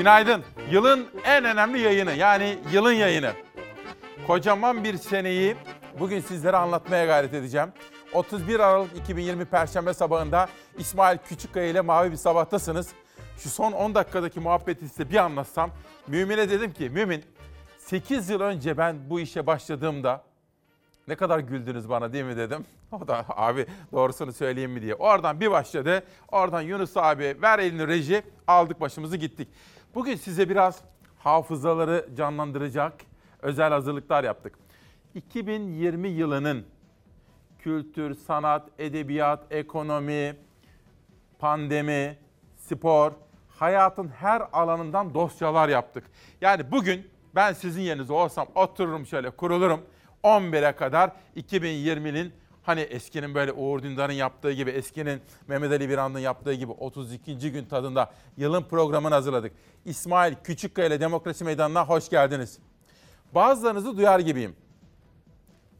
Günaydın. Yılın en önemli yayını yani yılın yayını. Kocaman bir seneyi bugün sizlere anlatmaya gayret edeceğim. 31 Aralık 2020 Perşembe sabahında İsmail Küçükkaya ile Mavi Bir Sabah'tasınız. Şu son 10 dakikadaki muhabbeti size bir anlatsam. Mümin'e dedim ki Mümin 8 yıl önce ben bu işe başladığımda ne kadar güldünüz bana değil mi dedim. O da abi doğrusunu söyleyeyim mi diye. Oradan bir başladı. Oradan Yunus abi ver elini reji aldık başımızı gittik. Bugün size biraz hafızaları canlandıracak özel hazırlıklar yaptık. 2020 yılının kültür, sanat, edebiyat, ekonomi, pandemi, spor, hayatın her alanından dosyalar yaptık. Yani bugün ben sizin yerinizde olsam otururum şöyle kurulurum. 11'e kadar 2020'nin hani eskinin böyle Uğur Dündar'ın yaptığı gibi, eskinin Mehmet Ali Birand'ın yaptığı gibi 32. gün tadında yılın programını hazırladık. İsmail Küçükkaya ile Demokrasi Meydanı'na hoş geldiniz. Bazılarınızı duyar gibiyim.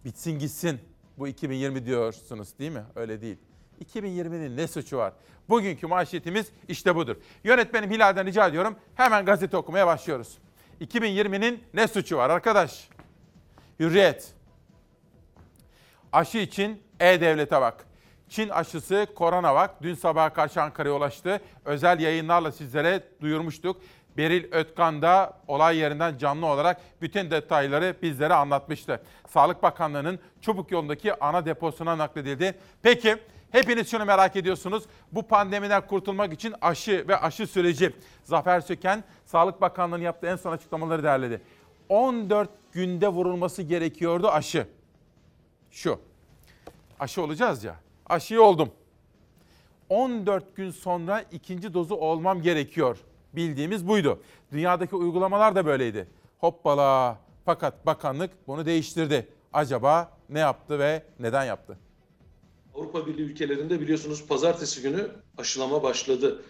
Bitsin gitsin bu 2020 diyorsunuz değil mi? Öyle değil. 2020'nin ne suçu var? Bugünkü manşetimiz işte budur. Yönetmenim Hilal'den rica ediyorum hemen gazete okumaya başlıyoruz. 2020'nin ne suçu var arkadaş? Hürriyet. Aşı için E-Devlet'e bak. Çin aşısı Coronavac dün sabaha karşı Ankara'ya ulaştı. Özel yayınlarla sizlere duyurmuştuk. Beril Ötkan da olay yerinden canlı olarak bütün detayları bizlere anlatmıştı. Sağlık Bakanlığı'nın Çubuk yolundaki ana deposuna nakledildi. Peki hepiniz şunu merak ediyorsunuz. Bu pandemiden kurtulmak için aşı ve aşı süreci. Zafer Söken Sağlık Bakanlığı'nın yaptığı en son açıklamaları derledi. 14 günde vurulması gerekiyordu aşı. Şu. Aşı olacağız ya. Aşıyı oldum. 14 gün sonra ikinci dozu olmam gerekiyor. Bildiğimiz buydu. Dünyadaki uygulamalar da böyleydi. Hoppala. Fakat bakanlık bunu değiştirdi. Acaba ne yaptı ve neden yaptı? Avrupa Birliği ülkelerinde biliyorsunuz pazartesi günü aşılama başladı.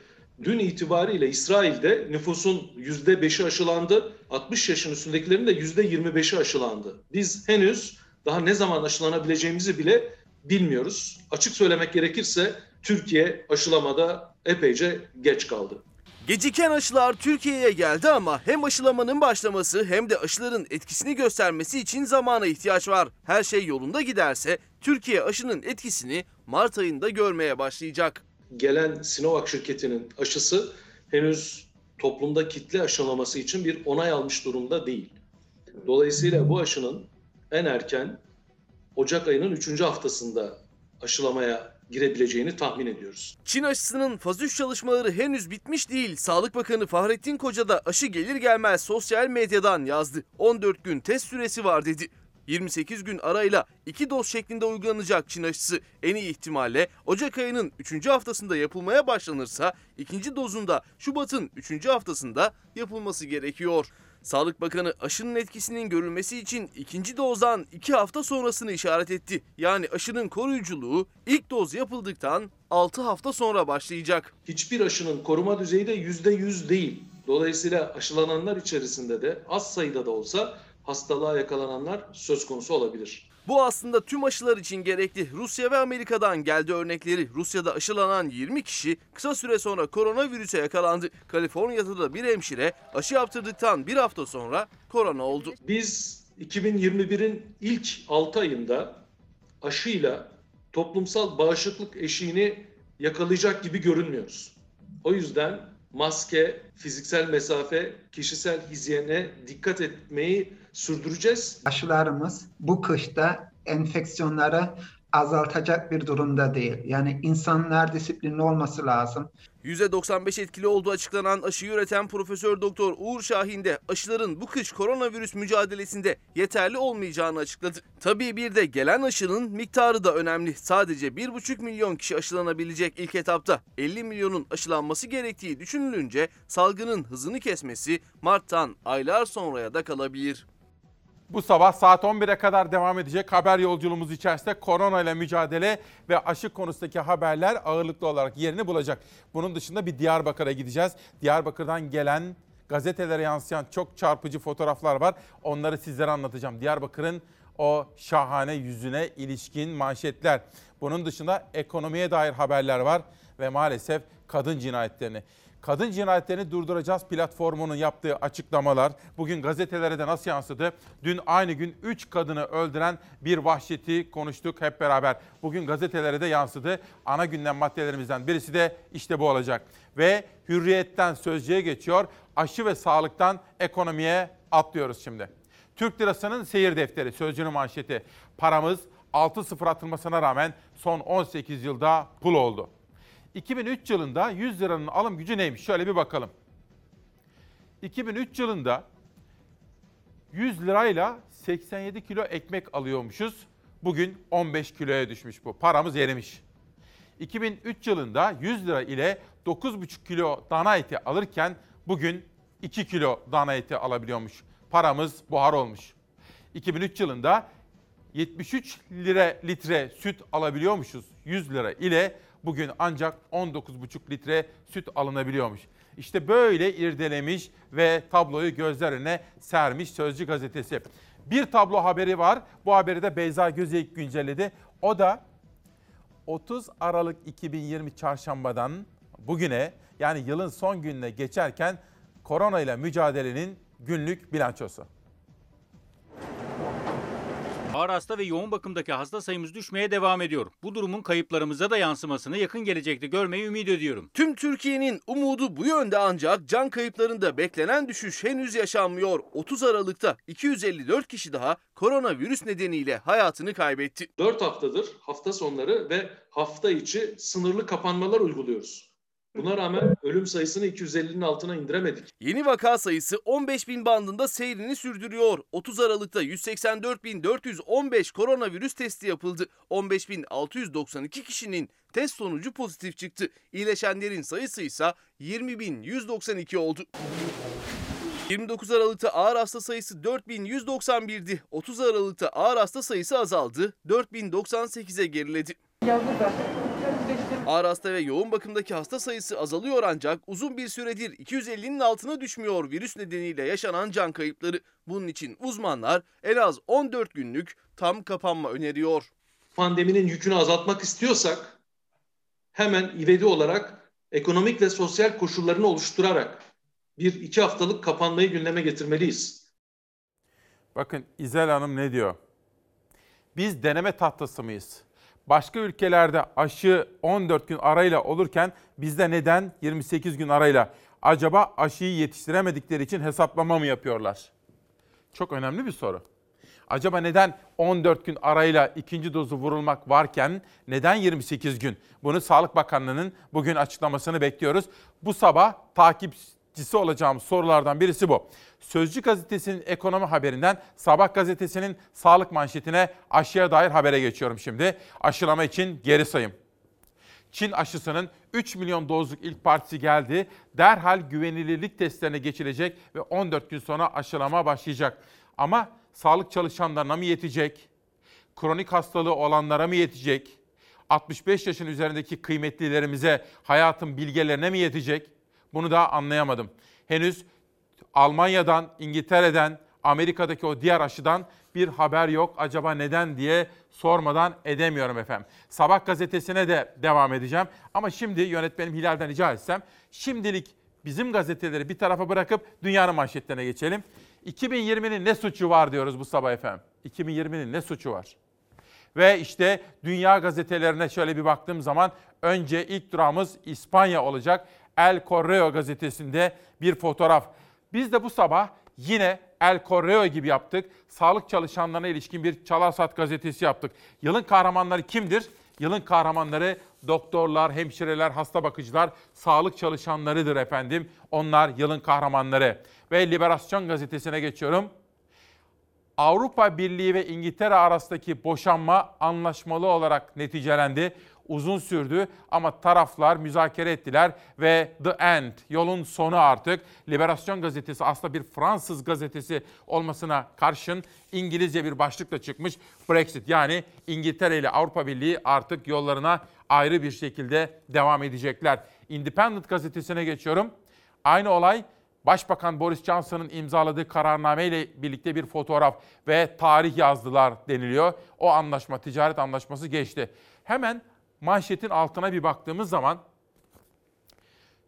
Dün itibariyle İsrail'de nüfusun %5'i aşılandı. 60 yaşın üstündekilerin de %25'i aşılandı. Biz henüz daha ne zaman aşılanabileceğimizi bile bilmiyoruz. Açık söylemek gerekirse Türkiye aşılamada epeyce geç kaldı. Geciken aşılar Türkiye'ye geldi ama hem aşılamanın başlaması hem de aşıların etkisini göstermesi için zamana ihtiyaç var. Her şey yolunda giderse Türkiye aşının etkisini Mart ayında görmeye başlayacak. Gelen Sinovac şirketinin aşısı henüz toplumda kitle aşılaması için bir onay almış durumda değil. Dolayısıyla bu aşının en erken Ocak ayının 3. haftasında aşılamaya girebileceğini tahmin ediyoruz. Çin aşısının faz 3 çalışmaları henüz bitmiş değil. Sağlık Bakanı Fahrettin Koca da aşı gelir gelmez sosyal medyadan yazdı. 14 gün test süresi var dedi. 28 gün arayla 2 doz şeklinde uygulanacak Çin aşısı en iyi ihtimalle Ocak ayının 3. haftasında yapılmaya başlanırsa ikinci dozunda Şubat'ın 3. haftasında yapılması gerekiyor. Sağlık Bakanı aşının etkisinin görülmesi için ikinci dozdan 2 hafta sonrasını işaret etti. Yani aşının koruyuculuğu ilk doz yapıldıktan 6 hafta sonra başlayacak. Hiçbir aşının koruma düzeyi de %100 değil. Dolayısıyla aşılananlar içerisinde de az sayıda da olsa hastalığa yakalananlar söz konusu olabilir. Bu aslında tüm aşılar için gerekli. Rusya ve Amerika'dan geldi örnekleri. Rusya'da aşılanan 20 kişi kısa süre sonra koronavirüse yakalandı. Kaliforniya'da da bir hemşire aşı yaptırdıktan bir hafta sonra korona oldu. Biz 2021'in ilk 6 ayında aşıyla toplumsal bağışıklık eşiğini yakalayacak gibi görünmüyoruz. O yüzden maske, fiziksel mesafe, kişisel hijyene dikkat etmeyi sürdüreceğiz. aşılarımız bu kışta enfeksiyonları azaltacak bir durumda değil. Yani insanlar disiplinli olması lazım. %95 etkili olduğu açıklanan aşıyı üreten Profesör Doktor Uğur Şahin de aşıların bu kış koronavirüs mücadelesinde yeterli olmayacağını açıkladı. Tabii bir de gelen aşının miktarı da önemli. Sadece 1,5 milyon kişi aşılanabilecek ilk etapta 50 milyonun aşılanması gerektiği düşünülünce salgının hızını kesmesi Mart'tan aylar sonraya da kalabilir. Bu sabah saat 11'e kadar devam edecek haber yolculuğumuz içerisinde korona ile mücadele ve aşı konusundaki haberler ağırlıklı olarak yerini bulacak. Bunun dışında bir Diyarbakır'a gideceğiz. Diyarbakır'dan gelen gazetelere yansıyan çok çarpıcı fotoğraflar var. Onları sizlere anlatacağım. Diyarbakır'ın o şahane yüzüne ilişkin manşetler. Bunun dışında ekonomiye dair haberler var ve maalesef kadın cinayetlerini. Kadın cinayetlerini durduracağız platformunun yaptığı açıklamalar bugün gazetelere de nasıl yansıdı? Dün aynı gün 3 kadını öldüren bir vahşeti konuştuk hep beraber. Bugün gazetelere de yansıdı. Ana gündem maddelerimizden birisi de işte bu olacak. Ve hürriyetten sözcüğe geçiyor. Aşı ve sağlıktan ekonomiye atlıyoruz şimdi. Türk lirasının seyir defteri sözcüğünün manşeti. Paramız 6-0 atılmasına rağmen son 18 yılda pul oldu. 2003 yılında 100 liranın alım gücü neymiş? Şöyle bir bakalım. 2003 yılında 100 lirayla 87 kilo ekmek alıyormuşuz. Bugün 15 kiloya düşmüş bu. Paramız erimiş. 2003 yılında 100 lira ile 9,5 kilo dana eti alırken bugün 2 kilo dana eti alabiliyormuş. Paramız buhar olmuş. 2003 yılında 73 lira litre süt alabiliyormuşuz 100 lira ile bugün ancak 19,5 litre süt alınabiliyormuş. İşte böyle irdelemiş ve tabloyu gözler önüne sermiş Sözcü gazetesi. Bir tablo haberi var. Bu haberi de Beyza Gözeyik güncelledi. O da 30 Aralık 2020 çarşambadan bugüne yani yılın son gününe geçerken korona ile mücadelenin günlük bilançosu. Ağır hasta ve yoğun bakımdaki hasta sayımız düşmeye devam ediyor. Bu durumun kayıplarımıza da yansımasını yakın gelecekte görmeyi ümit ediyorum. Tüm Türkiye'nin umudu bu yönde ancak can kayıplarında beklenen düşüş henüz yaşanmıyor. 30 Aralık'ta 254 kişi daha koronavirüs nedeniyle hayatını kaybetti. 4 haftadır hafta sonları ve hafta içi sınırlı kapanmalar uyguluyoruz. Buna rağmen ölüm sayısını 250'nin altına indiremedik. Yeni vaka sayısı 15 bin bandında seyrini sürdürüyor. 30 Aralık'ta 184.415 koronavirüs testi yapıldı. 15.692 kişinin test sonucu pozitif çıktı. İyileşenlerin sayısı ise 20.192 oldu. 29 Aralık'ta ağır hasta sayısı 4191'di. 30 Aralık'ta ağır hasta sayısı azaldı. 4098'e geriledi. Ağır hasta ve yoğun bakımdaki hasta sayısı azalıyor ancak uzun bir süredir 250'nin altına düşmüyor virüs nedeniyle yaşanan can kayıpları. Bunun için uzmanlar en az 14 günlük tam kapanma öneriyor. Pandeminin yükünü azaltmak istiyorsak hemen ivedi olarak ekonomik ve sosyal koşullarını oluşturarak bir iki haftalık kapanmayı gündeme getirmeliyiz. Bakın İzel Hanım ne diyor? Biz deneme tahtası mıyız? Başka ülkelerde aşı 14 gün arayla olurken bizde neden 28 gün arayla? Acaba aşıyı yetiştiremedikleri için hesaplama mı yapıyorlar? Çok önemli bir soru. Acaba neden 14 gün arayla ikinci dozu vurulmak varken neden 28 gün? Bunu Sağlık Bakanlığı'nın bugün açıklamasını bekliyoruz. Bu sabah takipçisi olacağım sorulardan birisi bu. Sözcü gazetesinin ekonomi haberinden Sabah gazetesinin sağlık manşetine aşıya dair habere geçiyorum şimdi. Aşılama için geri sayım. Çin aşısının 3 milyon dozluk ilk partisi geldi. Derhal güvenilirlik testlerine geçilecek ve 14 gün sonra aşılama başlayacak. Ama sağlık çalışanlarına mı yetecek? Kronik hastalığı olanlara mı yetecek? 65 yaşın üzerindeki kıymetlilerimize hayatın bilgelerine mi yetecek? Bunu da anlayamadım. Henüz Almanya'dan, İngiltere'den, Amerika'daki o diğer aşıdan bir haber yok. Acaba neden diye sormadan edemiyorum efendim. Sabah gazetesine de devam edeceğim. Ama şimdi yönetmenim Hilal'den rica etsem şimdilik bizim gazeteleri bir tarafa bırakıp dünyanın manşetlerine geçelim. 2020'nin ne suçu var diyoruz bu sabah efendim. 2020'nin ne suçu var? Ve işte dünya gazetelerine şöyle bir baktığım zaman önce ilk durağımız İspanya olacak. El Correo gazetesinde bir fotoğraf. Biz de bu sabah yine El Correo gibi yaptık. Sağlık çalışanlarına ilişkin bir Çalarsat gazetesi yaptık. Yılın kahramanları kimdir? Yılın kahramanları doktorlar, hemşireler, hasta bakıcılar, sağlık çalışanlarıdır efendim. Onlar yılın kahramanları. Ve Liberasyon gazetesine geçiyorum. Avrupa Birliği ve İngiltere arasındaki boşanma anlaşmalı olarak neticelendi. Uzun sürdü ama taraflar müzakere ettiler ve the end, yolun sonu artık. Liberasyon gazetesi aslında bir Fransız gazetesi olmasına karşın İngilizce bir başlıkla çıkmış. Brexit yani İngiltere ile Avrupa Birliği artık yollarına ayrı bir şekilde devam edecekler. Independent gazetesine geçiyorum. Aynı olay Başbakan Boris Johnson'ın imzaladığı kararname ile birlikte bir fotoğraf ve tarih yazdılar deniliyor. O anlaşma, ticaret anlaşması geçti. Hemen manşetin altına bir baktığımız zaman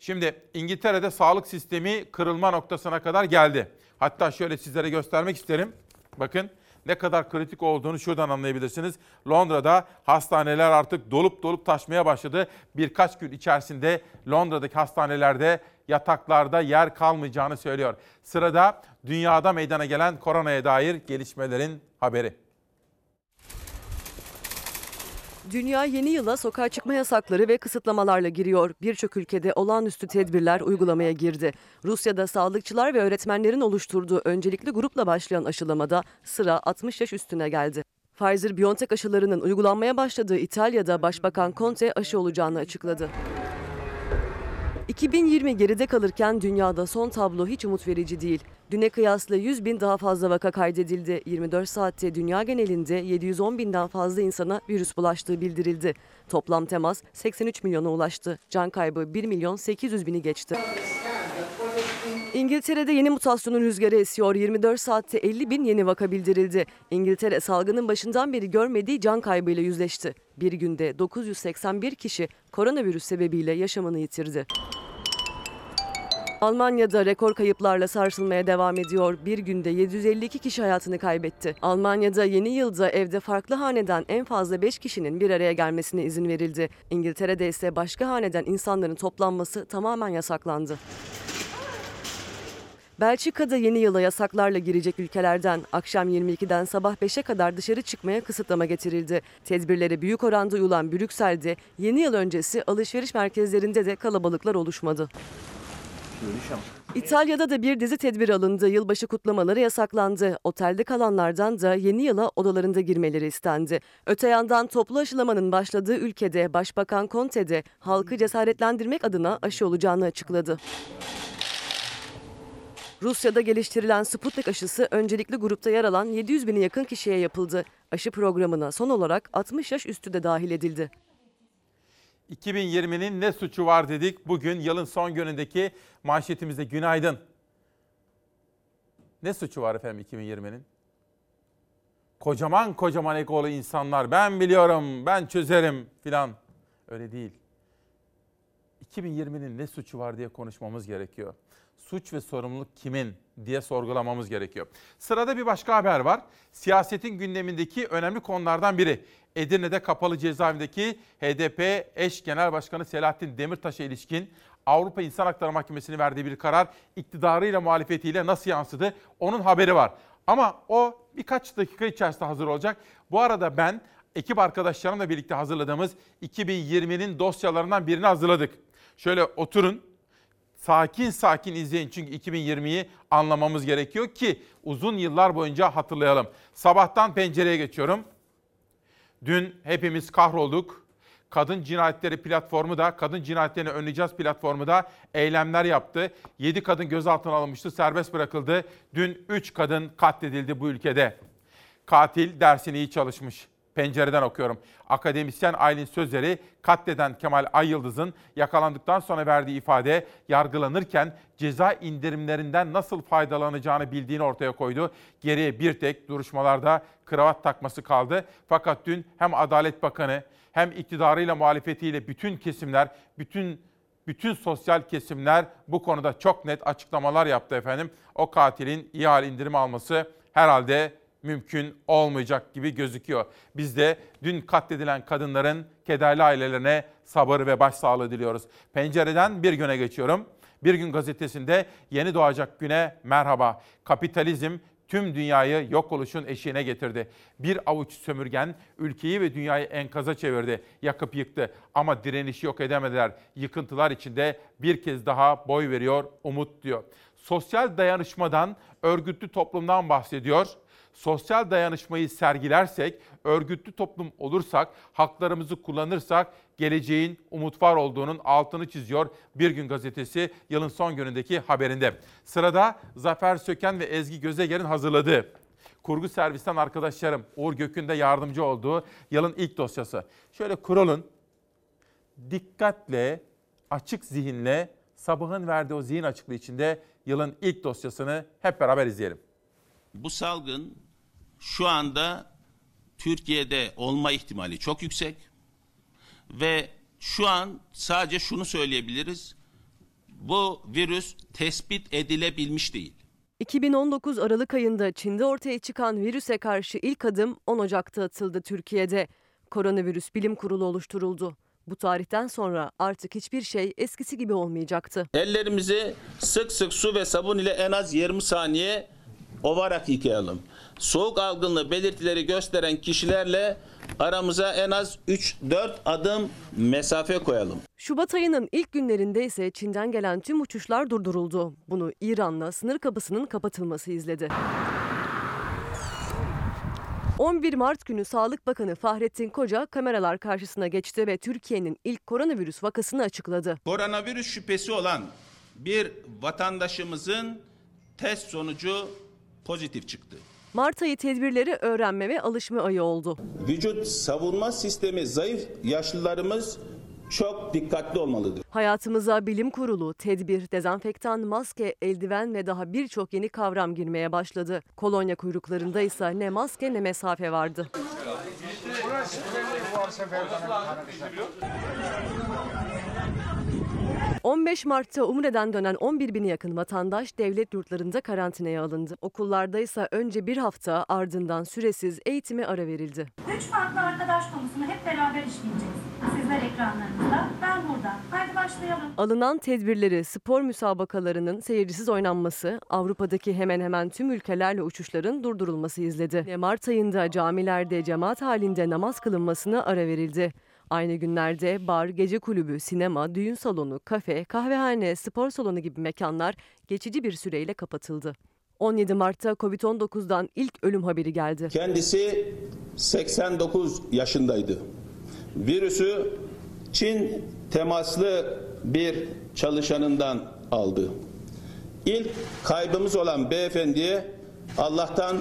Şimdi İngiltere'de sağlık sistemi kırılma noktasına kadar geldi. Hatta şöyle sizlere göstermek isterim. Bakın ne kadar kritik olduğunu şuradan anlayabilirsiniz. Londra'da hastaneler artık dolup dolup taşmaya başladı. Birkaç gün içerisinde Londra'daki hastanelerde yataklarda yer kalmayacağını söylüyor. Sırada dünyada meydana gelen koronaya dair gelişmelerin haberi. Dünya yeni yıla sokağa çıkma yasakları ve kısıtlamalarla giriyor. Birçok ülkede olağanüstü tedbirler uygulamaya girdi. Rusya'da sağlıkçılar ve öğretmenlerin oluşturduğu öncelikli grupla başlayan aşılamada sıra 60 yaş üstüne geldi. Pfizer-BioNTech aşılarının uygulanmaya başladığı İtalya'da Başbakan Conte aşı olacağını açıkladı. 2020 geride kalırken dünyada son tablo hiç umut verici değil. Düne kıyasla 100 bin daha fazla vaka kaydedildi. 24 saatte dünya genelinde 710 binden fazla insana virüs bulaştığı bildirildi. Toplam temas 83 milyona ulaştı. Can kaybı 1 milyon 800 bini geçti. İngiltere'de yeni mutasyonun rüzgarı esiyor. 24 saatte 50 bin yeni vaka bildirildi. İngiltere salgının başından beri görmediği can kaybıyla yüzleşti. Bir günde 981 kişi koronavirüs sebebiyle yaşamını yitirdi. Almanya'da rekor kayıplarla sarsılmaya devam ediyor. Bir günde 752 kişi hayatını kaybetti. Almanya'da yeni yılda evde farklı haneden en fazla 5 kişinin bir araya gelmesine izin verildi. İngiltere'de ise başka haneden insanların toplanması tamamen yasaklandı. Belçika'da yeni yıla yasaklarla girecek ülkelerden akşam 22'den sabah 5'e kadar dışarı çıkmaya kısıtlama getirildi. Tedbirlere büyük oranda uyulan Brüksel'de yeni yıl öncesi alışveriş merkezlerinde de kalabalıklar oluşmadı. İtalya'da da bir dizi tedbir alındı. Yılbaşı kutlamaları yasaklandı. Otelde kalanlardan da yeni yıla odalarında girmeleri istendi. Öte yandan toplu aşılamanın başladığı ülkede Başbakan Conte de halkı cesaretlendirmek adına aşı olacağını açıkladı. Rusya'da geliştirilen Sputnik aşısı öncelikli grupta yer alan 700 bine yakın kişiye yapıldı. Aşı programına son olarak 60 yaş üstü de dahil edildi. 2020'nin ne suçu var dedik. Bugün yılın son günündeki manşetimizde günaydın. Ne suçu var efendim 2020'nin? Kocaman kocaman egolu insanlar ben biliyorum, ben çözerim filan. Öyle değil. 2020'nin ne suçu var diye konuşmamız gerekiyor. Suç ve sorumluluk kimin diye sorgulamamız gerekiyor. Sırada bir başka haber var. Siyasetin gündemindeki önemli konulardan biri. Edirne'de kapalı cezaevindeki HDP eş genel başkanı Selahattin Demirtaş'a ilişkin Avrupa İnsan Hakları Mahkemesi'nin verdiği bir karar iktidarıyla muhalefetiyle nasıl yansıdı onun haberi var. Ama o birkaç dakika içerisinde hazır olacak. Bu arada ben ekip arkadaşlarımla birlikte hazırladığımız 2020'nin dosyalarından birini hazırladık. Şöyle oturun, sakin sakin izleyin çünkü 2020'yi anlamamız gerekiyor ki uzun yıllar boyunca hatırlayalım. Sabahtan pencereye geçiyorum. Dün hepimiz kahrolduk. Kadın Cinayetleri Platformu da, Kadın Cinayetlerini Önleyeceğiz Platformu da eylemler yaptı. 7 kadın gözaltına alınmıştı, serbest bırakıldı. Dün 3 kadın katledildi bu ülkede. Katil dersini iyi çalışmış. Pencereden okuyorum. Akademisyen Aylin Sözleri katleden Kemal Ayyıldız'ın yakalandıktan sonra verdiği ifade yargılanırken ceza indirimlerinden nasıl faydalanacağını bildiğini ortaya koydu. Geriye bir tek duruşmalarda kravat takması kaldı. Fakat dün hem Adalet Bakanı hem iktidarıyla muhalefetiyle bütün kesimler, bütün bütün sosyal kesimler bu konuda çok net açıklamalar yaptı efendim. O katilin ihale indirimi alması herhalde mümkün olmayacak gibi gözüküyor. Biz de dün katledilen kadınların kederli ailelerine sabır ve başsağlığı diliyoruz. Pencereden bir güne geçiyorum. Bir gün gazetesinde yeni doğacak güne merhaba. Kapitalizm tüm dünyayı yok oluşun eşiğine getirdi. Bir avuç sömürgen ülkeyi ve dünyayı enkaza çevirdi, yakıp yıktı. Ama direnişi yok edemediler. Yıkıntılar içinde bir kez daha boy veriyor, umut diyor. Sosyal dayanışmadan, örgütlü toplumdan bahsediyor sosyal dayanışmayı sergilersek, örgütlü toplum olursak, haklarımızı kullanırsak geleceğin umut var olduğunun altını çiziyor Bir Gün Gazetesi yılın son günündeki haberinde. Sırada Zafer Söken ve Ezgi Gözeger'in hazırladığı kurgu servisten arkadaşlarım Uğur Gök'ün de yardımcı olduğu yılın ilk dosyası. Şöyle kurulun, dikkatle, açık zihinle sabahın verdiği o zihin açıklığı içinde yılın ilk dosyasını hep beraber izleyelim. Bu salgın şu anda Türkiye'de olma ihtimali çok yüksek ve şu an sadece şunu söyleyebiliriz. bu virüs tespit edilebilmiş değil. 2019 Aralık ayında Çin'de ortaya çıkan virüse karşı ilk adım 10 Ocak'ta atıldı Türkiye'de. Koronavirüs Bilim Kurulu oluşturuldu. Bu tarihten sonra artık hiçbir şey eskisi gibi olmayacaktı. Ellerimizi sık sık su ve sabun ile en az 20 saniye ovarak yıkayalım. Soğuk algınlığı belirtileri gösteren kişilerle aramıza en az 3-4 adım mesafe koyalım. Şubat ayının ilk günlerinde ise Çin'den gelen tüm uçuşlar durduruldu. Bunu İran'la sınır kapısının kapatılması izledi. 11 Mart günü Sağlık Bakanı Fahrettin Koca kameralar karşısına geçti ve Türkiye'nin ilk koronavirüs vakasını açıkladı. Koronavirüs şüphesi olan bir vatandaşımızın test sonucu pozitif çıktı. Mart ayı tedbirleri öğrenme ve alışma ayı oldu. Vücut savunma sistemi zayıf yaşlılarımız çok dikkatli olmalıdır. Hayatımıza bilim kurulu, tedbir, dezenfektan, maske, eldiven ve daha birçok yeni kavram girmeye başladı. Kolonya kuyruklarında ise ne maske ne mesafe vardı. ...15 Mart'ta Umre'den dönen 11 bine yakın vatandaş devlet yurtlarında karantinaya alındı. Okullarda ise önce bir hafta ardından süresiz eğitime ara verildi. Üç farklı arkadaş konusunu hep beraber işleyeceğiz. Sizler ekranlarınızda, ben burada. Haydi başlayalım. Alınan tedbirleri spor müsabakalarının seyircisiz oynanması, Avrupa'daki hemen hemen tüm ülkelerle uçuşların durdurulması izledi. Mart ayında camilerde cemaat halinde namaz kılınmasına ara verildi. Aynı günlerde bar, gece kulübü, sinema, düğün salonu, kafe, kahvehane, spor salonu gibi mekanlar geçici bir süreyle kapatıldı. 17 Mart'ta Covid-19'dan ilk ölüm haberi geldi. Kendisi 89 yaşındaydı. Virüsü Çin temaslı bir çalışanından aldı. İlk kaybımız olan beyefendiye Allah'tan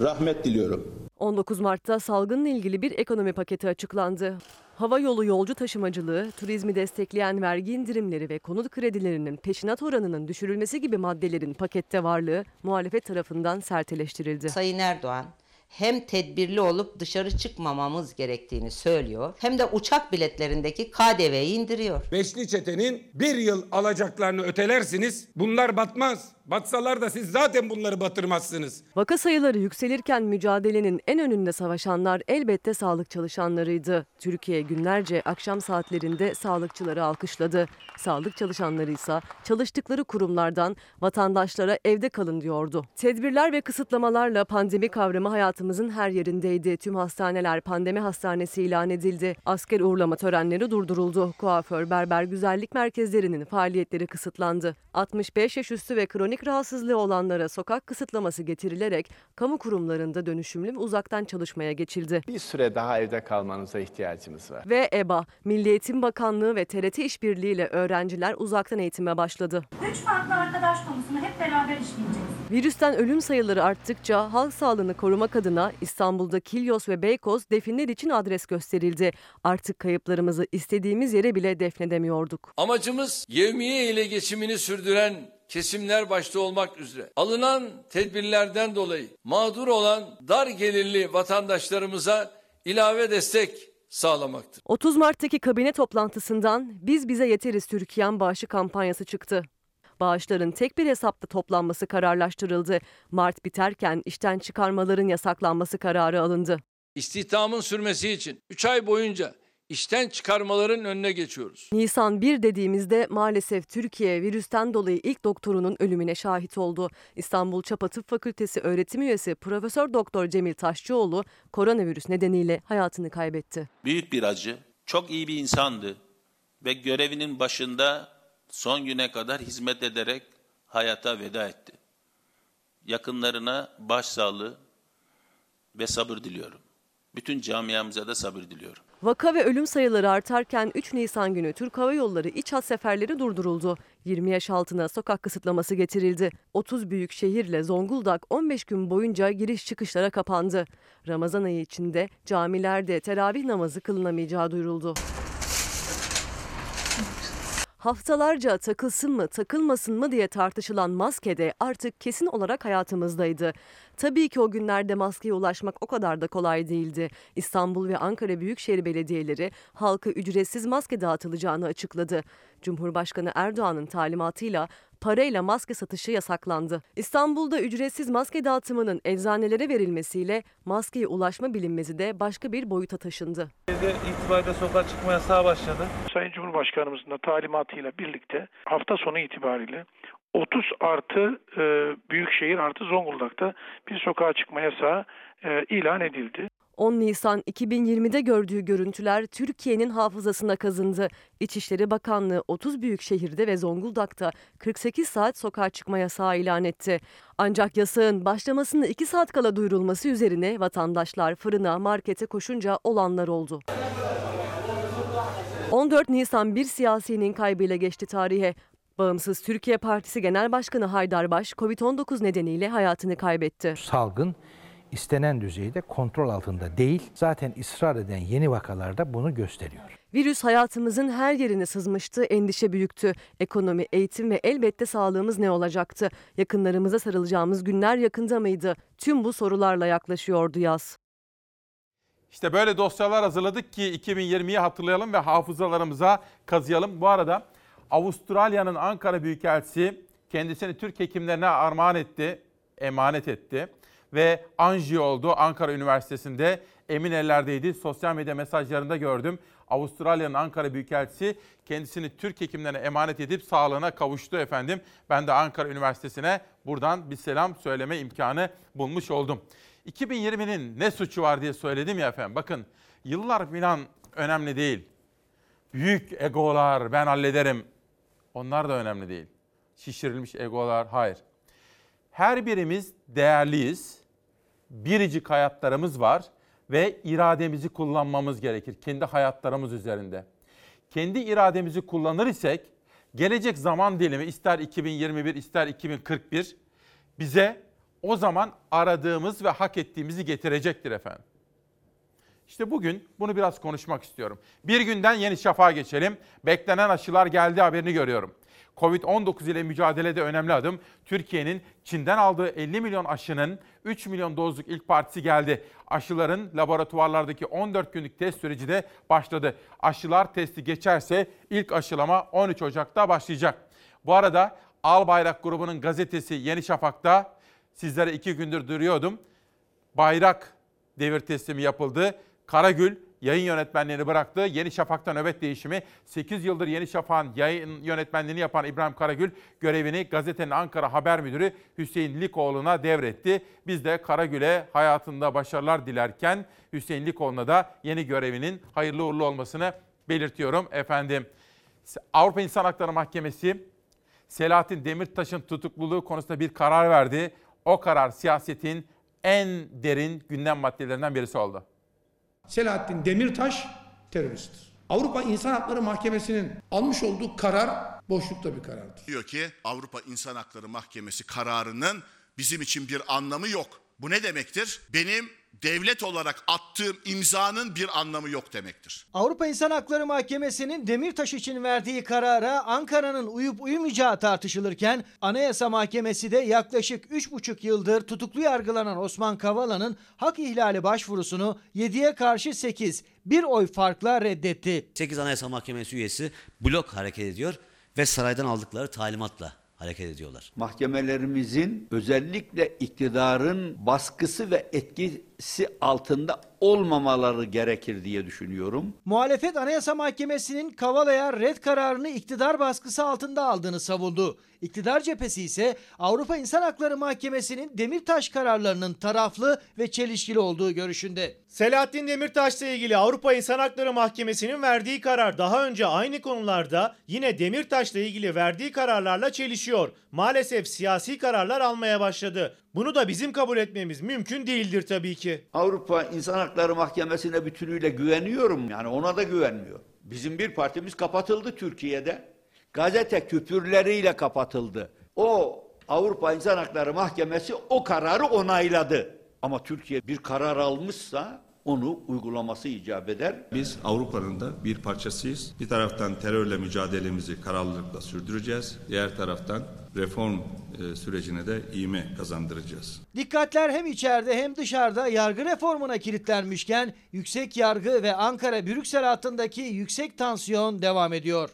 rahmet diliyorum. 19 Mart'ta salgınla ilgili bir ekonomi paketi açıklandı. Hava yolu yolcu taşımacılığı, turizmi destekleyen vergi indirimleri ve konut kredilerinin peşinat oranının düşürülmesi gibi maddelerin pakette varlığı muhalefet tarafından sert eleştirildi. Sayın Erdoğan hem tedbirli olup dışarı çıkmamamız gerektiğini söylüyor hem de uçak biletlerindeki KDV'yi indiriyor. Beşli çetenin bir yıl alacaklarını ötelersiniz. Bunlar batmaz. Batsalar da siz zaten bunları batırmazsınız. Vaka sayıları yükselirken mücadelenin en önünde savaşanlar elbette sağlık çalışanlarıydı. Türkiye günlerce akşam saatlerinde sağlıkçıları alkışladı. Sağlık çalışanları ise çalıştıkları kurumlardan vatandaşlara evde kalın diyordu. Tedbirler ve kısıtlamalarla pandemi kavramı hayatımızın her yerindeydi. Tüm hastaneler pandemi hastanesi ilan edildi. Asker uğurlama törenleri durduruldu. Kuaför, berber, güzellik merkezlerinin faaliyetleri kısıtlandı. 65 yaş üstü ve kronik rahatsızlığı olanlara sokak kısıtlaması getirilerek kamu kurumlarında dönüşümlü ve uzaktan çalışmaya geçildi. Bir süre daha evde kalmanıza ihtiyacımız var. Ve EBA, Milli Eğitim Bakanlığı ve TRT işbirliğiyle öğrenciler uzaktan eğitime başladı. Üç farklı arkadaş konusunu hep beraber işleyeceğiz. Virüsten ölüm sayıları arttıkça halk sağlığını korumak adına İstanbul'da Kilyos ve Beykoz definler için adres gösterildi. Artık kayıplarımızı istediğimiz yere bile defnedemiyorduk. Amacımız yevmiye ile geçimini sürdüren kesimler başta olmak üzere alınan tedbirlerden dolayı mağdur olan dar gelirli vatandaşlarımıza ilave destek sağlamaktır. 30 Mart'taki kabine toplantısından Biz Bize Yeteriz Türkiye'm bağışı kampanyası çıktı. Bağışların tek bir hesapta toplanması kararlaştırıldı. Mart biterken işten çıkarmaların yasaklanması kararı alındı. İstihdamın sürmesi için 3 ay boyunca işten çıkarmaların önüne geçiyoruz. Nisan 1 dediğimizde maalesef Türkiye virüsten dolayı ilk doktorunun ölümüne şahit oldu. İstanbul Çapa Tıp Fakültesi öğretim üyesi Profesör Doktor Cemil Taşçıoğlu koronavirüs nedeniyle hayatını kaybetti. Büyük bir acı. Çok iyi bir insandı ve görevinin başında son güne kadar hizmet ederek hayata veda etti. Yakınlarına başsağlığı ve sabır diliyorum. Bütün camiamıza da sabır diliyorum. Vaka ve ölüm sayıları artarken 3 Nisan günü Türk Hava Yolları iç hat seferleri durduruldu. 20 yaş altına sokak kısıtlaması getirildi. 30 büyük şehirle Zonguldak 15 gün boyunca giriş çıkışlara kapandı. Ramazan ayı içinde camilerde teravih namazı kılınamayacağı duyuruldu. Haftalarca takılsın mı takılmasın mı diye tartışılan maske de artık kesin olarak hayatımızdaydı. Tabii ki o günlerde maskeye ulaşmak o kadar da kolay değildi. İstanbul ve Ankara Büyükşehir Belediyeleri halka ücretsiz maske dağıtılacağını açıkladı. Cumhurbaşkanı Erdoğan'ın talimatıyla parayla maske satışı yasaklandı. İstanbul'da ücretsiz maske dağıtımının eczanelere verilmesiyle maskeye ulaşma bilinmezi de başka bir boyuta taşındı. itibariyle sokağa çıkma yasağı başladı. Sayın Cumhurbaşkanımızın da talimatıyla birlikte hafta sonu itibariyle 30 artı e, Büyükşehir artı Zonguldak'ta bir sokağa çıkma yasağı e, ilan edildi. 10 Nisan 2020'de gördüğü görüntüler Türkiye'nin hafızasına kazındı. İçişleri Bakanlığı 30 büyük şehirde ve Zonguldak'ta 48 saat sokağa çıkma yasağı ilan etti. Ancak yasağın başlamasını 2 saat kala duyurulması üzerine vatandaşlar fırına, markete koşunca olanlar oldu. 14 Nisan bir siyasinin kaybıyla geçti tarihe. Bağımsız Türkiye Partisi Genel Başkanı Haydar Baş, Covid-19 nedeniyle hayatını kaybetti. Salgın istenen düzeyde kontrol altında değil. Zaten ısrar eden yeni vakalarda bunu gösteriyor. Virüs hayatımızın her yerine sızmıştı, endişe büyüktü. Ekonomi, eğitim ve elbette sağlığımız ne olacaktı? Yakınlarımıza sarılacağımız günler yakında mıydı? Tüm bu sorularla yaklaşıyordu yaz. İşte böyle dosyalar hazırladık ki 2020'yi hatırlayalım ve hafızalarımıza kazıyalım. Bu arada Avustralya'nın Ankara Büyükelçisi kendisini Türk hekimlerine armağan etti, emanet etti ve anjiyo oldu Ankara Üniversitesi'nde emin ellerdeydi. Sosyal medya mesajlarında gördüm. Avustralya'nın Ankara Büyükelçisi kendisini Türk hekimlerine emanet edip sağlığına kavuştu efendim. Ben de Ankara Üniversitesi'ne buradan bir selam söyleme imkanı bulmuş oldum. 2020'nin ne suçu var diye söyledim ya efendim. Bakın yıllar falan önemli değil. Büyük egolar ben hallederim. Onlar da önemli değil. Şişirilmiş egolar hayır. Her birimiz değerliyiz. Biricik hayatlarımız var ve irademizi kullanmamız gerekir kendi hayatlarımız üzerinde. Kendi irademizi kullanır isek gelecek zaman dilimi ister 2021 ister 2041 bize o zaman aradığımız ve hak ettiğimizi getirecektir efendim. İşte bugün bunu biraz konuşmak istiyorum. Bir günden Yeni Şafak'a geçelim. Beklenen aşılar geldi haberini görüyorum. Covid-19 ile mücadelede önemli adım. Türkiye'nin Çin'den aldığı 50 milyon aşının 3 milyon dozluk ilk partisi geldi. Aşıların laboratuvarlardaki 14 günlük test süreci de başladı. Aşılar testi geçerse ilk aşılama 13 Ocak'ta başlayacak. Bu arada Al Bayrak grubunun gazetesi Yeni Şafak'ta sizlere iki gündür duruyordum. Bayrak devir teslimi yapıldı. Karagül yayın yönetmenliğini bıraktı. Yeni Şafak'ta nöbet değişimi. 8 yıldır Yeni Şafak'ın yayın yönetmenliğini yapan İbrahim Karagül görevini gazetenin Ankara Haber Müdürü Hüseyin Likoğlu'na devretti. Biz de Karagül'e hayatında başarılar dilerken Hüseyin Likoğlu'na da yeni görevinin hayırlı uğurlu olmasını belirtiyorum efendim. Avrupa İnsan Hakları Mahkemesi Selahattin Demirtaş'ın tutukluluğu konusunda bir karar verdi. O karar siyasetin en derin gündem maddelerinden birisi oldu. Selahattin Demirtaş teröristtir. Avrupa İnsan Hakları Mahkemesi'nin almış olduğu karar boşlukta bir karardır. Diyor ki Avrupa İnsan Hakları Mahkemesi kararının bizim için bir anlamı yok. Bu ne demektir? Benim devlet olarak attığım imzanın bir anlamı yok demektir. Avrupa İnsan Hakları Mahkemesi'nin Demirtaş için verdiği karara Ankara'nın uyup uyumayacağı tartışılırken Anayasa Mahkemesi de yaklaşık 3,5 yıldır tutuklu yargılanan Osman Kavala'nın hak ihlali başvurusunu 7'ye karşı 8 bir oy farkla reddetti. 8 Anayasa Mahkemesi üyesi blok hareket ediyor ve saraydan aldıkları talimatla hareket ediyorlar. Mahkemelerimizin özellikle iktidarın baskısı ve etkisi altında olmamaları gerekir diye düşünüyorum. Muhalefet Anayasa Mahkemesi'nin Kavala'ya red kararını iktidar baskısı altında aldığını savundu. İktidar cephesi ise Avrupa İnsan Hakları Mahkemesi'nin Demirtaş kararlarının taraflı ve çelişkili olduğu görüşünde. Selahattin Demirtaş'la ilgili Avrupa İnsan Hakları Mahkemesi'nin verdiği karar daha önce aynı konularda yine Demirtaş'la ilgili verdiği kararlarla çelişiyor. Maalesef siyasi kararlar almaya başladı. Bunu da bizim kabul etmemiz mümkün değildir tabii ki. Avrupa İnsan Hakları Mahkemesi'ne bütünüyle güveniyorum. Yani ona da güvenmiyor. Bizim bir partimiz kapatıldı Türkiye'de. Gazete küpürleriyle kapatıldı. O Avrupa İnsan Hakları Mahkemesi o kararı onayladı. Ama Türkiye bir karar almışsa onu uygulaması icap eder. Biz Avrupa'nın da bir parçasıyız. Bir taraftan terörle mücadelemizi kararlılıkla sürdüreceğiz. Diğer taraftan reform e, sürecine de iğme kazandıracağız. Dikkatler hem içeride hem dışarıda yargı reformuna kilitlenmişken yüksek yargı ve Ankara-Brüksel hattındaki yüksek tansiyon devam ediyor.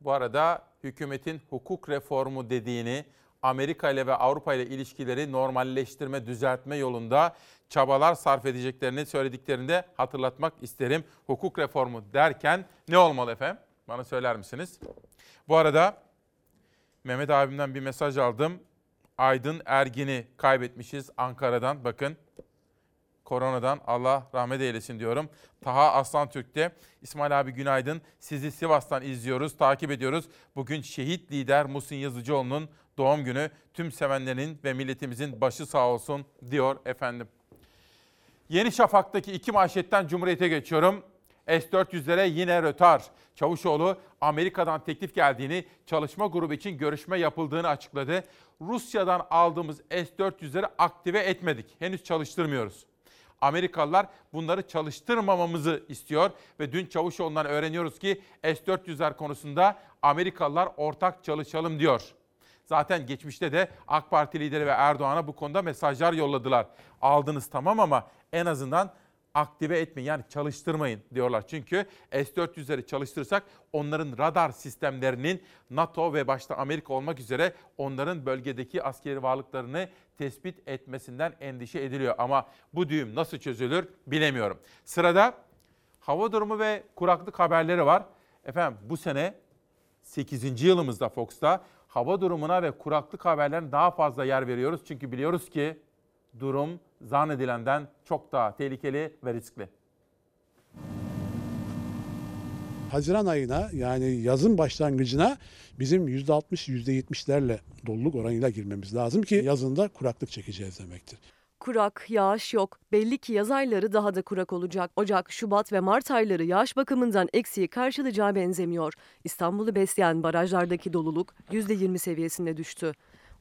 Bu arada hükümetin hukuk reformu dediğini Amerika ile ve Avrupa ile ilişkileri normalleştirme, düzeltme yolunda çabalar sarf edeceklerini söylediklerini de hatırlatmak isterim. Hukuk reformu derken ne olmalı efendim? Bana söyler misiniz? Bu arada Mehmet abimden bir mesaj aldım. Aydın Ergin'i kaybetmişiz Ankara'dan. Bakın koronadan Allah rahmet eylesin diyorum. Taha Aslan Türk'te İsmail abi günaydın. Sizi Sivas'tan izliyoruz, takip ediyoruz. Bugün şehit lider Muhsin Yazıcıoğlu'nun doğum günü. Tüm sevenlerin ve milletimizin başı sağ olsun diyor efendim. Yeni Şafak'taki iki manşetten Cumhuriyet'e geçiyorum. S-400'lere yine rötar. Çavuşoğlu Amerika'dan teklif geldiğini, çalışma grubu için görüşme yapıldığını açıkladı. Rusya'dan aldığımız S-400'leri aktive etmedik. Henüz çalıştırmıyoruz. Amerikalılar bunları çalıştırmamamızı istiyor ve dün Çavuşoğlu'ndan öğreniyoruz ki S-400'ler konusunda Amerikalılar ortak çalışalım diyor. Zaten geçmişte de AK Parti lideri ve Erdoğan'a bu konuda mesajlar yolladılar. Aldınız tamam ama en azından aktive etmeyin yani çalıştırmayın diyorlar. Çünkü S-400'leri çalıştırırsak onların radar sistemlerinin NATO ve başta Amerika olmak üzere onların bölgedeki askeri varlıklarını tespit etmesinden endişe ediliyor. Ama bu düğüm nasıl çözülür bilemiyorum. Sırada hava durumu ve kuraklık haberleri var. Efendim bu sene 8. yılımızda Fox'ta hava durumuna ve kuraklık haberlerine daha fazla yer veriyoruz. Çünkü biliyoruz ki durum zannedilenden çok daha tehlikeli ve riskli. Haziran ayına yani yazın başlangıcına bizim %60, %70'lerle doluluk oranıyla girmemiz lazım ki yazında kuraklık çekeceğiz demektir. Kurak, yağış yok. Belli ki yaz ayları daha da kurak olacak. Ocak, Şubat ve Mart ayları yağış bakımından eksiği karşılayacağı benzemiyor. İstanbul'u besleyen barajlardaki doluluk %20 seviyesine düştü.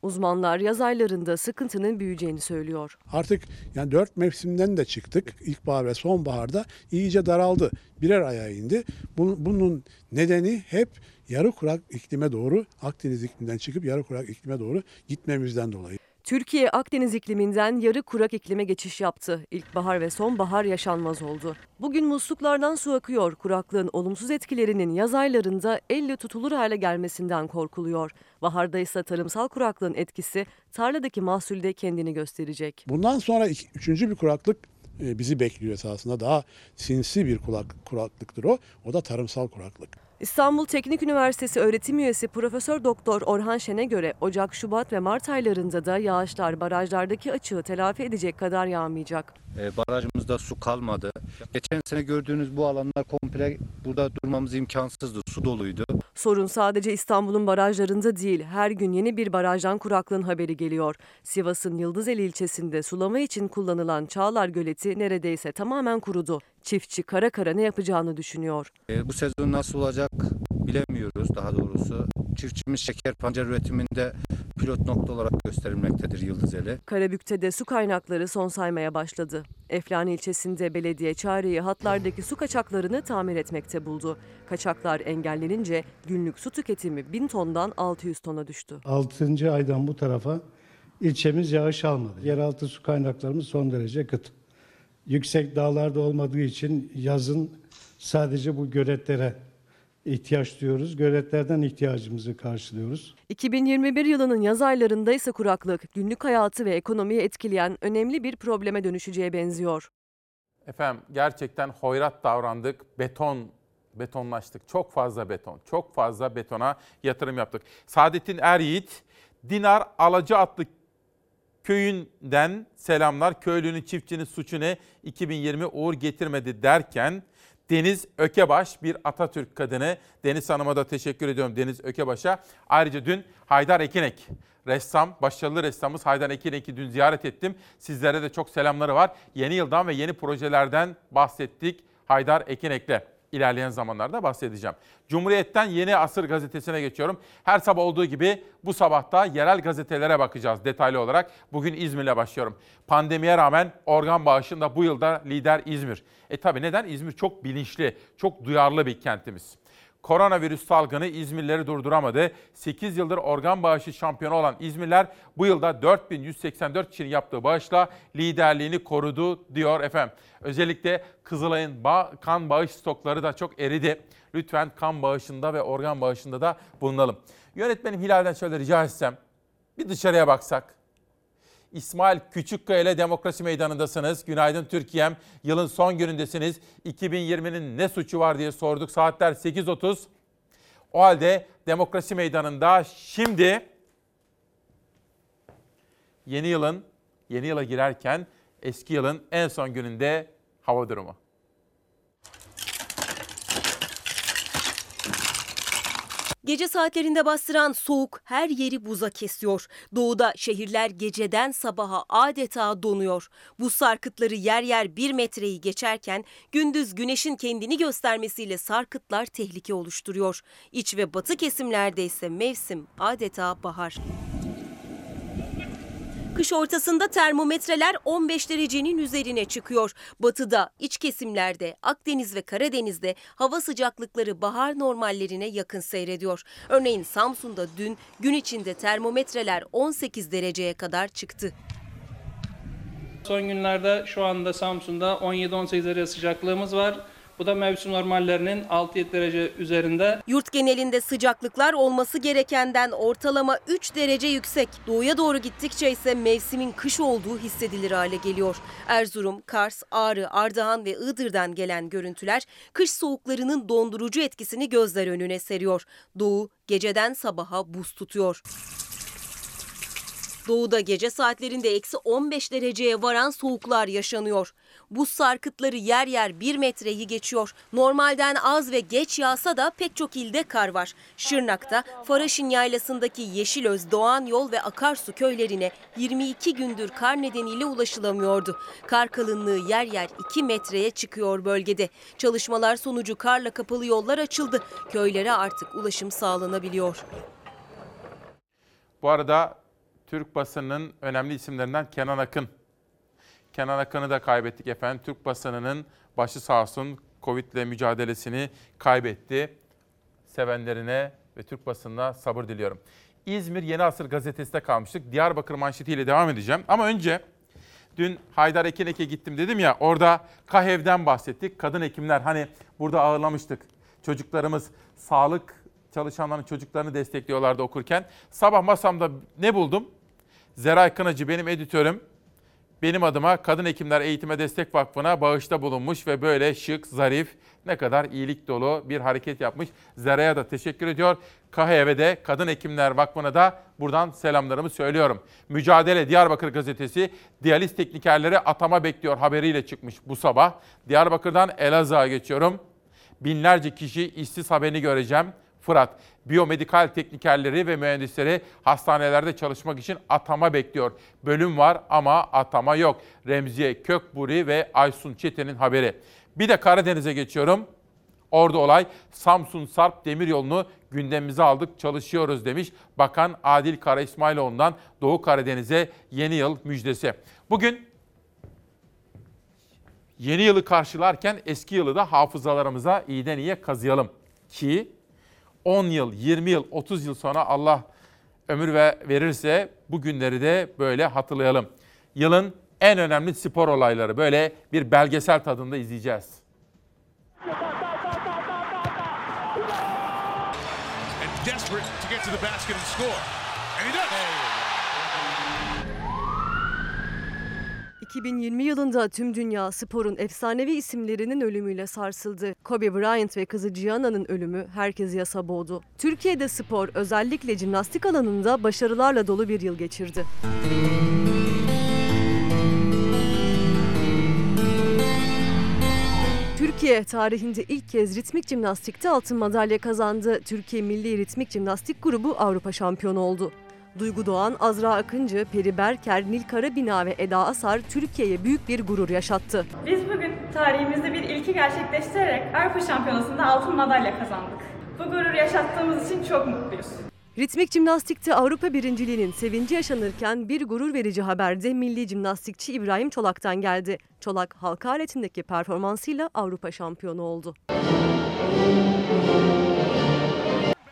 Uzmanlar yaz aylarında sıkıntının büyüyeceğini söylüyor. Artık yani dört mevsimden de çıktık. İlkbahar ve sonbaharda iyice daraldı. Birer aya indi. Bunun, nedeni hep yarı kurak iklime doğru Akdeniz ikliminden çıkıp yarı kurak iklime doğru gitmemizden dolayı. Türkiye Akdeniz ikliminden yarı kurak iklime geçiş yaptı. İlkbahar ve sonbahar yaşanmaz oldu. Bugün musluklardan su akıyor. Kuraklığın olumsuz etkilerinin yaz aylarında elle tutulur hale gelmesinden korkuluyor. Baharda ise tarımsal kuraklığın etkisi tarladaki mahsulde kendini gösterecek. Bundan sonra iki, üçüncü bir kuraklık e, bizi bekliyor esasında. Daha sinsi bir kulak, kuraklıktır o. O da tarımsal kuraklık. İstanbul Teknik Üniversitesi öğretim üyesi Profesör Doktor Orhan Şen'e göre Ocak, Şubat ve Mart aylarında da yağışlar barajlardaki açığı telafi edecek kadar yağmayacak. E, barajımızda su kalmadı. Geçen sene gördüğünüz bu alanlar komple burada durmamız imkansızdı. Su doluydu. Sorun sadece İstanbul'un barajlarında değil, her gün yeni bir barajdan kuraklığın haberi geliyor. Sivas'ın Yıldızeli ilçesinde sulama için kullanılan Çağlar Göleti neredeyse tamamen kurudu. Çiftçi kara kara ne yapacağını düşünüyor. E, bu sezon nasıl olacak bilemiyoruz daha doğrusu. Çiftçimiz şeker pancar üretiminde pilot nokta olarak gösterilmektedir Yıldızeli. Karabük'te de su kaynakları son saymaya başladı. Eflani ilçesinde belediye çareyi hatlardaki su kaçaklarını tamir etmekte buldu. Kaçaklar engellenince günlük su tüketimi 1000 tondan 600 tona düştü. 6. aydan bu tarafa ilçemiz yağış almadı. Yeraltı su kaynaklarımız son derece kıt. Yüksek dağlarda olmadığı için yazın sadece bu göletlere ihtiyaç duyuyoruz. Göletlerden ihtiyacımızı karşılıyoruz. 2021 yılının yaz aylarında ise kuraklık günlük hayatı ve ekonomiyi etkileyen önemli bir probleme dönüşeceğe benziyor. Efendim gerçekten hoyrat davrandık. Beton betonlaştık. Çok fazla beton. Çok fazla betona yatırım yaptık. Saadettin Eryiğit Dinar Alacı adlı köyünden selamlar. Köylünün çiftçinin suçu ne? 2020 uğur getirmedi derken Deniz Ökebaş bir Atatürk kadını. Deniz Hanım'a da teşekkür ediyorum Deniz Ökebaş'a. Ayrıca dün Haydar Ekinek ressam, başarılı ressamımız Haydar Ekinek'i dün ziyaret ettim. Sizlere de çok selamları var. Yeni yıldan ve yeni projelerden bahsettik Haydar Ekinek'le. İlerleyen zamanlarda bahsedeceğim. Cumhuriyet'ten Yeni Asır gazetesine geçiyorum. Her sabah olduğu gibi bu sabahta yerel gazetelere bakacağız detaylı olarak. Bugün İzmir'le başlıyorum. Pandemiye rağmen organ bağışında bu yılda lider İzmir. E tabi neden? İzmir çok bilinçli, çok duyarlı bir kentimiz. Koronavirüs salgını İzmirlileri durduramadı. 8 yıldır organ bağışı şampiyonu olan İzmirler bu yılda 4184 kişinin yaptığı bağışla liderliğini korudu diyor efendim. Özellikle Kızılay'ın ba- kan bağış stokları da çok eridi. Lütfen kan bağışında ve organ bağışında da bulunalım. Yönetmenim Hilal'den şöyle rica etsem bir dışarıya baksak. İsmail Küçükkaya ile Demokrasi Meydanı'ndasınız. Günaydın Türkiye'm. Yılın son günündesiniz. 2020'nin ne suçu var diye sorduk. Saatler 8.30. O halde Demokrasi Meydanı'nda şimdi yeni yılın, yeni yıla girerken eski yılın en son gününde hava durumu. Gece saatlerinde bastıran soğuk her yeri buza kesiyor. Doğuda şehirler geceden sabaha adeta donuyor. Buz sarkıtları yer yer bir metreyi geçerken gündüz güneşin kendini göstermesiyle sarkıtlar tehlike oluşturuyor. İç ve batı kesimlerde ise mevsim adeta bahar. Kış ortasında termometreler 15 derecenin üzerine çıkıyor. Batıda, iç kesimlerde, Akdeniz ve Karadeniz'de hava sıcaklıkları bahar normallerine yakın seyrediyor. Örneğin Samsun'da dün gün içinde termometreler 18 dereceye kadar çıktı. Son günlerde şu anda Samsun'da 17-18 derece sıcaklığımız var. Bu da mevsim normallerinin 6-7 derece üzerinde. Yurt genelinde sıcaklıklar olması gerekenden ortalama 3 derece yüksek. Doğuya doğru gittikçe ise mevsimin kış olduğu hissedilir hale geliyor. Erzurum, Kars, Ağrı, Ardahan ve Iğdır'dan gelen görüntüler kış soğuklarının dondurucu etkisini gözler önüne seriyor. Doğu geceden sabaha buz tutuyor. Doğuda gece saatlerinde eksi 15 dereceye varan soğuklar yaşanıyor. Buz sarkıtları yer yer 1 metreyi geçiyor. Normalden az ve geç yağsa da pek çok ilde kar var. Şırnak'ta Faraşin Yaylası'ndaki Yeşilöz, Doğan Yol ve Akarsu köylerine 22 gündür kar nedeniyle ulaşılamıyordu. Kar kalınlığı yer yer 2 metreye çıkıyor bölgede. Çalışmalar sonucu karla kapalı yollar açıldı. Köylere artık ulaşım sağlanabiliyor. Bu arada Türk basınının önemli isimlerinden Kenan Akın. Kenan Akın'ı da kaybettik efendim. Türk basınının başı sağ olsun Covid ile mücadelesini kaybetti. Sevenlerine ve Türk basınına sabır diliyorum. İzmir Yeni Asır gazetesinde kalmıştık. Diyarbakır manşetiyle devam edeceğim. Ama önce dün Haydar Ekinek'e gittim dedim ya orada KAHEV'den bahsettik. Kadın hekimler hani burada ağırlamıştık. Çocuklarımız sağlık çalışanların çocuklarını destekliyorlardı okurken. Sabah masamda ne buldum? Zeray Kınacı benim editörüm. Benim adıma Kadın Hekimler Eğitime Destek Vakfı'na bağışta bulunmuş ve böyle şık, zarif, ne kadar iyilik dolu bir hareket yapmış. Zera'ya da teşekkür ediyor. KHV'de de Kadın Hekimler Vakfı'na da buradan selamlarımı söylüyorum. Mücadele Diyarbakır Gazetesi diyaliz teknikerleri atama bekliyor haberiyle çıkmış bu sabah. Diyarbakır'dan Elazığ'a geçiyorum. Binlerce kişi işsiz haberini göreceğim. Fırat, biyomedikal teknikerleri ve mühendisleri hastanelerde çalışmak için atama bekliyor. Bölüm var ama atama yok. Remziye Kökburi ve Aysun Çetin'in haberi. Bir de Karadeniz'e geçiyorum. Orada olay Samsun Sarp Demiryolu'nu gündemimize aldık, çalışıyoruz demiş Bakan Adil Kara İsmailoğlu'ndan Doğu Karadeniz'e yeni yıl müjdesi. Bugün yeni yılı karşılarken eski yılı da hafızalarımıza iyiden iyiye kazıyalım ki 10 yıl, 20 yıl, 30 yıl sonra Allah ömür ve verirse bu günleri de böyle hatırlayalım. Yılın en önemli spor olayları böyle bir belgesel tadında izleyeceğiz. Desperate to get to the basket and score. 2020 yılında tüm dünya sporun efsanevi isimlerinin ölümüyle sarsıldı. Kobe Bryant ve kızı Gianna'nın ölümü herkesi yasa boğdu. Türkiye'de spor özellikle jimnastik alanında başarılarla dolu bir yıl geçirdi. Türkiye tarihinde ilk kez ritmik jimnastikte altın madalya kazandı. Türkiye Milli Ritmik Jimnastik Grubu Avrupa şampiyonu oldu. Duygu Doğan, Azra Akıncı, Peri Berker, Nil Karabina ve Eda Asar Türkiye'ye büyük bir gurur yaşattı. Biz bugün tarihimizde bir ilki gerçekleştirerek Avrupa Şampiyonası'nda altın madalya kazandık. Bu gurur yaşattığımız için çok mutluyuz. Ritmik jimnastikte Avrupa birinciliğinin sevinci yaşanırken bir gurur verici haber de milli jimnastikçi İbrahim Çolak'tan geldi. Çolak halka aletindeki performansıyla Avrupa şampiyonu oldu.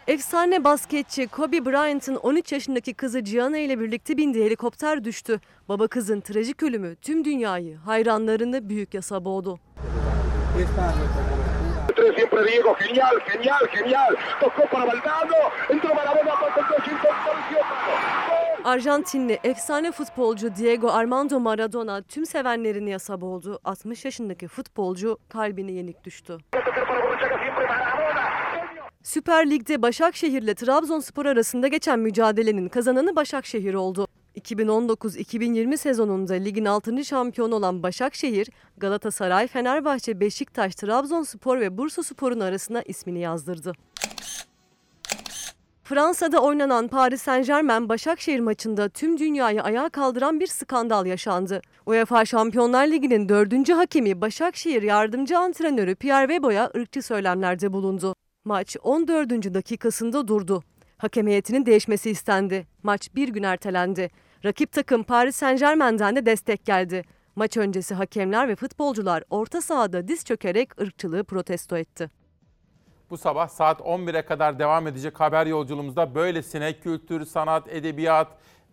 Efsane basketçi Kobe Bryant'ın 13 yaşındaki kızı Gianna ile birlikte bindiği helikopter düştü. Baba kızın trajik ölümü tüm dünyayı, hayranlarını büyük yasa boğdu. Arjantinli efsane futbolcu Diego Armando Maradona tüm sevenlerini yasa boğdu. 60 yaşındaki futbolcu kalbine yenik düştü. Süper Lig'de Başakşehir ile Trabzonspor arasında geçen mücadelenin kazananı Başakşehir oldu. 2019-2020 sezonunda ligin 6. şampiyonu olan Başakşehir, Galatasaray, Fenerbahçe, Beşiktaş, Trabzonspor ve Bursaspor'un arasına ismini yazdırdı. Fransa'da oynanan Paris Saint-Germain Başakşehir maçında tüm dünyayı ayağa kaldıran bir skandal yaşandı. UEFA Şampiyonlar Ligi'nin dördüncü hakemi Başakşehir yardımcı antrenörü Pierre Webo'ya ırkçı söylemlerde bulundu. Maç 14. dakikasında durdu. Hakem heyetinin değişmesi istendi. Maç bir gün ertelendi. Rakip takım Paris Saint-Germain'den de destek geldi. Maç öncesi hakemler ve futbolcular orta sahada diz çökerek ırkçılığı protesto etti. Bu sabah saat 11'e kadar devam edecek haber yolculuğumuzda böylesine kültür, sanat, edebiyat,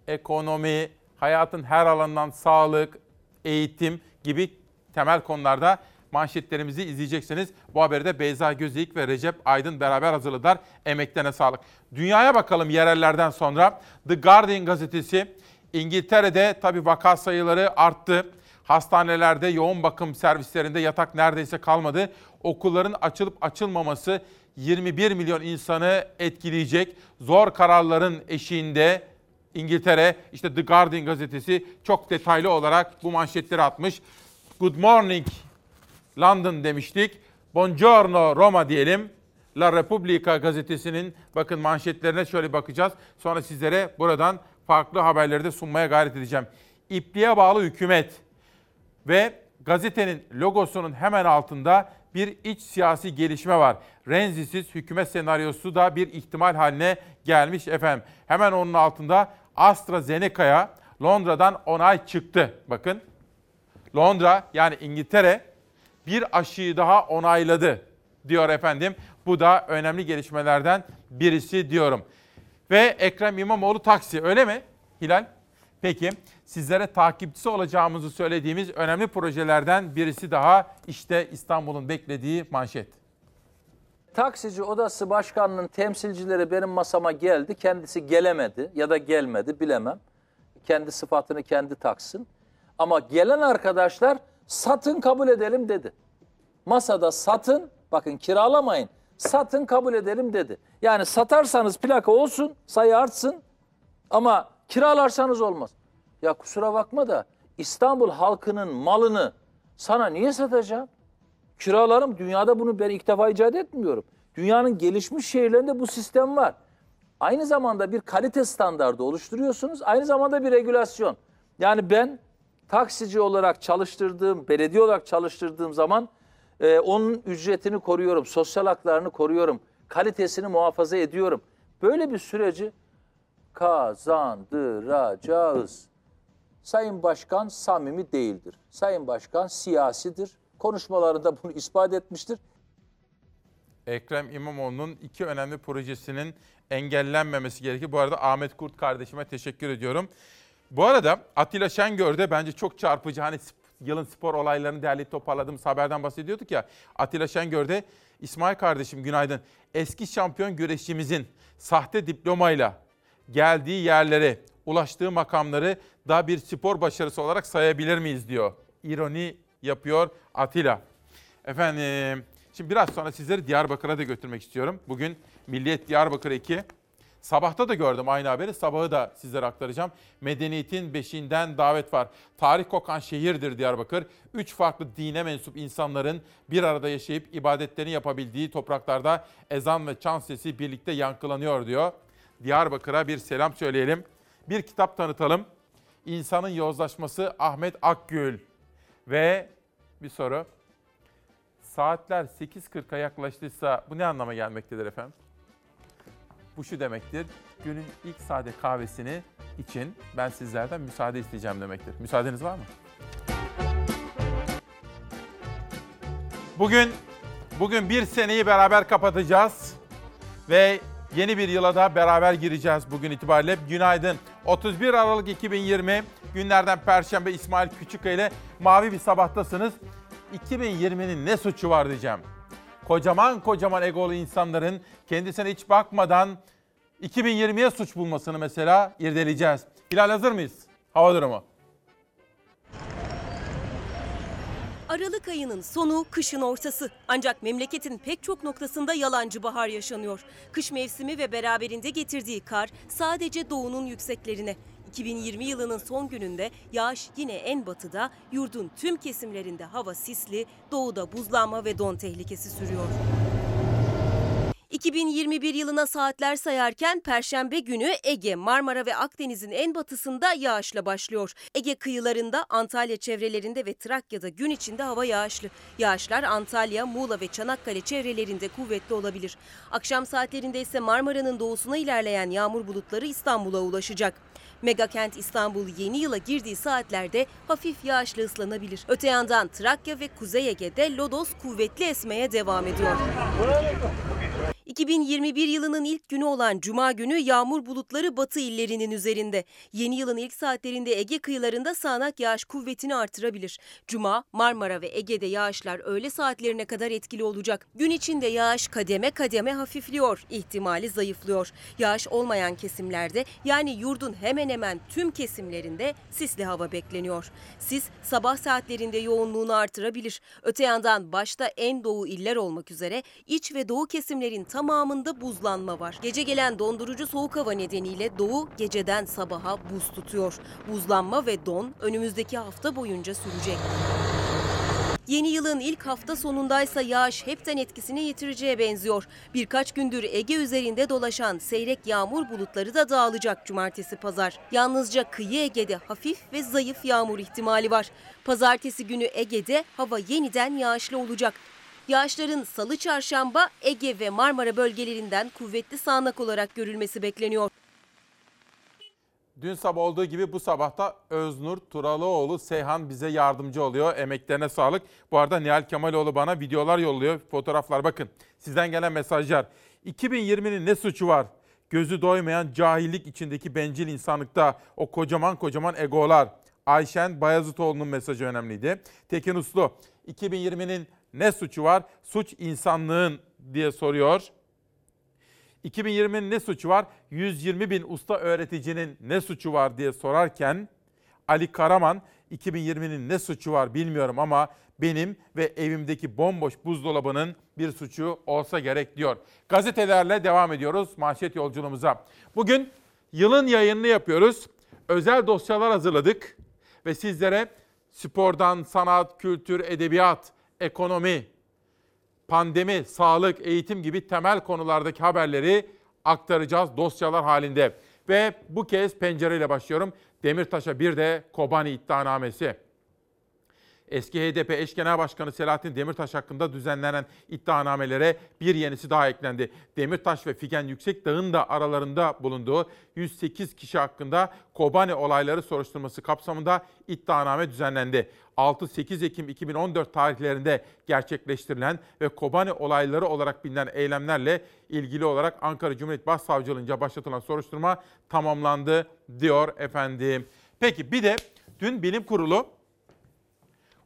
ekonomi, hayatın her alanından sağlık, eğitim gibi temel konularda manşetlerimizi izleyeceksiniz. Bu haberi de Beyza Gözeyik ve Recep Aydın beraber hazırladılar. Emeklerine sağlık. Dünyaya bakalım yerellerden sonra. The Guardian gazetesi İngiltere'de tabii vaka sayıları arttı. Hastanelerde, yoğun bakım servislerinde yatak neredeyse kalmadı. Okulların açılıp açılmaması 21 milyon insanı etkileyecek. Zor kararların eşiğinde İngiltere, işte The Guardian gazetesi çok detaylı olarak bu manşetleri atmış. Good morning London demiştik. Buongiorno Roma diyelim. La Repubblica gazetesinin bakın manşetlerine şöyle bakacağız. Sonra sizlere buradan farklı haberleri de sunmaya gayret edeceğim. İpliğe bağlı hükümet ve gazetenin logosunun hemen altında bir iç siyasi gelişme var. Renzisiz hükümet senaryosu da bir ihtimal haline gelmiş efendim. Hemen onun altında AstraZeneca'ya Londra'dan onay çıktı. Bakın Londra yani İngiltere bir aşıyı daha onayladı diyor efendim. Bu da önemli gelişmelerden birisi diyorum. Ve Ekrem İmamoğlu taksi öyle mi Hilal? Peki sizlere takipçisi olacağımızı söylediğimiz önemli projelerden birisi daha işte İstanbul'un beklediği manşet. Taksici Odası Başkanı'nın temsilcileri benim masama geldi. Kendisi gelemedi ya da gelmedi bilemem. Kendi sıfatını kendi taksın. Ama gelen arkadaşlar satın kabul edelim dedi. Masada satın, bakın kiralamayın, satın kabul edelim dedi. Yani satarsanız plaka olsun, sayı artsın ama kiralarsanız olmaz. Ya kusura bakma da İstanbul halkının malını sana niye satacağım? Kiralarım dünyada bunu ben ilk defa icat etmiyorum. Dünyanın gelişmiş şehirlerinde bu sistem var. Aynı zamanda bir kalite standardı oluşturuyorsunuz. Aynı zamanda bir regülasyon. Yani ben taksici olarak çalıştırdığım, belediye olarak çalıştırdığım zaman e, onun ücretini koruyorum, sosyal haklarını koruyorum, kalitesini muhafaza ediyorum. Böyle bir süreci kazandıracağız. Sayın Başkan samimi değildir. Sayın Başkan siyasidir. Konuşmalarında bunu ispat etmiştir. Ekrem İmamoğlu'nun iki önemli projesinin engellenmemesi gerekir. Bu arada Ahmet Kurt kardeşime teşekkür ediyorum. Bu arada Atilla Şengör de bence çok çarpıcı. Hani yılın spor olaylarını derleyip toparladığımız haberden bahsediyorduk ya. Atilla Şengör de İsmail kardeşim günaydın. Eski şampiyon güreşçimizin sahte diplomayla geldiği yerlere, ulaştığı makamları da bir spor başarısı olarak sayabilir miyiz diyor. İroni yapıyor Atilla. Efendim şimdi biraz sonra sizleri Diyarbakır'a da götürmek istiyorum. Bugün Milliyet Diyarbakır 2 Sabahta da gördüm aynı haberi. Sabahı da sizlere aktaracağım. Medeniyetin beşiğinden davet var. Tarih kokan şehirdir Diyarbakır. Üç farklı dine mensup insanların bir arada yaşayıp ibadetlerini yapabildiği topraklarda ezan ve çan sesi birlikte yankılanıyor diyor. Diyarbakır'a bir selam söyleyelim. bir kitap tanıtalım. İnsanın Yozlaşması Ahmet Akgül. Ve bir soru. Saatler 8.40'a yaklaştıysa bu ne anlama gelmektedir efendim? Bu şu demektir. Günün ilk sade kahvesini için ben sizlerden müsaade isteyeceğim demektir. Müsaadeniz var mı? Bugün bugün bir seneyi beraber kapatacağız ve yeni bir yıla da beraber gireceğiz bugün itibariyle. Günaydın. 31 Aralık 2020 günlerden Perşembe İsmail Küçükkaya ile mavi bir sabahtasınız. 2020'nin ne suçu var diyeceğim. Kocaman kocaman egolu insanların kendisine hiç bakmadan 2020'ye suç bulmasını mesela irdeleyeceğiz. Hilal hazır mıyız? Hava durumu. Aralık ayının sonu, kışın ortası. Ancak memleketin pek çok noktasında yalancı bahar yaşanıyor. Kış mevsimi ve beraberinde getirdiği kar sadece doğunun yükseklerine. 2020 yılının son gününde yağış yine en batıda, yurdun tüm kesimlerinde hava sisli, doğuda buzlanma ve don tehlikesi sürüyor. 2021 yılına saatler sayarken Perşembe günü Ege, Marmara ve Akdeniz'in en batısında yağışla başlıyor. Ege kıyılarında, Antalya çevrelerinde ve Trakya'da gün içinde hava yağışlı. Yağışlar Antalya, Muğla ve Çanakkale çevrelerinde kuvvetli olabilir. Akşam saatlerinde ise Marmara'nın doğusuna ilerleyen yağmur bulutları İstanbul'a ulaşacak. Megakent İstanbul yeni yıla girdiği saatlerde hafif yağışlı ıslanabilir. Öte yandan Trakya ve Kuzey Ege'de lodos kuvvetli esmeye devam ediyor. 2021 yılının ilk günü olan Cuma günü yağmur bulutları batı illerinin üzerinde. Yeni yılın ilk saatlerinde Ege kıyılarında sağanak yağış kuvvetini artırabilir. Cuma, Marmara ve Ege'de yağışlar öğle saatlerine kadar etkili olacak. Gün içinde yağış kademe kademe hafifliyor, ihtimali zayıflıyor. Yağış olmayan kesimlerde yani yurdun hemen hemen tüm kesimlerinde sisli hava bekleniyor. Sis sabah saatlerinde yoğunluğunu artırabilir. Öte yandan başta en doğu iller olmak üzere iç ve doğu kesimlerin tamamında buzlanma var. Gece gelen dondurucu soğuk hava nedeniyle doğu geceden sabaha buz tutuyor. Buzlanma ve don önümüzdeki hafta boyunca sürecek. Yeni yılın ilk hafta sonundaysa yağış hepten etkisini yitireceğe benziyor. Birkaç gündür Ege üzerinde dolaşan seyrek yağmur bulutları da dağılacak cumartesi pazar. Yalnızca kıyı Ege'de hafif ve zayıf yağmur ihtimali var. Pazartesi günü Ege'de hava yeniden yağışlı olacak. Yağışların salı çarşamba Ege ve Marmara bölgelerinden kuvvetli sağanak olarak görülmesi bekleniyor. Dün sabah olduğu gibi bu sabahta Öznur Turalıoğlu Seyhan bize yardımcı oluyor. Emeklerine sağlık. Bu arada Nihal Kemaloğlu bana videolar yolluyor, fotoğraflar bakın. Sizden gelen mesajlar. 2020'nin ne suçu var? Gözü doymayan cahillik içindeki bencil insanlıkta o kocaman kocaman egolar. Ayşen Bayazıtoğlu'nun mesajı önemliydi. Tekin Uslu, 2020'nin ne suçu var? Suç insanlığın diye soruyor. 2020'nin ne suçu var? 120 bin usta öğreticinin ne suçu var diye sorarken Ali Karaman 2020'nin ne suçu var bilmiyorum ama benim ve evimdeki bomboş buzdolabının bir suçu olsa gerek diyor. Gazetelerle devam ediyoruz manşet yolculuğumuza. Bugün yılın yayınını yapıyoruz. Özel dosyalar hazırladık ve sizlere spordan sanat, kültür, edebiyat, ekonomi, pandemi, sağlık, eğitim gibi temel konulardaki haberleri aktaracağız dosyalar halinde. Ve bu kez pencereyle başlıyorum. Demirtaş'a bir de Kobani iddianamesi. Eski HDP eş genel başkanı Selahattin Demirtaş hakkında düzenlenen iddianamelere bir yenisi daha eklendi. Demirtaş ve Figen Yüksekdağ'ın da aralarında bulunduğu 108 kişi hakkında Kobani olayları soruşturması kapsamında iddianame düzenlendi. 6-8 Ekim 2014 tarihlerinde gerçekleştirilen ve Kobani olayları olarak bilinen eylemlerle ilgili olarak Ankara Cumhuriyet Başsavcılığınca başlatılan soruşturma tamamlandı diyor efendim. Peki bir de dün bilim kurulu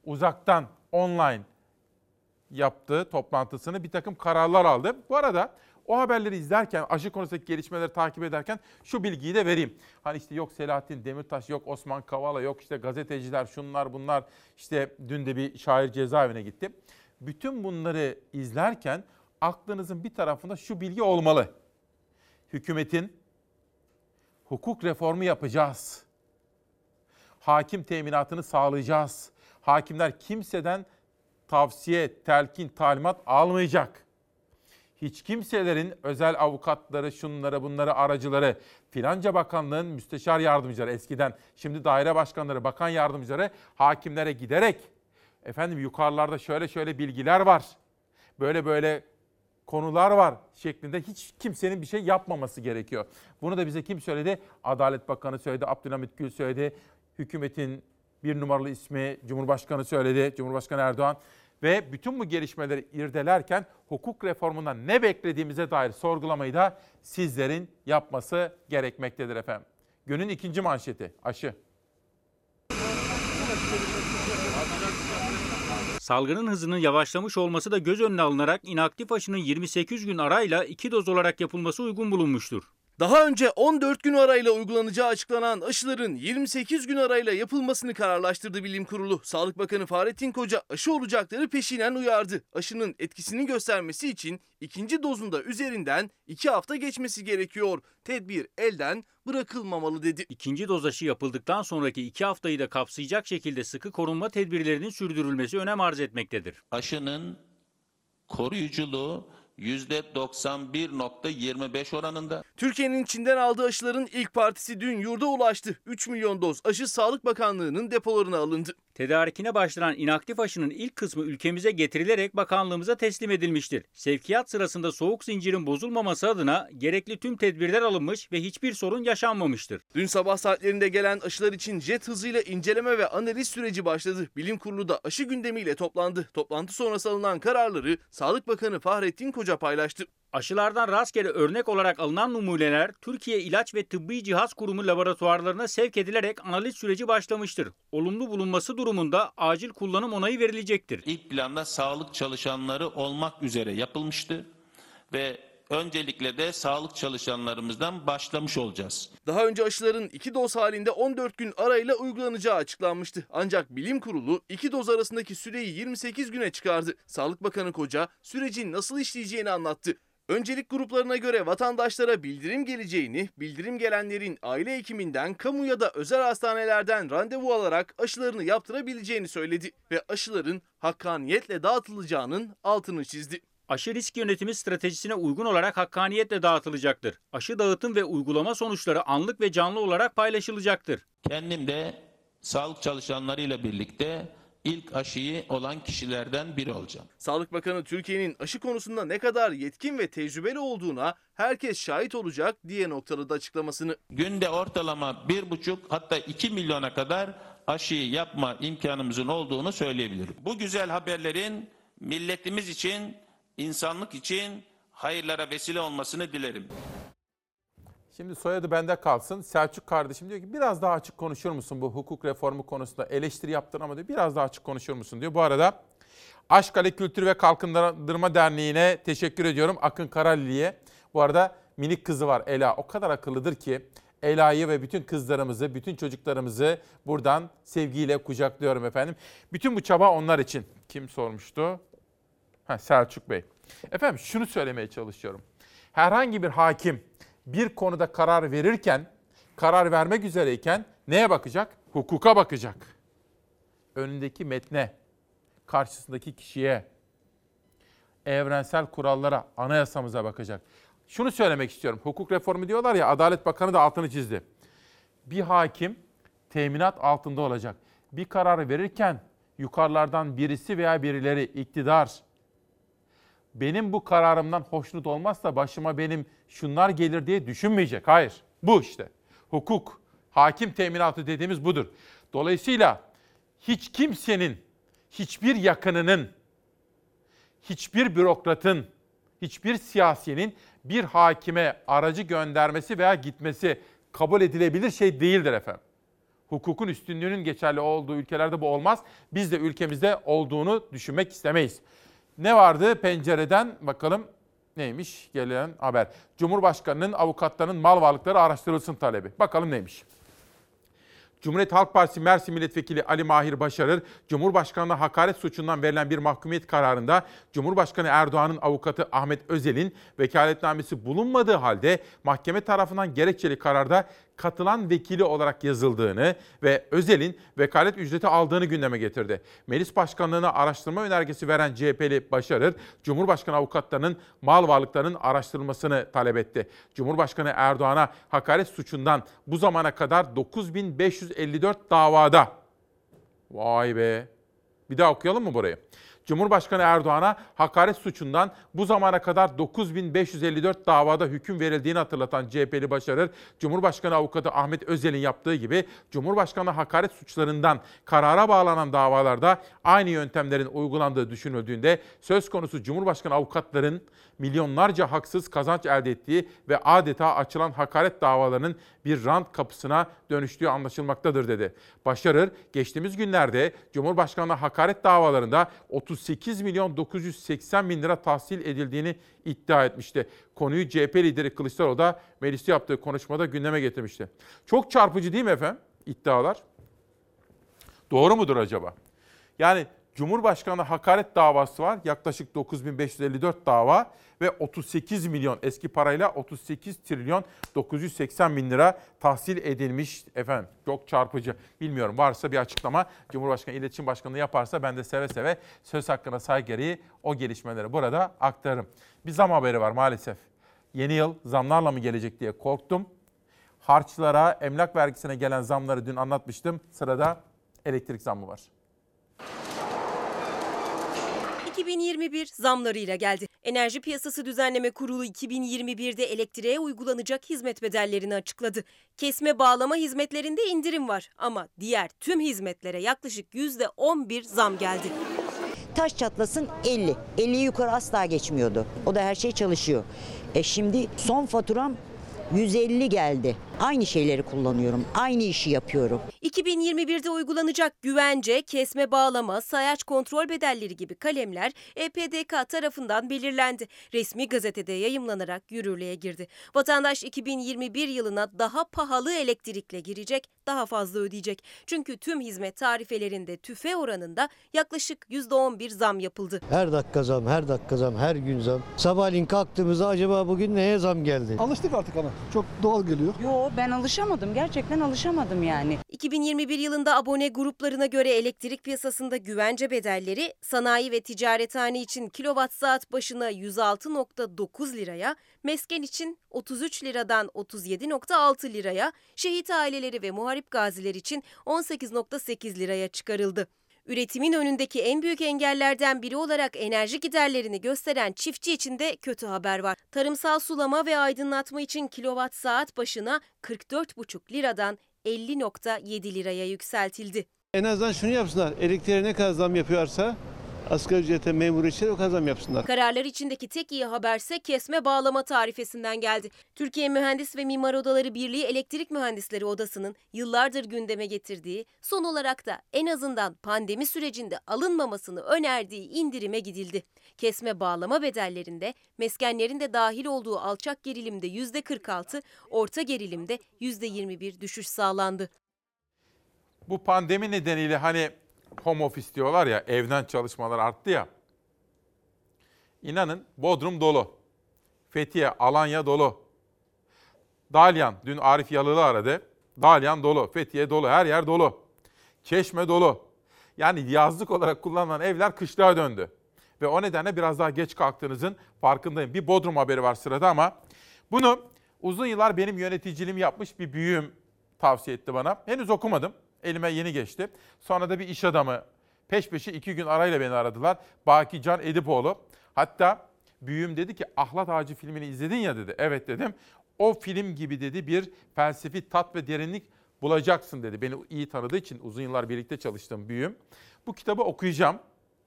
uzaktan online yaptığı toplantısını bir takım kararlar aldı. Bu arada o haberleri izlerken, aşı konusundaki gelişmeleri takip ederken şu bilgiyi de vereyim. Hani işte yok Selahattin Demirtaş, yok Osman Kavala, yok işte gazeteciler, şunlar bunlar. İşte dün de bir şair cezaevine gitti. Bütün bunları izlerken aklınızın bir tarafında şu bilgi olmalı. Hükümetin hukuk reformu yapacağız. Hakim teminatını sağlayacağız hakimler kimseden tavsiye, telkin, talimat almayacak. hiç kimselerin özel avukatları, şunları, bunları, aracıları, filanca bakanlığın müsteşar yardımcıları eskiden, şimdi daire başkanları, bakan yardımcıları hakimlere giderek efendim yukarılarda şöyle şöyle bilgiler var. Böyle böyle konular var şeklinde hiç kimsenin bir şey yapmaması gerekiyor. Bunu da bize kim söyledi? Adalet Bakanı söyledi, Abdülhamit Gül söyledi. Hükümetin bir numaralı ismi Cumhurbaşkanı söyledi, Cumhurbaşkanı Erdoğan. Ve bütün bu gelişmeleri irdelerken hukuk reformundan ne beklediğimize dair sorgulamayı da sizlerin yapması gerekmektedir efendim. Günün ikinci manşeti aşı. Salgının hızının yavaşlamış olması da göz önüne alınarak inaktif aşının 28 gün arayla iki doz olarak yapılması uygun bulunmuştur. Daha önce 14 gün arayla uygulanacağı açıklanan aşıların 28 gün arayla yapılmasını kararlaştırdı Bilim Kurulu. Sağlık Bakanı Fahrettin Koca aşı olacakları peşinen uyardı. Aşının etkisini göstermesi için ikinci dozunda üzerinden 2 hafta geçmesi gerekiyor. Tedbir elden bırakılmamalı dedi. İkinci doz aşı yapıldıktan sonraki iki haftayı da kapsayacak şekilde sıkı korunma tedbirlerinin sürdürülmesi önem arz etmektedir. Aşının koruyuculuğu %91.25 oranında. Türkiye'nin Çin'den aldığı aşıların ilk partisi dün yurda ulaştı. 3 milyon doz aşı Sağlık Bakanlığı'nın depolarına alındı. Tedarikine başlanan inaktif aşının ilk kısmı ülkemize getirilerek bakanlığımıza teslim edilmiştir. Sevkiyat sırasında soğuk zincirin bozulmaması adına gerekli tüm tedbirler alınmış ve hiçbir sorun yaşanmamıştır. Dün sabah saatlerinde gelen aşılar için jet hızıyla inceleme ve analiz süreci başladı. Bilim Kurulu da aşı gündemiyle toplandı. Toplantı sonrası alınan kararları Sağlık Bakanı Fahrettin Koca paylaştı. Aşılardan rastgele örnek olarak alınan numuneler Türkiye İlaç ve Tıbbi Cihaz Kurumu laboratuvarlarına sevk edilerek analiz süreci başlamıştır. Olumlu bulunması durumunda acil kullanım onayı verilecektir. İlk planda sağlık çalışanları olmak üzere yapılmıştı ve öncelikle de sağlık çalışanlarımızdan başlamış olacağız. Daha önce aşıların 2 doz halinde 14 gün arayla uygulanacağı açıklanmıştı. Ancak bilim kurulu 2 doz arasındaki süreyi 28 güne çıkardı. Sağlık Bakanı Koca sürecin nasıl işleyeceğini anlattı. Öncelik gruplarına göre vatandaşlara bildirim geleceğini, bildirim gelenlerin aile hekiminden, kamu ya da özel hastanelerden randevu alarak aşılarını yaptırabileceğini söyledi ve aşıların hakkaniyetle dağıtılacağının altını çizdi. Aşı risk yönetimi stratejisine uygun olarak hakkaniyetle dağıtılacaktır. Aşı dağıtım ve uygulama sonuçları anlık ve canlı olarak paylaşılacaktır. Kendim de sağlık çalışanlarıyla birlikte ilk aşıyı olan kişilerden biri olacağım. Sağlık Bakanı Türkiye'nin aşı konusunda ne kadar yetkin ve tecrübeli olduğuna herkes şahit olacak diye noktaladı açıklamasını. Günde ortalama 1,5 hatta 2 milyona kadar aşıyı yapma imkanımızın olduğunu söyleyebilirim. Bu güzel haberlerin milletimiz için, insanlık için hayırlara vesile olmasını dilerim. Şimdi soyadı bende kalsın. Selçuk kardeşim diyor ki biraz daha açık konuşur musun bu hukuk reformu konusunda? Eleştiri yaptın ama diyor biraz daha açık konuşur musun diyor. Bu arada Aşkale Kültür ve Kalkındırma Derneği'ne teşekkür ediyorum. Akın Karalili'ye. Bu arada minik kızı var Ela. O kadar akıllıdır ki Ela'yı ve bütün kızlarımızı, bütün çocuklarımızı buradan sevgiyle kucaklıyorum efendim. Bütün bu çaba onlar için. Kim sormuştu? Ha, Selçuk Bey. Efendim şunu söylemeye çalışıyorum. Herhangi bir hakim bir konuda karar verirken, karar vermek üzereyken neye bakacak? Hukuka bakacak. Önündeki metne, karşısındaki kişiye, evrensel kurallara, anayasamıza bakacak. Şunu söylemek istiyorum. Hukuk reformu diyorlar ya, Adalet Bakanı da altını çizdi. Bir hakim teminat altında olacak. Bir karar verirken yukarılardan birisi veya birileri iktidar benim bu kararımdan hoşnut olmazsa başıma benim şunlar gelir diye düşünmeyecek. Hayır. Bu işte. Hukuk, hakim teminatı dediğimiz budur. Dolayısıyla hiç kimsenin, hiçbir yakınının, hiçbir bürokratın, hiçbir siyasinin bir hakime aracı göndermesi veya gitmesi kabul edilebilir şey değildir efendim. Hukukun üstünlüğünün geçerli olduğu ülkelerde bu olmaz. Biz de ülkemizde olduğunu düşünmek istemeyiz. Ne vardı pencereden bakalım neymiş gelen haber. Cumhurbaşkanının avukatlarının mal varlıkları araştırılsın talebi. Bakalım neymiş. Cumhuriyet Halk Partisi Mersin Milletvekili Ali Mahir Başarır, Cumhurbaşkanı'na hakaret suçundan verilen bir mahkumiyet kararında Cumhurbaşkanı Erdoğan'ın avukatı Ahmet Özel'in vekaletnamesi bulunmadığı halde mahkeme tarafından gerekçeli kararda katılan vekili olarak yazıldığını ve Özel'in vekalet ücreti aldığını gündeme getirdi. Meclis Başkanlığı'na araştırma önergesi veren CHP'li Başarır, Cumhurbaşkanı avukatlarının mal varlıklarının araştırılmasını talep etti. Cumhurbaşkanı Erdoğan'a hakaret suçundan bu zamana kadar 9554 davada. Vay be. Bir daha okuyalım mı burayı? Cumhurbaşkanı Erdoğan'a hakaret suçundan bu zamana kadar 9554 davada hüküm verildiğini hatırlatan CHP'li Başarır, Cumhurbaşkanı avukatı Ahmet Özel'in yaptığı gibi Cumhurbaşkanı hakaret suçlarından karara bağlanan davalarda aynı yöntemlerin uygulandığı düşünüldüğünde söz konusu Cumhurbaşkanı avukatların milyonlarca haksız kazanç elde ettiği ve adeta açılan hakaret davalarının bir rant kapısına dönüştüğü anlaşılmaktadır dedi. Başarır geçtiğimiz günlerde Cumhurbaşkanı hakaret davalarında 38 milyon 980 bin lira tahsil edildiğini iddia etmişti. Konuyu CHP lideri Kılıçdaroğlu da mecliste yaptığı konuşmada gündeme getirmişti. Çok çarpıcı değil mi efendim iddialar? Doğru mudur acaba? Yani Cumhurbaşkanı hakaret davası var. Yaklaşık 9554 dava ve 38 milyon eski parayla 38 trilyon 980 bin lira tahsil edilmiş efendim. Çok çarpıcı. Bilmiyorum varsa bir açıklama Cumhurbaşkanı İletişim Başkanlığı yaparsa ben de seve seve söz hakkına saygı gereği o gelişmeleri burada aktarırım. Bir zam haberi var maalesef. Yeni yıl zamlarla mı gelecek diye korktum. Harçlara, emlak vergisine gelen zamları dün anlatmıştım. Sırada elektrik zammı var. 2021 zamlarıyla geldi. Enerji Piyasası Düzenleme Kurulu 2021'de elektriğe uygulanacak hizmet bedellerini açıkladı. Kesme bağlama hizmetlerinde indirim var ama diğer tüm hizmetlere yaklaşık %11 zam geldi. Taş çatlasın 50. 50'yi yukarı asla geçmiyordu. O da her şey çalışıyor. E şimdi son faturam 150 geldi. Aynı şeyleri kullanıyorum. Aynı işi yapıyorum. 2021'de uygulanacak güvence, kesme bağlama, sayaç kontrol bedelleri gibi kalemler EPDK tarafından belirlendi. Resmi gazetede yayımlanarak yürürlüğe girdi. Vatandaş 2021 yılına daha pahalı elektrikle girecek, daha fazla ödeyecek. Çünkü tüm hizmet tarifelerinde tüfe oranında yaklaşık %11 zam yapıldı. Her dakika zam, her dakika zam, her gün zam. Sabahleyin kalktığımızda acaba bugün neye zam geldi? Alıştık artık ama. Çok doğal geliyor. Yo ben alışamadım. Gerçekten alışamadım yani. 2021 yılında abone gruplarına göre elektrik piyasasında güvence bedelleri sanayi ve ticarethane için kilowatt saat başına 106.9 liraya, mesken için 33 liradan 37.6 liraya, şehit aileleri ve muharip gaziler için 18.8 liraya çıkarıldı. Üretimin önündeki en büyük engellerden biri olarak enerji giderlerini gösteren çiftçi için de kötü haber var. Tarımsal sulama ve aydınlatma için kilowatt saat başına 44,5 liradan 50.7 liraya yükseltildi. En azından şunu yapsınlar. Elektriğe ne kadar zam yapıyorsa asgari ücrete memur için o kadar zam yapsınlar. Kararlar içindeki tek iyi haberse kesme bağlama tarifesinden geldi. Türkiye Mühendis ve Mimar Odaları Birliği Elektrik Mühendisleri Odası'nın yıllardır gündeme getirdiği, son olarak da en azından pandemi sürecinde alınmamasını önerdiği indirime gidildi. Kesme bağlama bedellerinde meskenlerin de dahil olduğu alçak gerilimde %46, orta gerilimde %21 düşüş sağlandı. Bu pandemi nedeniyle hani home office diyorlar ya evden çalışmalar arttı ya. İnanın Bodrum dolu. Fethiye, Alanya dolu. Dalyan, dün Arif Yalılı aradı. Dalyan dolu, Fethiye dolu, her yer dolu. Çeşme dolu. Yani yazlık olarak kullanılan evler kışlığa döndü. Ve o nedenle biraz daha geç kalktığınızın farkındayım. Bir Bodrum haberi var sırada ama bunu uzun yıllar benim yöneticiliğim yapmış bir büyüğüm tavsiye etti bana. Henüz okumadım. Elime yeni geçti. Sonra da bir iş adamı peş peşe iki gün arayla beni aradılar. Baki Can Edipoğlu. Hatta büyüğüm dedi ki Ahlat Ağacı filmini izledin ya dedi. Evet dedim. O film gibi dedi bir felsefi tat ve derinlik bulacaksın dedi. Beni iyi tanıdığı için uzun yıllar birlikte çalıştığım büyüğüm. Bu kitabı okuyacağım.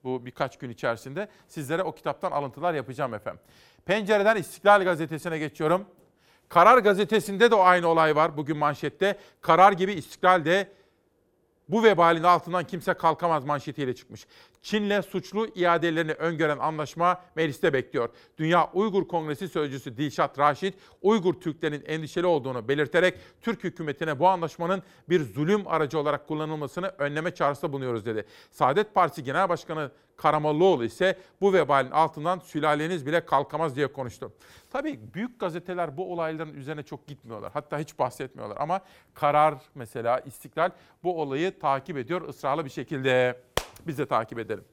Bu birkaç gün içerisinde sizlere o kitaptan alıntılar yapacağım efendim. Pencereden İstiklal Gazetesi'ne geçiyorum. Karar Gazetesi'nde de aynı olay var bugün manşette. Karar gibi İstiklal'de bu vebalin altından kimse kalkamaz manşetiyle çıkmış. Çin'le suçlu iadelerini öngören anlaşma mecliste bekliyor. Dünya Uygur Kongresi Sözcüsü Dilşat Raşit, Uygur Türklerin endişeli olduğunu belirterek Türk hükümetine bu anlaşmanın bir zulüm aracı olarak kullanılmasını önleme çağrısında bulunuyoruz dedi. Saadet Partisi Genel Başkanı Karamollaoğlu ise bu vebalin altından sülaleniz bile kalkamaz diye konuştu. Tabii büyük gazeteler bu olayların üzerine çok gitmiyorlar. Hatta hiç bahsetmiyorlar ama Karar mesela İstiklal bu olayı takip ediyor ısrarlı bir şekilde. Biz de takip edelim.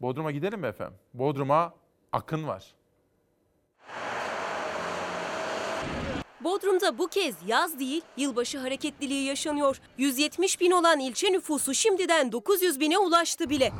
Bodrum'a gidelim mi efendim? Bodrum'a akın var. Bodrum'da bu kez yaz değil, yılbaşı hareketliliği yaşanıyor. 170 bin olan ilçe nüfusu şimdiden 900 bine ulaştı bile.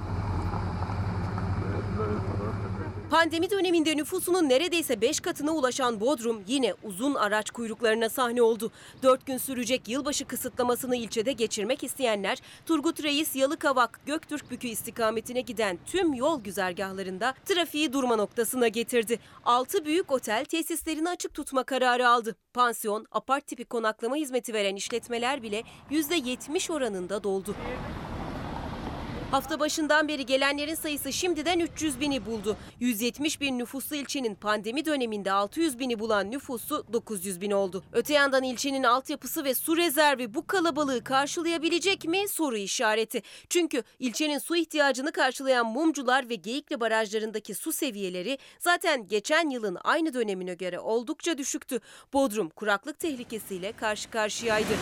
Pandemi döneminde nüfusunun neredeyse 5 katına ulaşan Bodrum yine uzun araç kuyruklarına sahne oldu. 4 gün sürecek yılbaşı kısıtlamasını ilçede geçirmek isteyenler Turgut Reis Yalıkavak Göktürkbükü istikametine giden tüm yol güzergahlarında trafiği durma noktasına getirdi. 6 büyük otel tesislerini açık tutma kararı aldı. Pansiyon, apart tipi konaklama hizmeti veren işletmeler bile %70 oranında doldu. Hafta başından beri gelenlerin sayısı şimdiden 300 bini buldu. 170 bin nüfuslu ilçenin pandemi döneminde 600 bini bulan nüfusu 900 bin oldu. Öte yandan ilçenin altyapısı ve su rezervi bu kalabalığı karşılayabilecek mi soru işareti. Çünkü ilçenin su ihtiyacını karşılayan Mumcular ve Geyikli barajlarındaki su seviyeleri zaten geçen yılın aynı dönemine göre oldukça düşüktü. Bodrum kuraklık tehlikesiyle karşı karşıyaydı.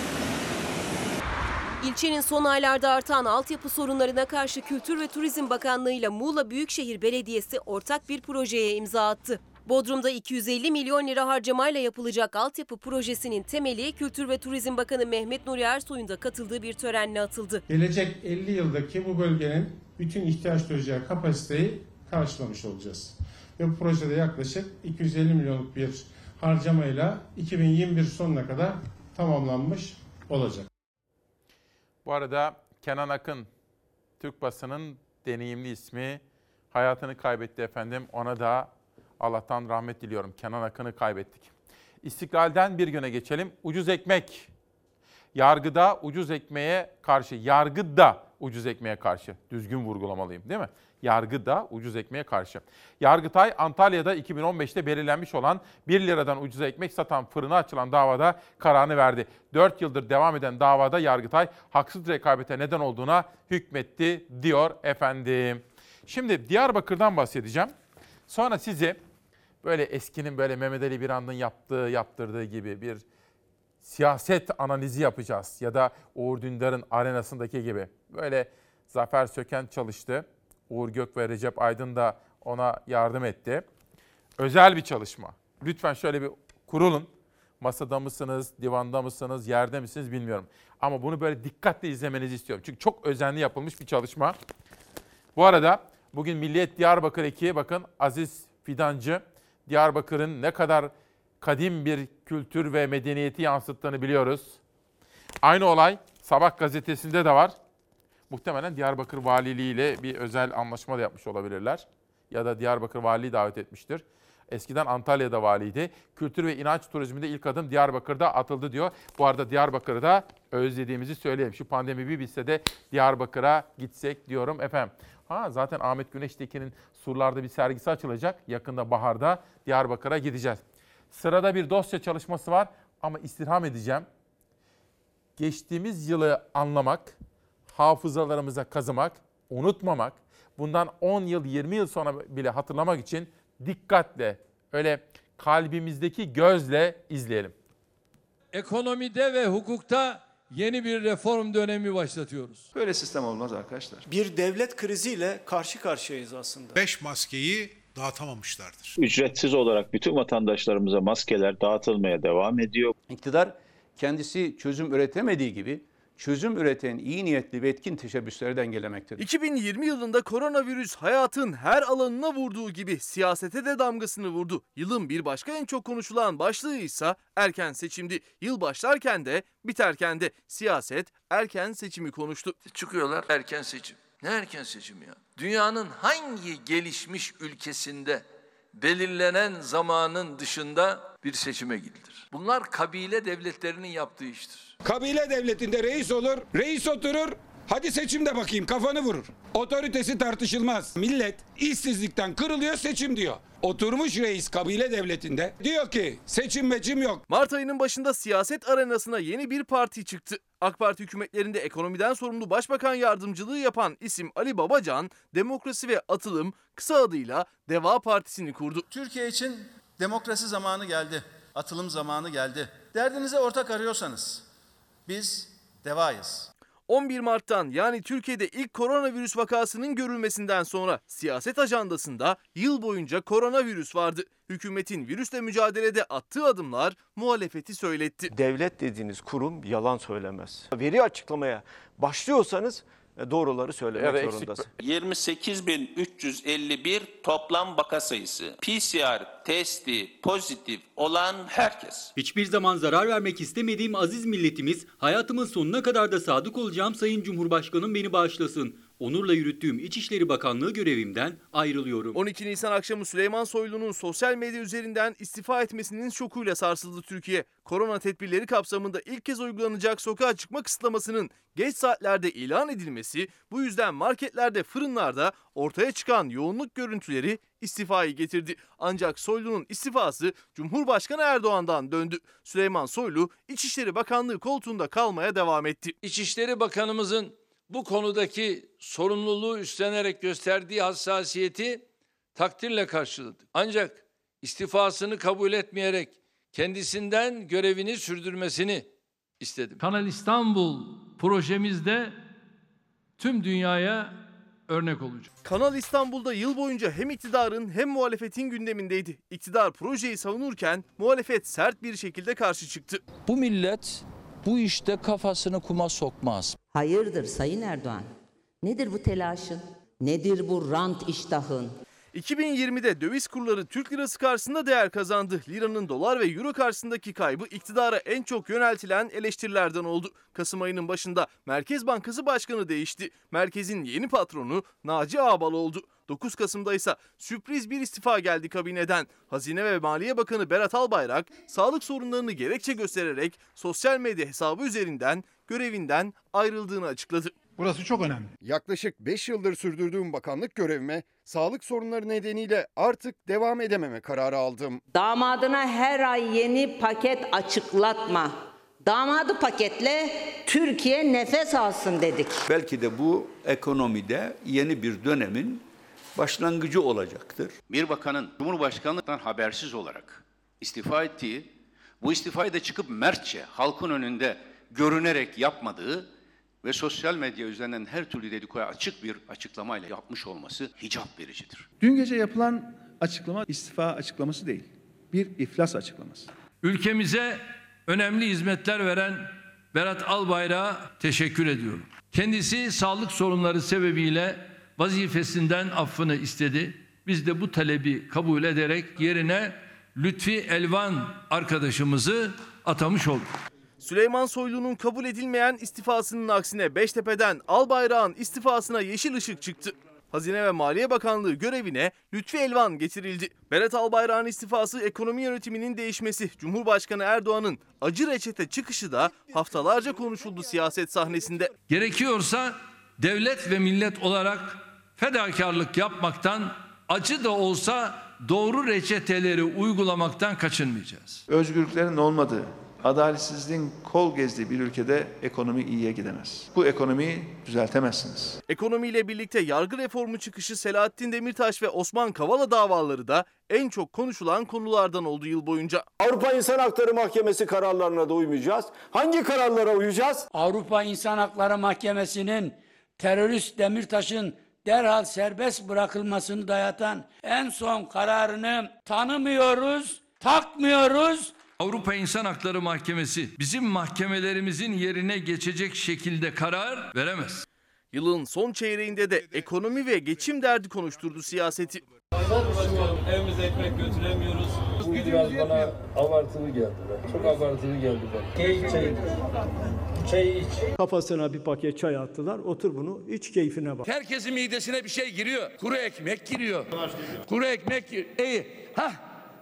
İlçenin son aylarda artan altyapı sorunlarına karşı Kültür ve Turizm Bakanlığı ile Muğla Büyükşehir Belediyesi ortak bir projeye imza attı. Bodrum'da 250 milyon lira harcamayla yapılacak altyapı projesinin temeli Kültür ve Turizm Bakanı Mehmet Nuri Ersoy'un da katıldığı bir törenle atıldı. Gelecek 50 yıldaki bu bölgenin bütün ihtiyaç duyacağı kapasiteyi karşılamış olacağız. Ve bu projede yaklaşık 250 milyonluk bir harcamayla 2021 sonuna kadar tamamlanmış olacak. Bu arada Kenan Akın, Türk basının deneyimli ismi hayatını kaybetti efendim. Ona da Allah'tan rahmet diliyorum. Kenan Akın'ı kaybettik. İstiklalden bir güne geçelim. Ucuz ekmek. Yargıda ucuz ekmeğe karşı, yargıda ucuz ekmeğe karşı. Düzgün vurgulamalıyım değil mi? Yargıda ucuz ekmeğe karşı. Yargıtay Antalya'da 2015'te belirlenmiş olan 1 liradan ucuz ekmek satan fırına açılan davada kararını verdi. 4 yıldır devam eden davada Yargıtay haksız rekabete neden olduğuna hükmetti diyor efendim. Şimdi Diyarbakır'dan bahsedeceğim. Sonra sizi böyle eskinin böyle Mehmet Ali Birand'ın yaptığı, yaptırdığı gibi bir siyaset analizi yapacağız. Ya da Uğur Dündar'ın arenasındaki gibi. Böyle Zafer Söken çalıştı. Uğur Gök ve Recep Aydın da ona yardım etti. Özel bir çalışma. Lütfen şöyle bir kurulun. Masada mısınız, divanda mısınız, yerde misiniz bilmiyorum. Ama bunu böyle dikkatle izlemenizi istiyorum. Çünkü çok özenli yapılmış bir çalışma. Bu arada bugün Milliyet Diyarbakır ekibi bakın Aziz Fidancı Diyarbakır'ın ne kadar kadim bir kültür ve medeniyeti yansıttığını biliyoruz. Aynı olay Sabah gazetesinde de var. Muhtemelen Diyarbakır Valiliği ile bir özel anlaşma da yapmış olabilirler. Ya da Diyarbakır Valiliği davet etmiştir. Eskiden Antalya'da valiydi. Kültür ve inanç turizminde ilk adım Diyarbakır'da atıldı diyor. Bu arada Diyarbakır'da özlediğimizi söyleyelim. Şu pandemi bir bitse de Diyarbakır'a gitsek diyorum efendim. Ha zaten Ahmet Güneştekin'in surlarda bir sergisi açılacak. Yakında baharda Diyarbakır'a gideceğiz. Sırada bir dosya çalışması var ama istirham edeceğim. Geçtiğimiz yılı anlamak, hafızalarımıza kazımak, unutmamak, bundan 10 yıl, 20 yıl sonra bile hatırlamak için dikkatle, öyle kalbimizdeki gözle izleyelim. Ekonomide ve hukukta yeni bir reform dönemi başlatıyoruz. Böyle sistem olmaz arkadaşlar. Bir devlet kriziyle karşı karşıyayız aslında. Beş maskeyi dağıtamamışlardır. Ücretsiz olarak bütün vatandaşlarımıza maskeler dağıtılmaya devam ediyor. İktidar kendisi çözüm üretemediği gibi çözüm üreten iyi niyetli ve etkin teşebbüsleri dengelemektedir. 2020 yılında koronavirüs hayatın her alanına vurduğu gibi siyasete de damgasını vurdu. Yılın bir başka en çok konuşulan başlığı ise erken seçimdi. Yıl başlarken de biterken de siyaset erken seçimi konuştu. Çıkıyorlar erken seçim. Ne erken seçim ya? Dünyanın hangi gelişmiş ülkesinde belirlenen zamanın dışında bir seçime gidilir? Bunlar kabile devletlerinin yaptığı iştir. Kabile devletinde reis olur, reis oturur, Hadi seçimde bakayım kafanı vurur. Otoritesi tartışılmaz. Millet işsizlikten kırılıyor seçim diyor. Oturmuş reis kabile devletinde diyor ki seçim meçim yok. Mart ayının başında siyaset arenasına yeni bir parti çıktı. AK Parti hükümetlerinde ekonomiden sorumlu başbakan yardımcılığı yapan isim Ali Babacan, Demokrasi ve Atılım kısa adıyla Deva Partisi'ni kurdu. Türkiye için demokrasi zamanı geldi. Atılım zamanı geldi. Derdinize ortak arıyorsanız biz devayız. 11 Mart'tan yani Türkiye'de ilk koronavirüs vakasının görülmesinden sonra siyaset ajandasında yıl boyunca koronavirüs vardı. Hükümetin virüsle mücadelede attığı adımlar muhalefeti söyletti. Devlet dediğiniz kurum yalan söylemez. Veri açıklamaya başlıyorsanız doğruları söylemek zorundasınız. 28.351 toplam vaka sayısı. PCR testi pozitif olan herkes. Hiçbir zaman zarar vermek istemediğim aziz milletimiz, hayatımın sonuna kadar da sadık olacağım Sayın Cumhurbaşkanım beni bağışlasın. Onurla yürüttüğüm İçişleri Bakanlığı görevimden ayrılıyorum. 12 Nisan akşamı Süleyman Soylu'nun sosyal medya üzerinden istifa etmesinin şokuyla sarsıldı Türkiye. Korona tedbirleri kapsamında ilk kez uygulanacak sokağa çıkma kısıtlamasının geç saatlerde ilan edilmesi, bu yüzden marketlerde, fırınlarda ortaya çıkan yoğunluk görüntüleri istifayı getirdi. Ancak Soylu'nun istifası Cumhurbaşkanı Erdoğan'dan döndü. Süleyman Soylu İçişleri Bakanlığı koltuğunda kalmaya devam etti. İçişleri Bakanımızın bu konudaki sorumluluğu üstlenerek gösterdiği hassasiyeti takdirle karşıladık. Ancak istifasını kabul etmeyerek kendisinden görevini sürdürmesini istedim. Kanal İstanbul projemizde tüm dünyaya örnek olacak. Kanal İstanbul'da yıl boyunca hem iktidarın hem muhalefetin gündemindeydi. İktidar projeyi savunurken muhalefet sert bir şekilde karşı çıktı. Bu millet bu işte kafasını kuma sokmaz. Hayırdır Sayın Erdoğan? Nedir bu telaşın? Nedir bu rant iştahın? 2020'de döviz kurları Türk lirası karşısında değer kazandı. Liranın dolar ve euro karşısındaki kaybı iktidara en çok yöneltilen eleştirilerden oldu. Kasım ayının başında Merkez Bankası Başkanı değişti. Merkezin yeni patronu Naci Ağbal oldu. 9 Kasım'da ise sürpriz bir istifa geldi kabineden. Hazine ve Maliye Bakanı Berat Albayrak sağlık sorunlarını gerekçe göstererek sosyal medya hesabı üzerinden görevinden ayrıldığını açıkladı. Burası çok önemli. Yaklaşık 5 yıldır sürdürdüğüm bakanlık görevime sağlık sorunları nedeniyle artık devam edememe kararı aldım. Damadına her ay yeni paket açıklatma. Damadı paketle Türkiye nefes alsın dedik. Belki de bu ekonomide yeni bir dönemin başlangıcı olacaktır. Bir bakanın Cumhurbaşkanlıktan habersiz olarak istifa ettiği, bu istifayı da çıkıp mertçe halkın önünde görünerek yapmadığı ve sosyal medya üzerinden her türlü dedikoya açık bir açıklamayla yapmış olması hicap vericidir. Dün gece yapılan açıklama istifa açıklaması değil. Bir iflas açıklaması. Ülkemize önemli hizmetler veren Berat Albayrak'a teşekkür ediyorum. Kendisi sağlık sorunları sebebiyle vazifesinden affını istedi. Biz de bu talebi kabul ederek yerine Lütfi Elvan arkadaşımızı atamış olduk. Süleyman Soylu'nun kabul edilmeyen istifasının aksine Beştepe'den Albayrak'ın istifasına yeşil ışık çıktı. Hazine ve Maliye Bakanlığı görevine Lütfi Elvan getirildi. Berat Albayrak'ın istifası ekonomi yönetiminin değişmesi, Cumhurbaşkanı Erdoğan'ın acı reçete çıkışı da haftalarca konuşuldu siyaset sahnesinde. Gerekiyorsa devlet ve millet olarak fedakarlık yapmaktan acı da olsa doğru reçeteleri uygulamaktan kaçınmayacağız. Özgürlüklerin olmadığı, adaletsizliğin kol gezdiği bir ülkede ekonomi iyiye gidemez. Bu ekonomiyi düzeltemezsiniz. Ekonomiyle birlikte yargı reformu çıkışı Selahattin Demirtaş ve Osman Kavala davaları da en çok konuşulan konulardan oldu yıl boyunca. Avrupa İnsan Hakları Mahkemesi kararlarına da uymayacağız. Hangi kararlara uyacağız? Avrupa İnsan Hakları Mahkemesi'nin terörist Demirtaş'ın derhal serbest bırakılmasını dayatan en son kararını tanımıyoruz, takmıyoruz. Avrupa İnsan Hakları Mahkemesi bizim mahkemelerimizin yerine geçecek şekilde karar veremez. Yılın son çeyreğinde de ekonomi ve geçim derdi konuşturdu siyaseti. Evimize ekmek götüremiyoruz. Biraz bana abartılı geldi. Çok abartılı geldi bana. Çay, çay, çay iç. Kafasına bir paket çay attılar. Otur bunu iç keyfine bak. Herkesin midesine bir şey giriyor. Kuru ekmek giriyor. Kuru ekmek giriyor. İyi. Hah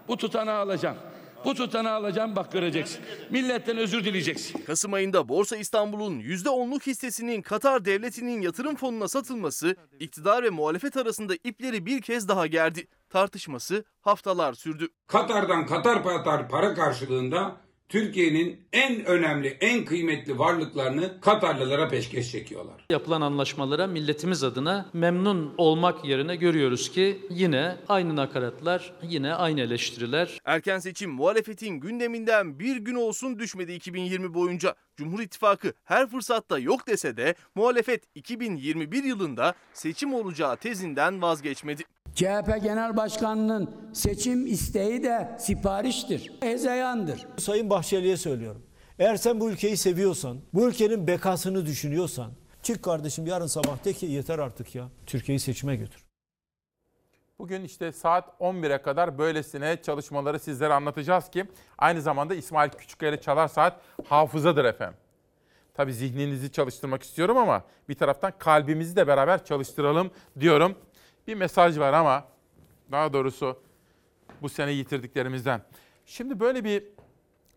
bu tutanağı alacağım. Bu tutanağı alacağım bak göreceksin. Milletten özür dileyeceksin. Kasım ayında Borsa İstanbul'un %10'luk hissesinin Katar devletinin yatırım fonuna satılması iktidar ve muhalefet arasında ipleri bir kez daha gerdi. Tartışması haftalar sürdü. Katar'dan Katar Patar para karşılığında Türkiye'nin en önemli, en kıymetli varlıklarını Katarlılara peşkeş çekiyorlar. Yapılan anlaşmalara milletimiz adına memnun olmak yerine görüyoruz ki yine aynı nakaratlar, yine aynı eleştiriler. Erken seçim muhalefetin gündeminden bir gün olsun düşmedi 2020 boyunca. Cumhur İttifakı her fırsatta yok dese de muhalefet 2021 yılında seçim olacağı tezinden vazgeçmedi. CHP Genel Başkanı'nın seçim isteği de sipariştir, hezeyandır. Sayın Bahçeli'ye söylüyorum. Eğer sen bu ülkeyi seviyorsan, bu ülkenin bekasını düşünüyorsan, çık kardeşim yarın sabah de ki yeter artık ya. Türkiye'yi seçime götür. Bugün işte saat 11'e kadar böylesine çalışmaları sizlere anlatacağız ki aynı zamanda İsmail Küçükkaya Çalar Saat hafızadır efendim. Tabii zihninizi çalıştırmak istiyorum ama bir taraftan kalbimizi de beraber çalıştıralım diyorum. Bir mesaj var ama daha doğrusu bu sene yitirdiklerimizden. Şimdi böyle bir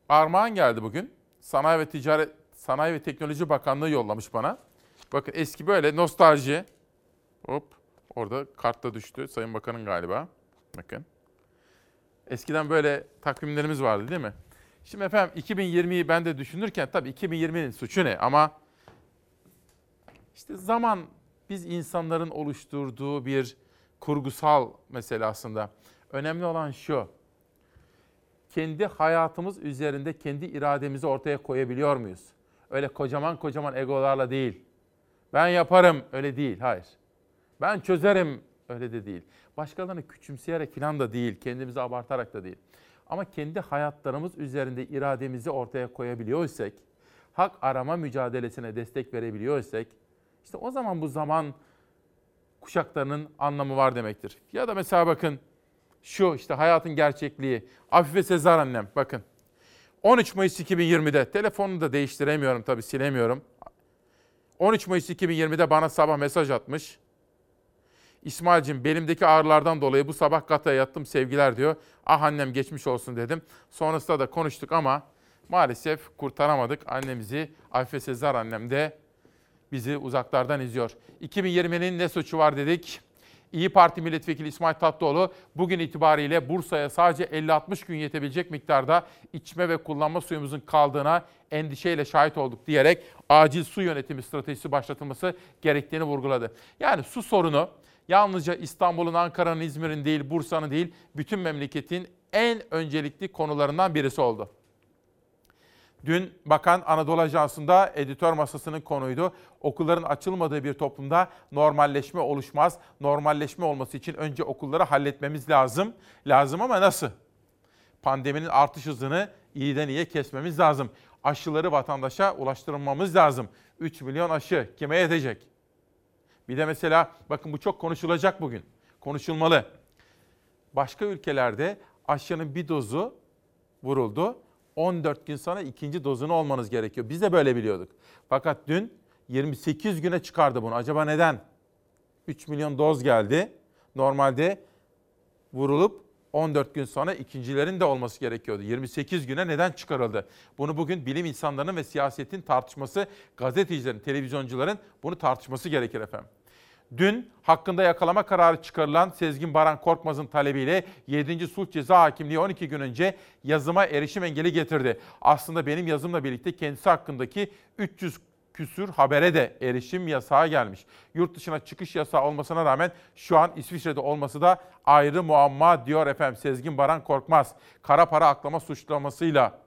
armağan geldi bugün. Sanayi ve Ticaret Sanayi ve Teknoloji Bakanlığı yollamış bana. Bakın eski böyle nostalji. Hop orada kartta düştü. Sayın Bakan'ın galiba. Bakın. Eskiden böyle takvimlerimiz vardı değil mi? Şimdi efendim 2020'yi ben de düşünürken tabii 2020'nin suçu ne? Ama işte zaman biz insanların oluşturduğu bir kurgusal mesele aslında. Önemli olan şu. Kendi hayatımız üzerinde kendi irademizi ortaya koyabiliyor muyuz? Öyle kocaman kocaman egolarla değil. Ben yaparım öyle değil. Hayır. Ben çözerim öyle de değil. Başkalarını küçümseyerek falan da değil. Kendimizi abartarak da değil. Ama kendi hayatlarımız üzerinde irademizi ortaya koyabiliyorsak, hak arama mücadelesine destek verebiliyorsak, işte o zaman bu zaman kuşaklarının anlamı var demektir. Ya da mesela bakın şu işte hayatın gerçekliği. Afife Sezar annem bakın. 13 Mayıs 2020'de telefonunu da değiştiremiyorum tabii silemiyorum. 13 Mayıs 2020'de bana sabah mesaj atmış. İsmail'cim belimdeki ağrılardan dolayı bu sabah kataya yattım sevgiler diyor. Ah annem geçmiş olsun dedim. Sonrasında da konuştuk ama maalesef kurtaramadık annemizi. Afife Sezar annem de bizi uzaklardan izliyor. 2020'nin ne suçu var dedik. İyi Parti Milletvekili İsmail Tatlıoğlu bugün itibariyle Bursa'ya sadece 50-60 gün yetebilecek miktarda içme ve kullanma suyumuzun kaldığına endişeyle şahit olduk diyerek acil su yönetimi stratejisi başlatılması gerektiğini vurguladı. Yani su sorunu yalnızca İstanbul'un, Ankara'nın, İzmir'in değil, Bursa'nın değil, bütün memleketin en öncelikli konularından birisi oldu. Dün Bakan Anadolu Ajansı'nda editör masasının konuydu. Okulların açılmadığı bir toplumda normalleşme oluşmaz. Normalleşme olması için önce okulları halletmemiz lazım. Lazım ama nasıl? Pandeminin artış hızını iyiden iyiye kesmemiz lazım. Aşıları vatandaşa ulaştırmamız lazım. 3 milyon aşı kime yetecek? Bir de mesela bakın bu çok konuşulacak bugün. Konuşulmalı. Başka ülkelerde aşının bir dozu vuruldu. 14 gün sonra ikinci dozunu olmanız gerekiyor. Biz de böyle biliyorduk. Fakat dün 28 güne çıkardı bunu. Acaba neden? 3 milyon doz geldi. Normalde vurulup 14 gün sonra ikincilerin de olması gerekiyordu. 28 güne neden çıkarıldı? Bunu bugün bilim insanlarının ve siyasetin tartışması, gazetecilerin, televizyoncuların bunu tartışması gerekir efendim. Dün hakkında yakalama kararı çıkarılan Sezgin Baran Korkmaz'ın talebiyle 7. Sulh Ceza Hakimliği 12 gün önce yazıma erişim engeli getirdi. Aslında benim yazımla birlikte kendisi hakkındaki 300 küsür habere de erişim yasağı gelmiş. Yurt dışına çıkış yasağı olmasına rağmen şu an İsviçre'de olması da ayrı muamma diyor efendim Sezgin Baran Korkmaz. Kara para aklama suçlamasıyla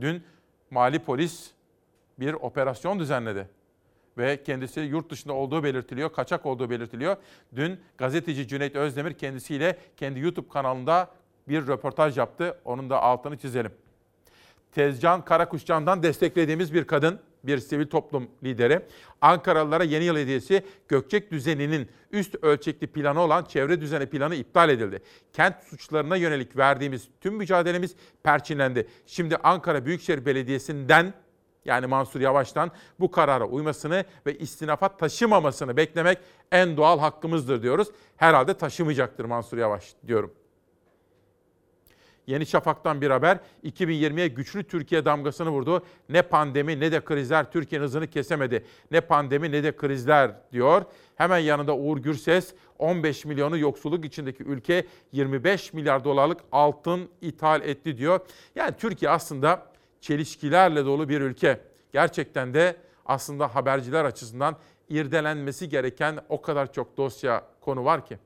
dün mali polis bir operasyon düzenledi ve kendisi yurt dışında olduğu belirtiliyor, kaçak olduğu belirtiliyor. Dün gazeteci Cüneyt Özdemir kendisiyle kendi YouTube kanalında bir röportaj yaptı. Onun da altını çizelim. Tezcan Karakuşcan'dan desteklediğimiz bir kadın, bir sivil toplum lideri. Ankaralılara yeni yıl hediyesi Gökçek düzeninin üst ölçekli planı olan çevre düzeni planı iptal edildi. Kent suçlarına yönelik verdiğimiz tüm mücadelemiz perçinlendi. Şimdi Ankara Büyükşehir Belediyesi'nden yani Mansur Yavaş'tan bu karara uymasını ve istinafat taşımamasını beklemek en doğal hakkımızdır diyoruz. Herhalde taşımayacaktır Mansur Yavaş diyorum. Yeni Şafak'tan bir haber 2020'ye güçlü Türkiye damgasını vurdu. Ne pandemi ne de krizler Türkiye'nin hızını kesemedi. Ne pandemi ne de krizler diyor. Hemen yanında Uğur Gürses 15 milyonu yoksulluk içindeki ülke 25 milyar dolarlık altın ithal etti diyor. Yani Türkiye aslında çelişkilerle dolu bir ülke. Gerçekten de aslında haberciler açısından irdelenmesi gereken o kadar çok dosya konu var ki.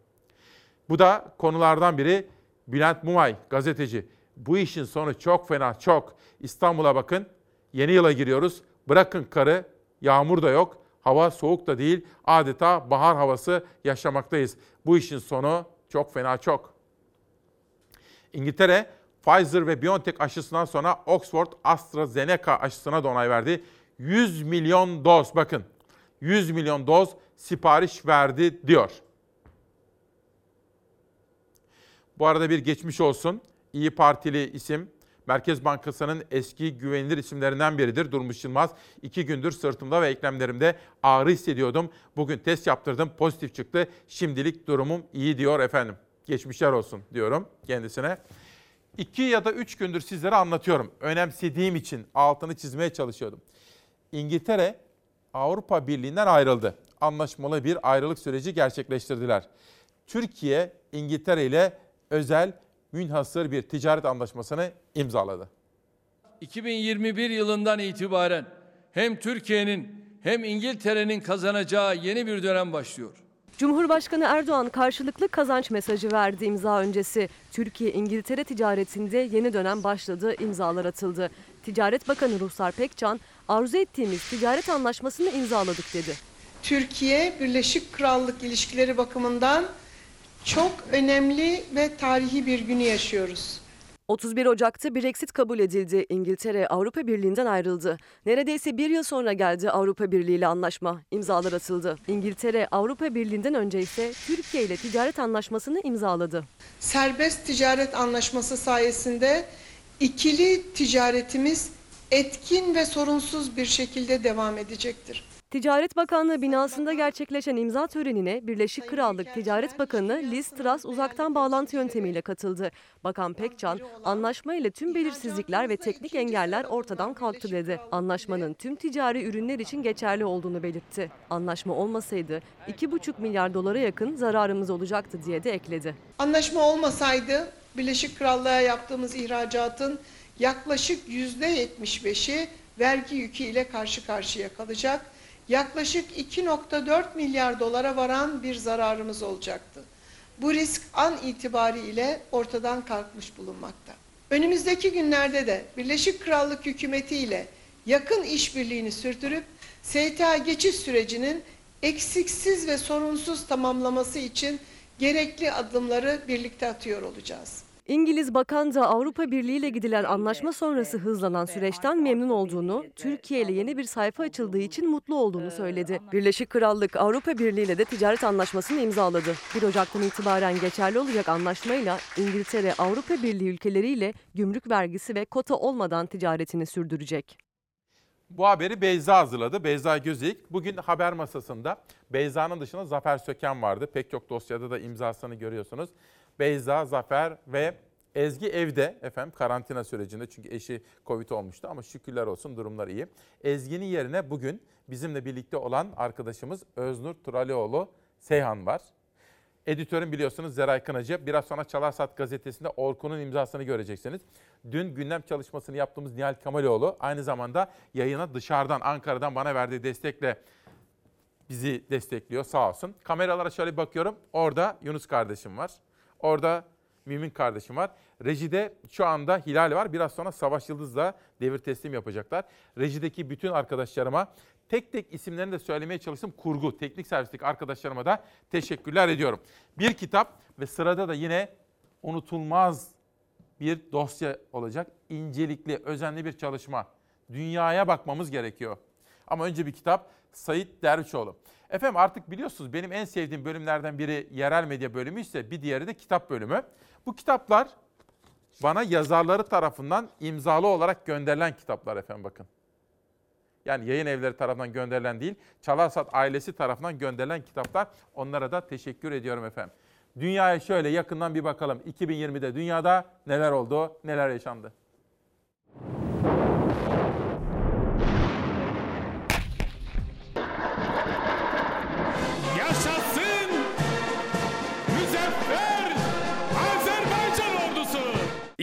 Bu da konulardan biri Bülent Mumay gazeteci. Bu işin sonu çok fena çok. İstanbul'a bakın yeni yıla giriyoruz. Bırakın karı yağmur da yok. Hava soğuk da değil. Adeta bahar havası yaşamaktayız. Bu işin sonu çok fena çok. İngiltere Pfizer ve BioNTech aşısından sonra Oxford AstraZeneca aşısına da onay verdi. 100 milyon doz bakın 100 milyon doz sipariş verdi diyor. Bu arada bir geçmiş olsun. İyi Partili isim Merkez Bankası'nın eski güvenilir isimlerinden biridir Durmuş Yılmaz. İki gündür sırtımda ve eklemlerimde ağrı hissediyordum. Bugün test yaptırdım pozitif çıktı. Şimdilik durumum iyi diyor efendim. Geçmişler olsun diyorum kendisine. İki ya da üç gündür sizlere anlatıyorum. Önemsediğim için altını çizmeye çalışıyordum. İngiltere Avrupa Birliği'nden ayrıldı. Anlaşmalı bir ayrılık süreci gerçekleştirdiler. Türkiye İngiltere ile özel münhasır bir ticaret anlaşmasını imzaladı. 2021 yılından itibaren hem Türkiye'nin hem İngiltere'nin kazanacağı yeni bir dönem başlıyor. Cumhurbaşkanı Erdoğan karşılıklı kazanç mesajı verdi imza öncesi. Türkiye-İngiltere ticaretinde yeni dönem başladı, imzalar atıldı. Ticaret Bakanı Ruhsar Pekcan, arzu ettiğimiz ticaret anlaşmasını imzaladık dedi. Türkiye Birleşik Krallık ilişkileri bakımından çok önemli ve tarihi bir günü yaşıyoruz. 31 Ocak'ta Brexit kabul edildi. İngiltere Avrupa Birliği'nden ayrıldı. Neredeyse bir yıl sonra geldi Avrupa Birliği ile anlaşma. İmzalar atıldı. İngiltere Avrupa Birliği'nden önce ise Türkiye ile ticaret anlaşmasını imzaladı. Serbest ticaret anlaşması sayesinde ikili ticaretimiz etkin ve sorunsuz bir şekilde devam edecektir. Ticaret Bakanlığı binasında gerçekleşen imza törenine Birleşik Krallık Ticaret Bakanı Liz Truss uzaktan bağlantı yöntemiyle katıldı. Bakan Pekcan, anlaşma ile tüm belirsizlikler ve teknik engeller ortadan kalktı dedi. Anlaşmanın tüm ticari ürünler için geçerli olduğunu belirtti. Anlaşma olmasaydı 2,5 milyar dolara yakın zararımız olacaktı diye de ekledi. Anlaşma olmasaydı Birleşik Krallığa yaptığımız ihracatın yaklaşık %75'i vergi yükü ile karşı karşıya kalacak yaklaşık 2.4 milyar dolara varan bir zararımız olacaktı. Bu risk an itibariyle ortadan kalkmış bulunmakta. Önümüzdeki günlerde de Birleşik Krallık hükümeti ile yakın işbirliğini sürdürüp STA geçiş sürecinin eksiksiz ve sorunsuz tamamlaması için gerekli adımları birlikte atıyor olacağız. İngiliz Bakan da Avrupa Birliği ile gidilen anlaşma sonrası hızlanan süreçten memnun olduğunu, Türkiye ile yeni bir sayfa açıldığı için mutlu olduğunu söyledi. Birleşik Krallık Avrupa Birliği ile de ticaret anlaşmasını imzaladı. 1 Ocak'tan itibaren geçerli olacak anlaşmayla İngiltere Avrupa Birliği ülkeleriyle gümrük vergisi ve kota olmadan ticaretini sürdürecek. Bu haberi Beyza hazırladı. Beyza Gözeyik. Bugün haber masasında Beyza'nın dışında Zafer Söken vardı. Pek çok dosyada da imzasını görüyorsunuz. Beyza, Zafer ve Ezgi evde efendim karantina sürecinde çünkü eşi Covid olmuştu ama şükürler olsun durumlar iyi. Ezgi'nin yerine bugün bizimle birlikte olan arkadaşımız Öznur Turalioğlu Seyhan var. Editörüm biliyorsunuz Zeray Kınacı. Biraz sonra Çalarsat gazetesinde Orkun'un imzasını göreceksiniz. Dün gündem çalışmasını yaptığımız Nihal Kamaloğlu aynı zamanda yayına dışarıdan Ankara'dan bana verdiği destekle bizi destekliyor sağ olsun. Kameralara şöyle bakıyorum. Orada Yunus kardeşim var. Orada Mümin kardeşim var. Rejide şu anda Hilal var. Biraz sonra Savaş Yıldız'la devir teslim yapacaklar. Rejideki bütün arkadaşlarıma tek tek isimlerini de söylemeye çalıştım. Kurgu, teknik servislik arkadaşlarıma da teşekkürler ediyorum. Bir kitap ve sırada da yine unutulmaz bir dosya olacak. İncelikli, özenli bir çalışma. Dünyaya bakmamız gerekiyor. Ama önce bir kitap Sayit Dervişoğlu. Efendim artık biliyorsunuz benim en sevdiğim bölümlerden biri yerel medya bölümü ise bir diğeri de kitap bölümü. Bu kitaplar bana yazarları tarafından imzalı olarak gönderilen kitaplar efendim bakın. Yani yayın evleri tarafından gönderilen değil, Çalarsat ailesi tarafından gönderilen kitaplar. Onlara da teşekkür ediyorum efendim. Dünyaya şöyle yakından bir bakalım. 2020'de dünyada neler oldu, neler yaşandı?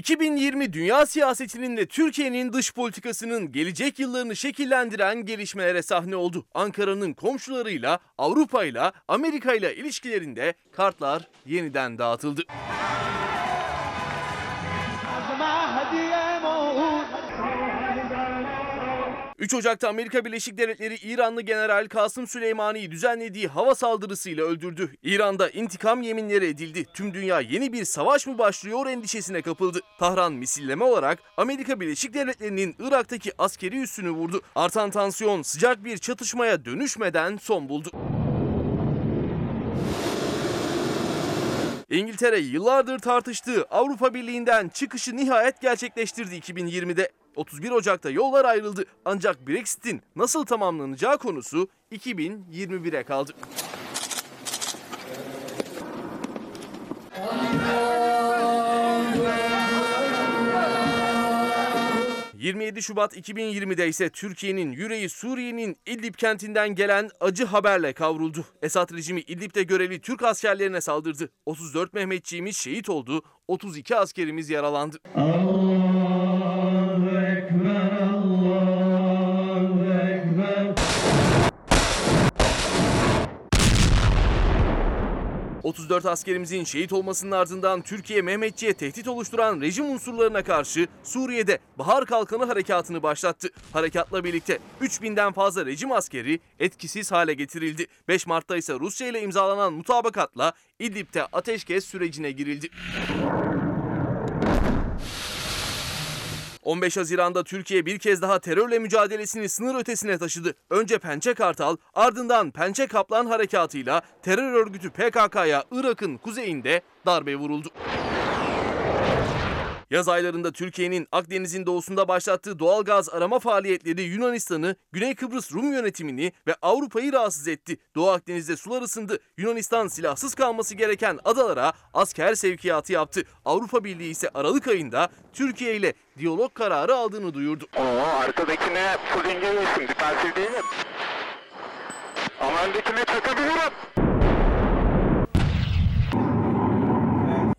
2020 dünya siyasetinin ve Türkiye'nin dış politikasının gelecek yıllarını şekillendiren gelişmelere sahne oldu. Ankara'nın komşularıyla, Avrupa'yla, Amerika'yla ilişkilerinde kartlar yeniden dağıtıldı. 3 Ocak'ta Amerika Birleşik Devletleri İranlı General Kasım Süleymani'yi düzenlediği hava saldırısıyla öldürdü. İran'da intikam yeminleri edildi. Tüm dünya yeni bir savaş mı başlıyor endişesine kapıldı. Tahran misilleme olarak Amerika Birleşik Devletleri'nin Irak'taki askeri üssünü vurdu. Artan tansiyon sıcak bir çatışmaya dönüşmeden son buldu. İngiltere yıllardır tartıştığı Avrupa Birliği'nden çıkışı nihayet gerçekleştirdi 2020'de. 31 Ocak'ta yollar ayrıldı ancak Brexit'in nasıl tamamlanacağı konusu 2021'e kaldı. ...27 Şubat 2020'de ise Türkiye'nin yüreği Suriye'nin İdlib kentinden gelen acı haberle kavruldu. Esad rejimi İdlib'de görevli Türk askerlerine saldırdı. 34 Mehmetçiğimiz şehit oldu, 32 askerimiz yaralandı. Allahu 34 askerimizin şehit olmasının ardından Türkiye Mehmetçi'ye tehdit oluşturan rejim unsurlarına karşı Suriye'de Bahar Kalkanı harekatını başlattı. Harekatla birlikte 3000'den fazla rejim askeri etkisiz hale getirildi. 5 Mart'ta ise Rusya ile imzalanan mutabakatla İdlib'de ateşkes sürecine girildi. 15 Haziran'da Türkiye bir kez daha terörle mücadelesini sınır ötesine taşıdı. Önce Pençe Kartal, ardından Pençe Kaplan harekatıyla terör örgütü PKK'ya Irak'ın kuzeyinde darbe vuruldu. Yaz aylarında Türkiye'nin Akdeniz'in doğusunda başlattığı doğalgaz arama faaliyetleri Yunanistan'ı, Güney Kıbrıs Rum yönetimini ve Avrupa'yı rahatsız etti. Doğu Akdeniz'de sular ısındı. Yunanistan silahsız kalması gereken adalara asker sevkiyatı yaptı. Avrupa Birliği ise Aralık ayında Türkiye ile diyalog kararı aldığını duyurdu. Oo, arkadakine pudinge yesin. Defansif değilim. Ama öndekine çakabilirim.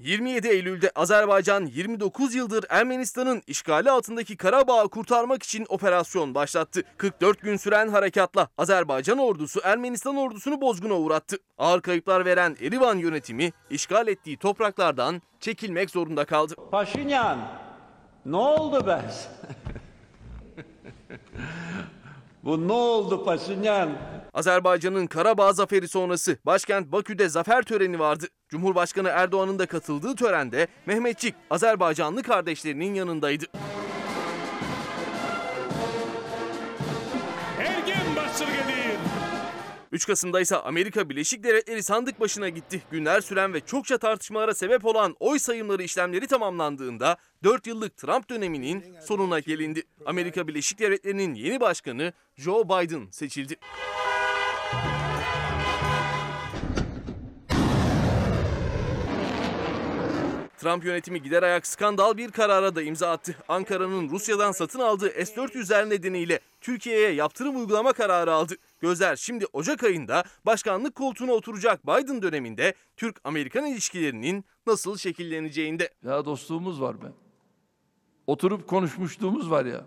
27 Eylül'de Azerbaycan 29 yıldır Ermenistan'ın işgali altındaki Karabağ'ı kurtarmak için operasyon başlattı. 44 gün süren harekatla Azerbaycan ordusu Ermenistan ordusunu bozguna uğrattı. Ağır kayıplar veren Erivan yönetimi işgal ettiği topraklardan çekilmek zorunda kaldı. Paşinyan ne oldu be? Bu ne oldu Paşinyan? Azerbaycan'ın Karabağ zaferi sonrası başkent Bakü'de zafer töreni vardı. Cumhurbaşkanı Erdoğan'ın da katıldığı törende Mehmetçik Azerbaycanlı kardeşlerinin yanındaydı. 3 Kasım'da ise Amerika Birleşik Devletleri sandık başına gitti. Günler süren ve çokça tartışmalara sebep olan oy sayımları işlemleri tamamlandığında 4 yıllık Trump döneminin sonuna gelindi. Amerika Birleşik Devletleri'nin yeni başkanı Joe Biden seçildi. Trump yönetimi gider ayak skandal bir karara da imza attı. Ankara'nın Rusya'dan satın aldığı S-400'ler nedeniyle Türkiye'ye yaptırım uygulama kararı aldı. Gözler şimdi Ocak ayında başkanlık koltuğuna oturacak Biden döneminde Türk-Amerikan ilişkilerinin nasıl şekilleneceğinde. Ya dostluğumuz var be. Oturup konuşmuşluğumuz var ya.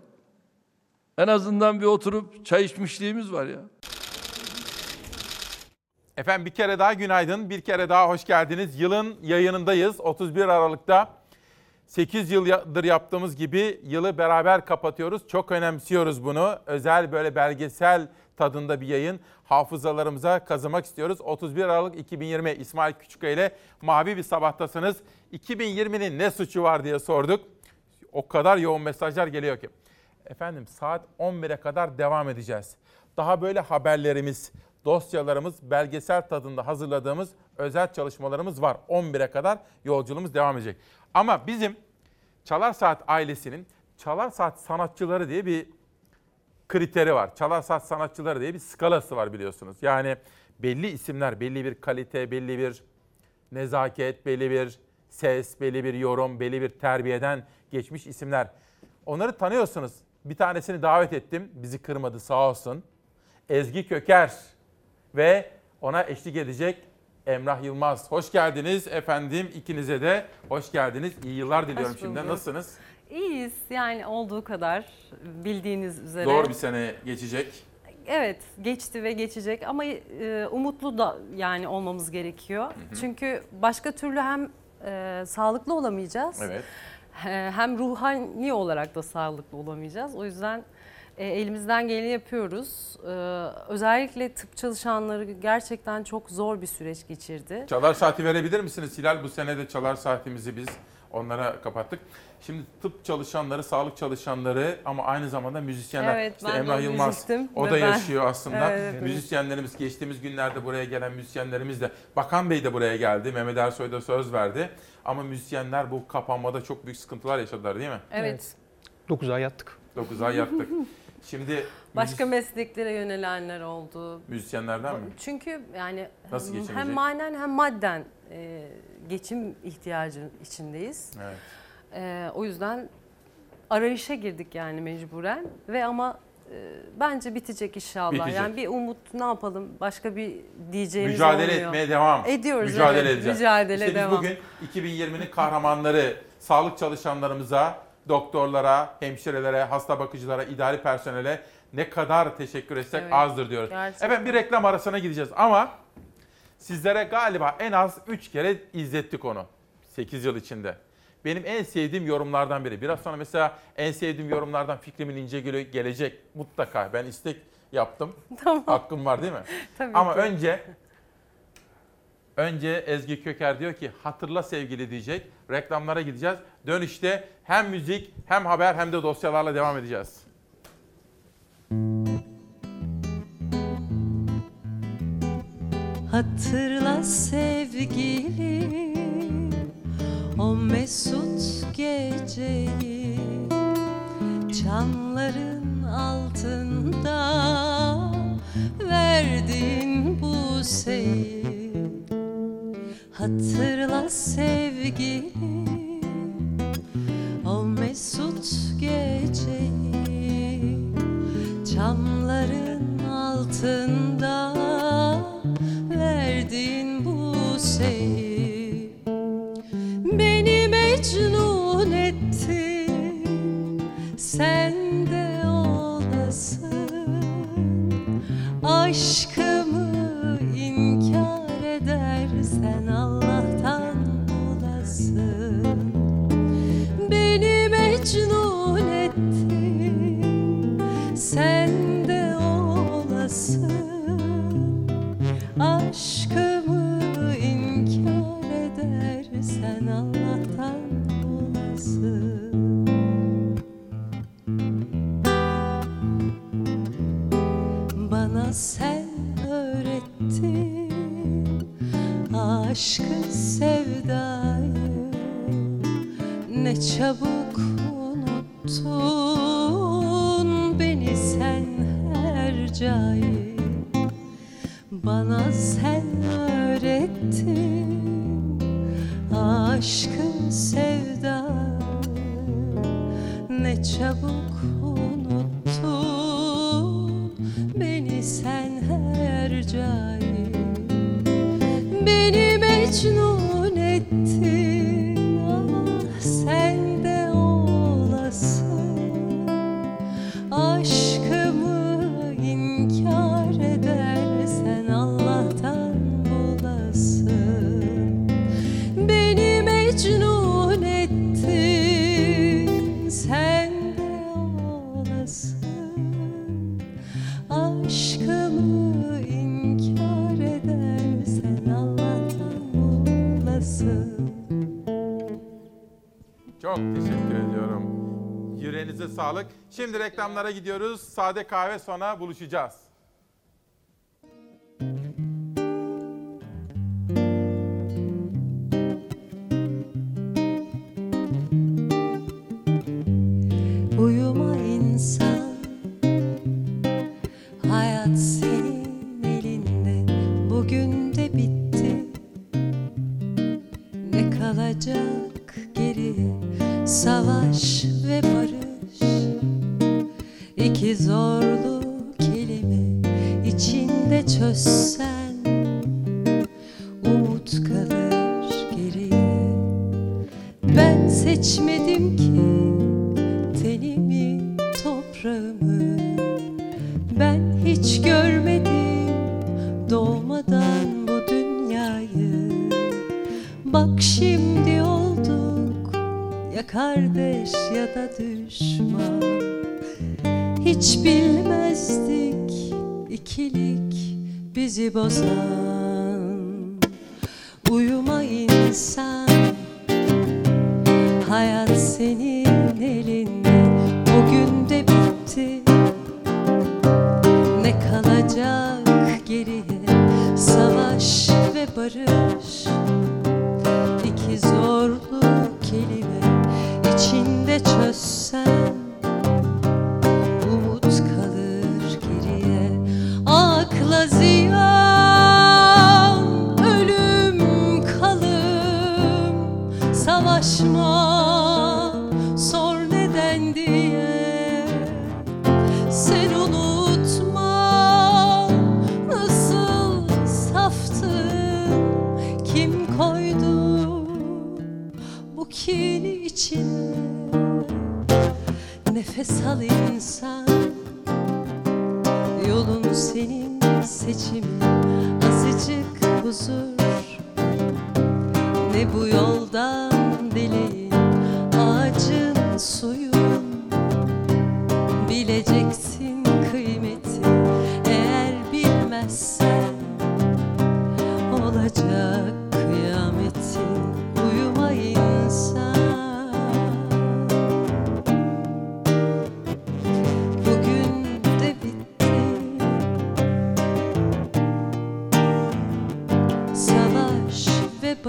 En azından bir oturup çay içmişliğimiz var ya. Efendim bir kere daha günaydın, bir kere daha hoş geldiniz. Yılın yayınındayız. 31 Aralık'ta 8 yıldır yaptığımız gibi yılı beraber kapatıyoruz. Çok önemsiyoruz bunu. Özel böyle belgesel tadında bir yayın hafızalarımıza kazımak istiyoruz. 31 Aralık 2020 İsmail Küçüköy ile Mavi bir Sabahtasınız. 2020'nin ne suçu var diye sorduk. O kadar yoğun mesajlar geliyor ki. Efendim saat 11'e kadar devam edeceğiz. Daha böyle haberlerimiz, dosyalarımız, belgesel tadında hazırladığımız özel çalışmalarımız var. 11'e kadar yolculuğumuz devam edecek. Ama bizim Çalar Saat ailesinin Çalar Saat sanatçıları diye bir kriteri var. Çalar Saat sanatçıları diye bir skalası var biliyorsunuz. Yani belli isimler, belli bir kalite, belli bir nezaket, belli bir ses, belli bir yorum, belli bir terbiyeden geçmiş isimler. Onları tanıyorsunuz. Bir tanesini davet ettim. Bizi kırmadı sağ olsun. Ezgi Köker ve ona eşlik edecek Emrah Yılmaz. Hoş geldiniz efendim. ikinize de hoş geldiniz. İyi yıllar diliyorum Hoş şimdi. bulduk. Nasılsınız? İyiyiz yani olduğu kadar bildiğiniz üzere. Zor bir sene geçecek. Evet geçti ve geçecek ama e, umutlu da yani olmamız gerekiyor. hı. Çünkü başka türlü hem e, sağlıklı olamayacağız. Evet. e, Hem ruhani olarak da sağlıklı olamayacağız. O yüzden e, elimizden geleni yapıyoruz. E, özellikle tıp çalışanları gerçekten çok zor bir süreç geçirdi. Çalar saati verebilir misiniz Hilal? Bu sene de çalar saatimizi biz onlara kapattık. Şimdi tıp çalışanları, sağlık çalışanları ama aynı zamanda müzisyenler. Evet, işte Emrah Yılmaz müziktim o da yaşıyor aslında. Evet, evet. Müzisyenlerimiz geçtiğimiz günlerde buraya gelen müzisyenlerimiz de Bakan Bey de buraya geldi. Mehmet Ersoy da söz verdi. Ama müzisyenler bu kapanmada çok büyük sıkıntılar yaşadılar değil mi? Evet. 9 ay yattık. 9 ay yattık. Şimdi Başka mesleklere yönelenler oldu. müzisyenlerden mi? Çünkü yani Nasıl hem manen hem madden e, geçim ihtiyacı içindeyiz. Evet. E, o yüzden arayışa girdik yani mecburen ve ama e, bence bitecek inşallah. Bitecek. Yani bir umut ne yapalım başka bir diyeceğimiz Mücadele olmuyor. etmeye devam. Ediyoruz Mücadele evet, edeceğiz. Mücadele işte devam. biz bugün 2020'nin kahramanları, sağlık çalışanlarımıza, doktorlara, hemşirelere, hasta bakıcılara, idari personele ne kadar teşekkür etsek Evet, azdır diyoruz. gerçekten. Efendim bir reklam arasına gideceğiz ama sizlere galiba en az 3 kere izlettik onu 8 yıl içinde. Benim en sevdiğim yorumlardan biri. Biraz sonra mesela en sevdiğim yorumlardan Fikrimin İnce gelecek mutlaka. Ben istek yaptım. Tamam. Hakkım var değil mi? Tabii Ama ki. önce önce Ezgi Köker diyor ki hatırla sevgili diyecek. Reklamlara gideceğiz. Dönüşte hem müzik hem haber hem de dosyalarla devam edeceğiz. Hatırla sevgili o mesut geceyi Çanların altında verdiğin bu seyi. Hatırla sevgili o mesut geceyi Çamların altında verdiğin bu seyi Beni mecnun ettin Sen de olasın Aşkımı Şimdi reklamlara gidiyoruz. Sade kahve sonra buluşacağız.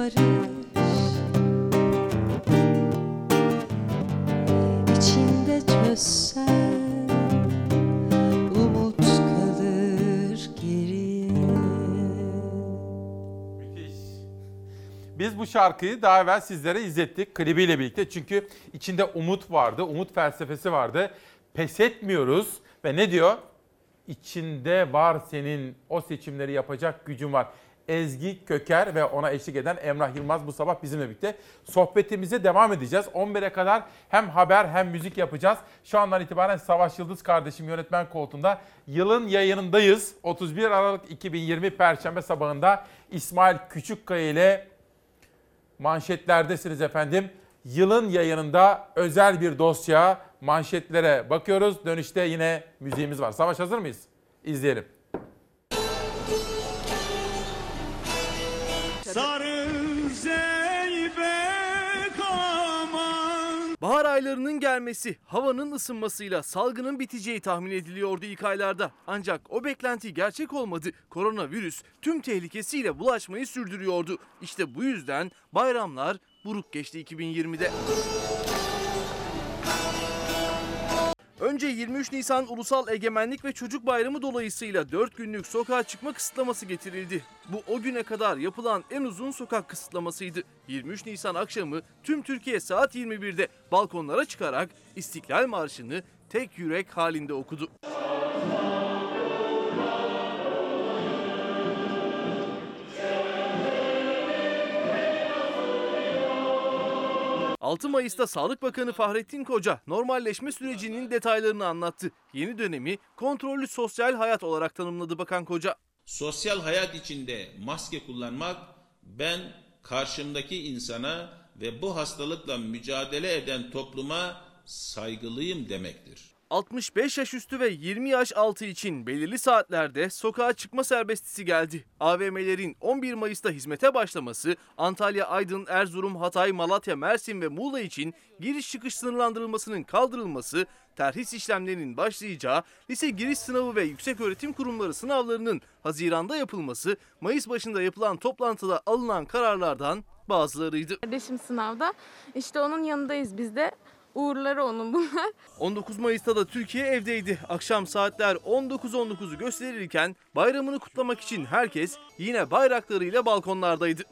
Barış İçinde çözsen Umut kalır geriye Biz bu şarkıyı daha evvel sizlere izlettik klibiyle birlikte. Çünkü içinde umut vardı, umut felsefesi vardı. Pes etmiyoruz ve ne diyor? İçinde var senin o seçimleri yapacak gücün var. Ezgi Köker ve ona eşlik eden Emrah Yılmaz bu sabah bizimle birlikte. Sohbetimize devam edeceğiz. 11'e kadar hem haber hem müzik yapacağız. Şu andan itibaren Savaş Yıldız kardeşim yönetmen koltuğunda. Yılın yayınındayız. 31 Aralık 2020 Perşembe sabahında İsmail Küçükkaya ile manşetlerdesiniz efendim. Yılın yayınında özel bir dosya manşetlere bakıyoruz. Dönüşte yine müziğimiz var. Savaş hazır mıyız? İzleyelim. Bahar aylarının gelmesi, havanın ısınmasıyla salgının biteceği tahmin ediliyordu ilk aylarda. Ancak o beklenti gerçek olmadı. Koronavirüs tüm tehlikesiyle bulaşmayı sürdürüyordu. İşte bu yüzden bayramlar buruk geçti 2020'de. Önce 23 Nisan Ulusal Egemenlik ve Çocuk Bayramı dolayısıyla 4 günlük sokağa çıkma kısıtlaması getirildi. Bu o güne kadar yapılan en uzun sokak kısıtlamasıydı. 23 Nisan akşamı tüm Türkiye saat 21'de balkonlara çıkarak İstiklal Marşı'nı tek yürek halinde okudu. 6 Mayıs'ta Sağlık Bakanı Fahrettin Koca normalleşme sürecinin detaylarını anlattı. Yeni dönemi kontrollü sosyal hayat olarak tanımladı Bakan Koca. Sosyal hayat içinde maske kullanmak ben karşımdaki insana ve bu hastalıkla mücadele eden topluma saygılıyım demektir. 65 yaş üstü ve 20 yaş altı için belirli saatlerde sokağa çıkma serbestisi geldi. AVM'lerin 11 Mayıs'ta hizmete başlaması, Antalya, Aydın, Erzurum, Hatay, Malatya, Mersin ve Muğla için giriş çıkış sınırlandırılmasının kaldırılması, terhis işlemlerinin başlayacağı, lise giriş sınavı ve yükseköğretim kurumları sınavlarının Haziran'da yapılması, Mayıs başında yapılan toplantıda alınan kararlardan bazılarıydı. Kardeşim sınavda. İşte onun yanındayız biz de. Uğurları onun bunlar. 19 Mayıs'ta da Türkiye evdeydi. Akşam saatler 19.19'u gösterirken bayramını kutlamak için herkes yine bayraklarıyla balkonlardaydı.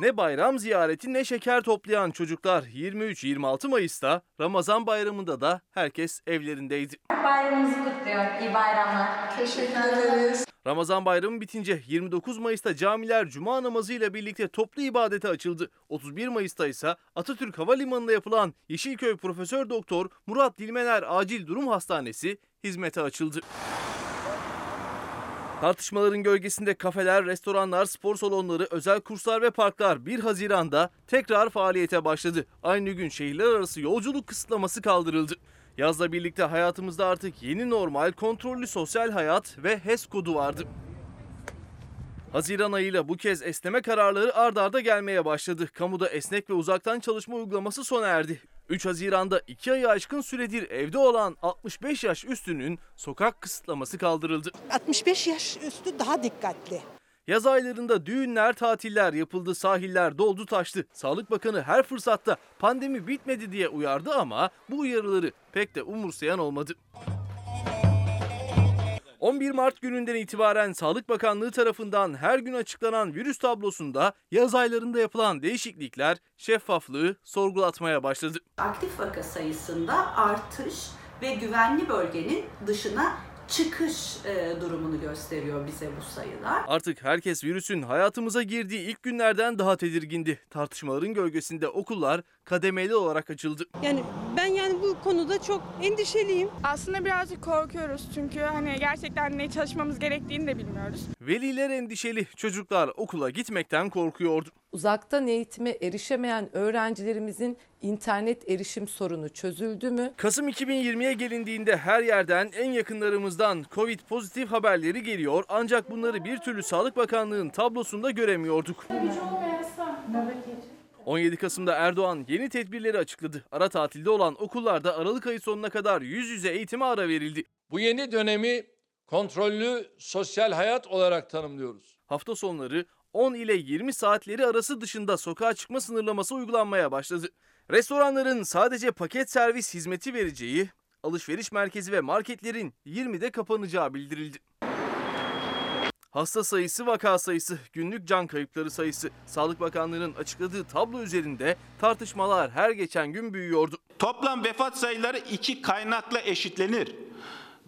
Ne bayram ziyareti ne şeker toplayan çocuklar 23-26 Mayıs'ta Ramazan bayramında da herkes evlerindeydi. Bayramınızı kutluyor. İyi bayramlar. Teşekkür ederiz. Ramazan bayramı bitince 29 Mayıs'ta camiler cuma namazıyla birlikte toplu ibadete açıldı. 31 Mayıs'ta ise Atatürk Havalimanı'nda yapılan Yeşilköy Profesör Doktor Murat Dilmener Acil Durum Hastanesi hizmete açıldı. Tartışmaların gölgesinde kafeler, restoranlar, spor salonları, özel kurslar ve parklar 1 Haziran'da tekrar faaliyete başladı. Aynı gün şehirler arası yolculuk kısıtlaması kaldırıldı. Yazla birlikte hayatımızda artık yeni normal, kontrollü sosyal hayat ve HES kodu vardı. Haziran ayıyla bu kez esneme kararları ard arda gelmeye başladı. Kamuda esnek ve uzaktan çalışma uygulaması sona erdi. 3 Haziran'da 2 ayı aşkın süredir evde olan 65 yaş üstünün sokak kısıtlaması kaldırıldı. 65 yaş üstü daha dikkatli. Yaz aylarında düğünler, tatiller yapıldı, sahiller doldu taştı. Sağlık Bakanı her fırsatta pandemi bitmedi diye uyardı ama bu uyarıları pek de umursayan olmadı. 11 Mart gününden itibaren Sağlık Bakanlığı tarafından her gün açıklanan virüs tablosunda yaz aylarında yapılan değişiklikler şeffaflığı sorgulatmaya başladı. Aktif vaka sayısında artış ve güvenli bölgenin dışına çıkış e, durumunu gösteriyor bize bu sayılar. Artık herkes virüsün hayatımıza girdiği ilk günlerden daha tedirgindi. Tartışmaların gölgesinde okullar kademeli olarak açıldı. Yani ben yani bu konuda çok endişeliyim. Aslında birazcık korkuyoruz çünkü hani gerçekten ne çalışmamız gerektiğini de bilmiyoruz. Veliler endişeli, çocuklar okula gitmekten korkuyordu. Uzaktan eğitime erişemeyen öğrencilerimizin internet erişim sorunu çözüldü mü? Kasım 2020'ye gelindiğinde her yerden en yakınlarımızdan Covid pozitif haberleri geliyor ancak bunları bir türlü Sağlık Bakanlığı'nın tablosunda göremiyorduk. 17 Kasım'da Erdoğan yeni tedbirleri açıkladı. Ara tatilde olan okullarda Aralık ayı sonuna kadar yüz yüze eğitime ara verildi. Bu yeni dönemi kontrollü sosyal hayat olarak tanımlıyoruz. Hafta sonları 10 ile 20 saatleri arası dışında sokağa çıkma sınırlaması uygulanmaya başladı. Restoranların sadece paket servis hizmeti vereceği, alışveriş merkezi ve marketlerin 20'de kapanacağı bildirildi. Hasta sayısı, vaka sayısı, günlük can kayıpları sayısı, Sağlık Bakanlığı'nın açıkladığı tablo üzerinde tartışmalar her geçen gün büyüyordu. Toplam vefat sayıları iki kaynakla eşitlenir.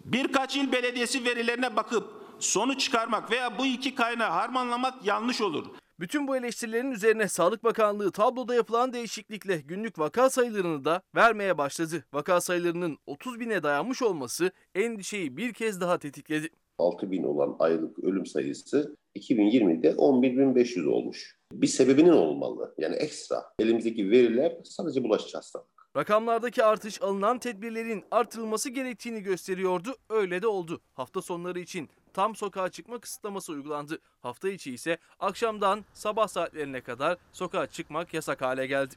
Birkaç il belediyesi verilerine bakıp sonuç çıkarmak veya bu iki kaynağı harmanlamak yanlış olur. Bütün bu eleştirilerin üzerine Sağlık Bakanlığı tabloda yapılan değişiklikle günlük vaka sayılarını da vermeye başladı. Vaka sayılarının 30 bine dayanmış olması endişeyi bir kez daha tetikledi. 6 bin olan aylık ölüm sayısı 2020'de 11.500 olmuş. Bir sebebinin olmalı. Yani ekstra. Elimizdeki veriler sadece bulaşıcı hastalık. Rakamlardaki artış alınan tedbirlerin artırılması gerektiğini gösteriyordu. Öyle de oldu. Hafta sonları için tam sokağa çıkma kısıtlaması uygulandı. Hafta içi ise akşamdan sabah saatlerine kadar sokağa çıkmak yasak hale geldi.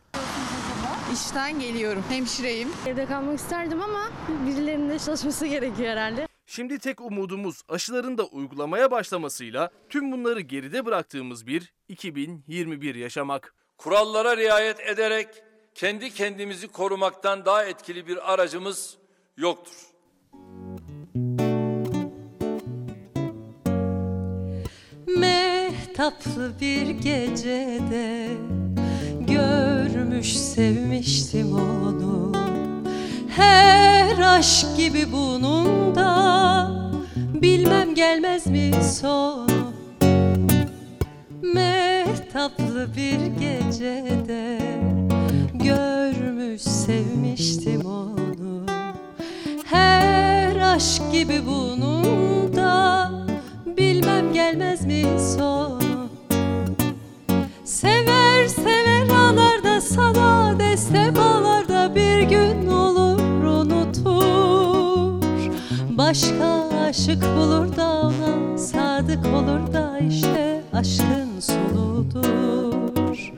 İşten geliyorum. Hemşireyim. Evde kalmak isterdim ama birilerinin de çalışması gerekiyor herhalde. Şimdi tek umudumuz aşıların da uygulamaya başlamasıyla tüm bunları geride bıraktığımız bir 2021 yaşamak. Kurallara riayet ederek kendi kendimizi korumaktan daha etkili bir aracımız yoktur. Mehtaplı bir gecede görmüş sevmiştim onu Her aşk gibi bunun da bilmem gelmez mi sonu? Mehtaplı bir gecede görmüş sevmiştim onu. Her aşk gibi bunun da bilmem gelmez mi sonu? Sever sever ağlar da sana deste bağlar da bir gün olur Başka aşık bulur da ona sadık olur da işte aşkın soludur.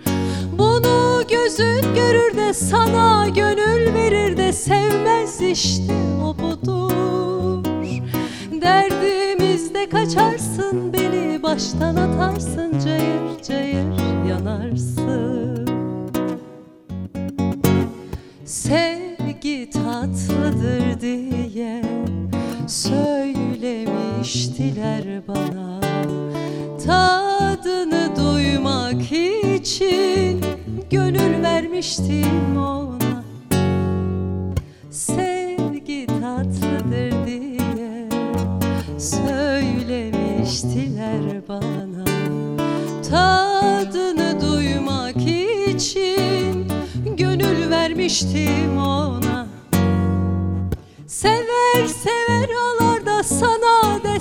Bunu gözün görür de sana gönül verir de sevmez işte o budur. Derdimizde kaçarsın beni baştan atarsın cayır cayır yanarsın. Sevgi tatlıdır diye söylemiştiler bana. Tadını duymak için Gönül vermiştim ona. Sevgi tatlıdır diye Söylemiştiler bana. Tadını duymak için Gönül vermiştim ona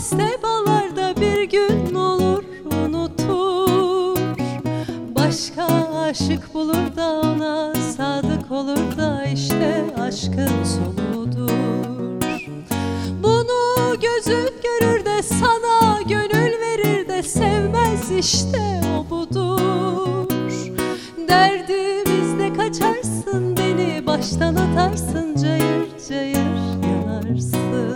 sana deste balarda bir gün olur unutur. Başka aşık bulur da ona sadık olur da işte aşkın sonudur. Bunu gözün görür de sana gönül verir de sevmez işte o budur. Derdimizde kaçarsın beni baştan atarsın cayır cayır yanarsın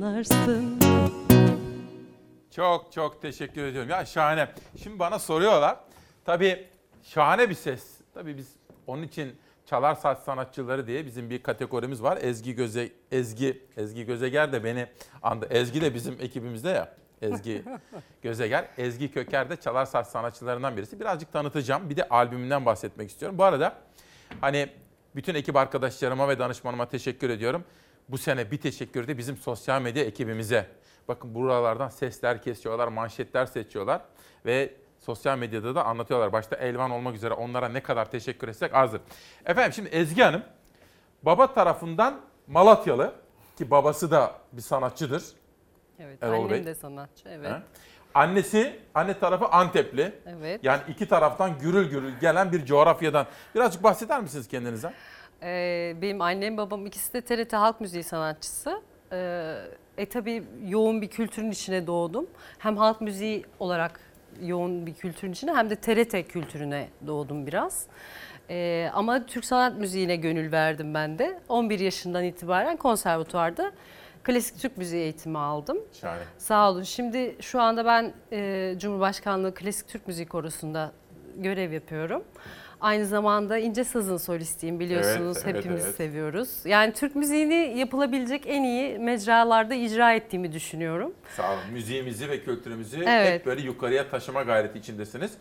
yanarsın Çok çok teşekkür ediyorum. Ya şahane. Şimdi bana soruyorlar. Tabii şahane bir ses. Tabii biz onun için çalar saç sanatçıları diye bizim bir kategorimiz var. Ezgi Göze Ezgi Ezgi Gözeger de beni andı. Ezgi de bizim ekibimizde ya. Ezgi Gözeger. Ezgi Köker de çalar saç sanatçılarından birisi. Birazcık tanıtacağım. Bir de albümünden bahsetmek istiyorum. Bu arada hani bütün ekip arkadaşlarıma ve danışmanıma teşekkür ediyorum. Bu sene bir teşekkür de bizim sosyal medya ekibimize. Bakın buralardan sesler kesiyorlar, manşetler seçiyorlar ve sosyal medyada da anlatıyorlar. Başta Elvan olmak üzere onlara ne kadar teşekkür etsek azdır. Efendim şimdi Ezgi Hanım baba tarafından Malatyalı ki babası da bir sanatçıdır. Evet, Erol annem Bey. de sanatçı, evet. He. Annesi, anne tarafı Antepli. Evet. Yani iki taraftan gürül gürül gelen bir coğrafyadan. Birazcık bahseder misiniz kendinizden? Ee, benim annem babam ikisi de TRT Halk Müziği sanatçısı. Ee, e tabii yoğun bir kültürün içine doğdum. Hem halk müziği olarak yoğun bir kültürün içine hem de TRT kültürüne doğdum biraz. Ee, ama Türk sanat müziğine gönül verdim ben de. 11 yaşından itibaren konservatuvarda klasik Türk müziği eğitimi aldım. Şahane. Sağ olun. Şimdi şu anda ben e, Cumhurbaşkanlığı Klasik Türk Müziği Korosu'nda görev yapıyorum. Aynı zamanda İnce Saz'ın solistiyim biliyorsunuz. Evet, evet, Hepimiz evet. seviyoruz. Yani Türk müziğini yapılabilecek en iyi mecralarda icra ettiğimi düşünüyorum. Sağ olun. Müziğimizi ve kültürümüzü Evet. hep böyle yukarıya taşıma gayreti içindesiniz.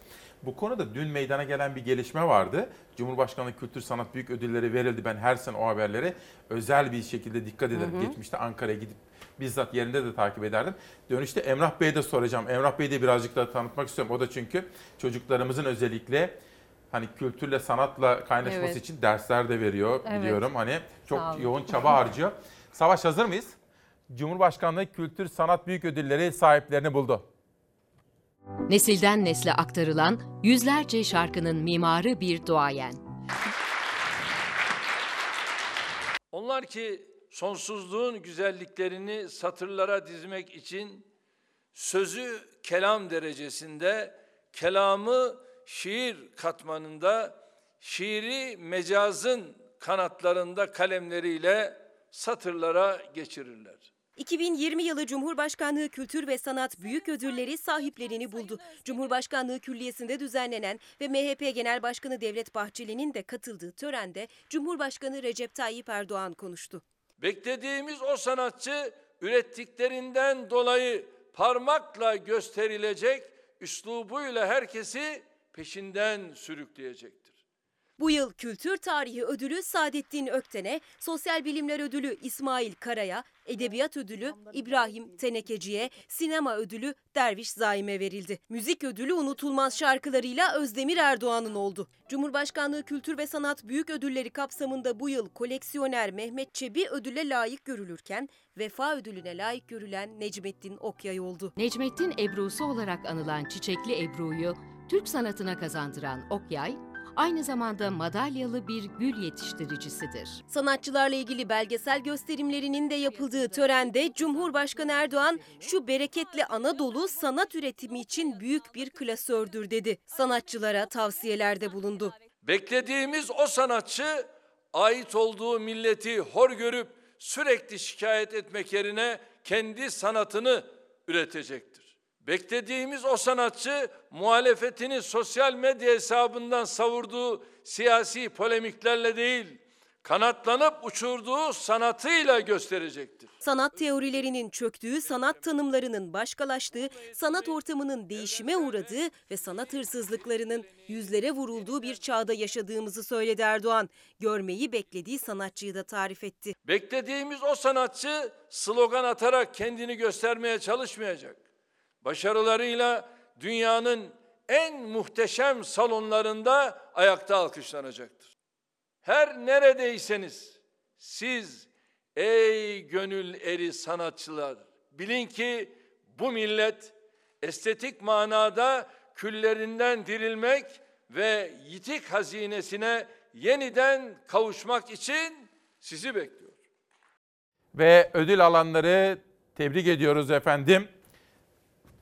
Bu konuda dün meydana gelen bir gelişme vardı. Cumhurbaşkanlığı Kültür Sanat Büyük Ödülleri verildi. Ben her sene o haberleri özel bir şekilde dikkat ederim. Hı hı. Geçmişte Ankara'ya gidip bizzat yerinde de takip ederdim. Dönüşte Emrah Bey'e de soracağım. Emrah Bey'i de birazcık daha tanıtmak istiyorum. O da çünkü çocuklarımızın özellikle hani kültürle sanatla kaynaşması Evet. için dersler de veriyor Evet. biliyorum. Hani çok yoğun çaba harcıyor. Savaş hazır mıyız? Cumhurbaşkanlığı Kültür Sanat Büyük Ödülleri sahiplerini buldu. Nesilden nesle aktarılan yüzlerce şarkının mimarı bir duayen. Onlar ki sonsuzluğun güzelliklerini satırlara dizmek için sözü kelam derecesinde, kelamı şiir katmanında, şiiri mecazın kanatlarında kalemleriyle satırlara geçirirler. 2020 yılı Cumhurbaşkanlığı Kültür ve Sanat Büyük Ödülleri sahiplerini buldu. Cumhurbaşkanlığı Külliyesi'nde düzenlenen ve MHP Genel Başkanı Devlet Bahçeli'nin de katıldığı törende Cumhurbaşkanı Recep Tayyip Erdoğan konuştu. Beklediğimiz o sanatçı ürettiklerinden dolayı parmakla gösterilecek üslubuyla herkesi peşinden sürükleyecektir. Bu yıl Kültür Tarihi Ödülü Saadettin Ökten'e, Sosyal Bilimler Ödülü İsmail Kara'ya, Edebiyat Ödülü İbrahim Tenekeci'ye, Sinema Ödülü Derviş Zaim'e verildi. Müzik Ödülü unutulmaz şarkılarıyla Özdemir Erdoğan'ın oldu. Cumhurbaşkanlığı Kültür ve Sanat Büyük Ödülleri kapsamında bu yıl koleksiyoner Mehmet Çebi ödüle layık görülürken, Vefa Ödülüne layık görülen Necmettin Okyay oldu. Necmettin Ebru'su olarak anılan Çiçekli Ebru'yu Türk sanatına kazandıran Okyay, aynı zamanda madalyalı bir gül yetiştiricisidir. Sanatçılarla ilgili belgesel gösterimlerinin de yapıldığı törende Cumhurbaşkanı Erdoğan şu bereketli Anadolu sanat üretimi için büyük bir klasördür dedi. Sanatçılara tavsiyelerde bulundu. Beklediğimiz o sanatçı ait olduğu milleti hor görüp sürekli şikayet etmek yerine kendi sanatını üretecektir. Beklediğimiz o sanatçı muhalefetini sosyal medya hesabından savurduğu siyasi polemiklerle değil, kanatlanıp uçurduğu sanatıyla gösterecektir. Sanat teorilerinin çöktüğü, sanat tanımlarının başkalaştığı, sanat ortamının değişime uğradığı ve sanat hırsızlıklarının yüzlere vurulduğu bir çağda yaşadığımızı söyledi Erdoğan. Görmeyi beklediği sanatçıyı da tarif etti. Beklediğimiz o sanatçı slogan atarak kendini göstermeye çalışmayacak. Başarılarıyla dünyanın en muhteşem salonlarında ayakta alkışlanacaktır. Her neredeyseniz siz ey gönül eri sanatçılar bilin ki bu millet estetik manada küllerinden dirilmek ve yitik hazinesine yeniden kavuşmak için sizi bekliyor. Ve ödül alanları tebrik ediyoruz efendim.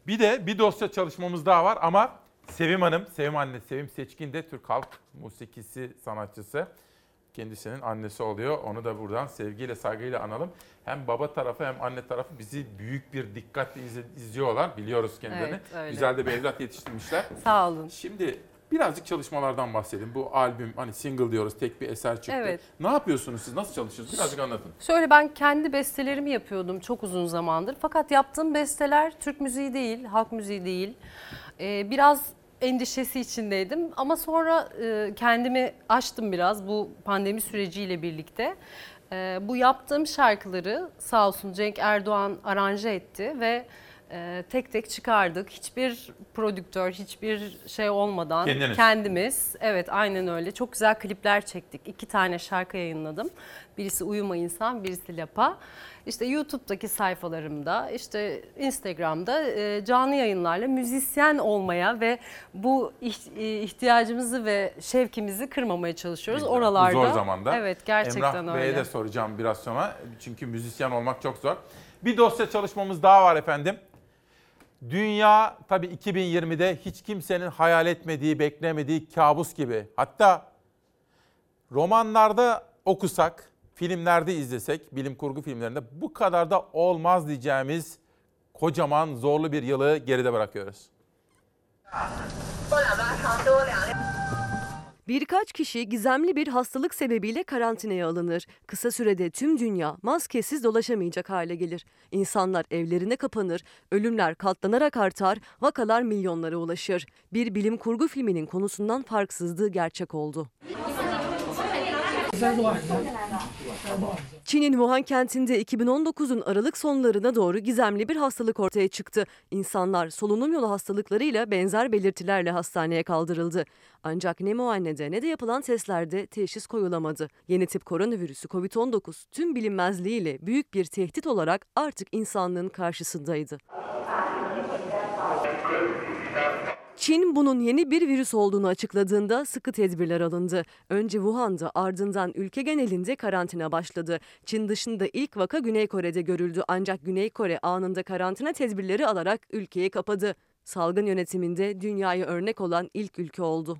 Bir de bir dosya çalışmamız daha var ama Sevim Hanım, Sevim anne, Sevim Seçkin de Türk halk musikisi sanatçısı. Kendisinin annesi oluyor. Onu da buradan sevgiyle, saygıyla analım. Hem baba tarafı hem anne tarafı bizi büyük bir dikkatle izliyorlar. Biliyoruz kendilerini. Evet, öyle. Güzel de bir evlat yetiştirmişler. Sağ olun. Şimdi birazcık çalışmalardan bahsedin. Bu albüm hani single diyoruz, tek bir eser çıktı. Evet. Ne yapıyorsunuz siz? Nasıl çalışıyorsunuz? Birazcık anlatın. Şöyle ben kendi bestelerimi yapıyordum çok uzun zamandır. Fakat yaptığım besteler Türk müziği değil, halk müziği değil. Ee, biraz endişesi içindeydim ama sonra e, kendimi açtım biraz bu pandemi süreciyle birlikte. E, bu yaptığım şarkıları sağ olsun Cenk Erdoğan aranje etti ve e, tek tek çıkardık. Hiçbir prodüktör, hiçbir şey olmadan Kendiniz. kendimiz. Evet aynen öyle. Çok güzel klipler çektik. İki tane şarkı yayınladım. Birisi Uyuma İnsan, birisi Lapa. İşte YouTube'daki sayfalarımda, işte Instagram'da e, canlı yayınlarla müzisyen olmaya ve bu e, ihtiyacımızı ve şevkimizi kırmamaya çalışıyoruz. Bu oralarda. Zor zamanda. Evet gerçekten Emrah öyle. Bey'e de soracağım biraz sonra. Çünkü müzisyen olmak çok zor. Bir dosya çalışmamız daha var efendim. Dünya tabii 2020'de hiç kimsenin hayal etmediği, beklemediği kabus gibi. Hatta romanlarda okusak, filmlerde izlesek, bilim kurgu filmlerinde bu kadar da olmaz diyeceğimiz kocaman zorlu bir yılı geride bırakıyoruz. Birkaç kişi gizemli bir hastalık sebebiyle karantinaya alınır. Kısa sürede tüm dünya maskesiz dolaşamayacak hale gelir. İnsanlar evlerine kapanır, ölümler katlanarak artar, vakalar milyonlara ulaşır. Bir bilim kurgu filminin konusundan farksızlığı gerçek oldu. Çin'in Wuhan kentinde 2019'un Aralık sonlarına doğru gizemli bir hastalık ortaya çıktı. İnsanlar solunum yolu hastalıklarıyla benzer belirtilerle hastaneye kaldırıldı. Ancak ne muayenede ne de yapılan testlerde teşhis koyulamadı. Yeni tip koronavirüsü COVID-19 tüm bilinmezliğiyle büyük bir tehdit olarak artık insanlığın karşısındaydı. Çin bunun yeni bir virüs olduğunu açıkladığında sıkı tedbirler alındı. Önce Wuhan'da ardından ülke genelinde karantina başladı. Çin dışında ilk vaka Güney Kore'de görüldü ancak Güney Kore anında karantina tedbirleri alarak ülkeyi kapadı. Salgın yönetiminde dünyaya örnek olan ilk ülke oldu.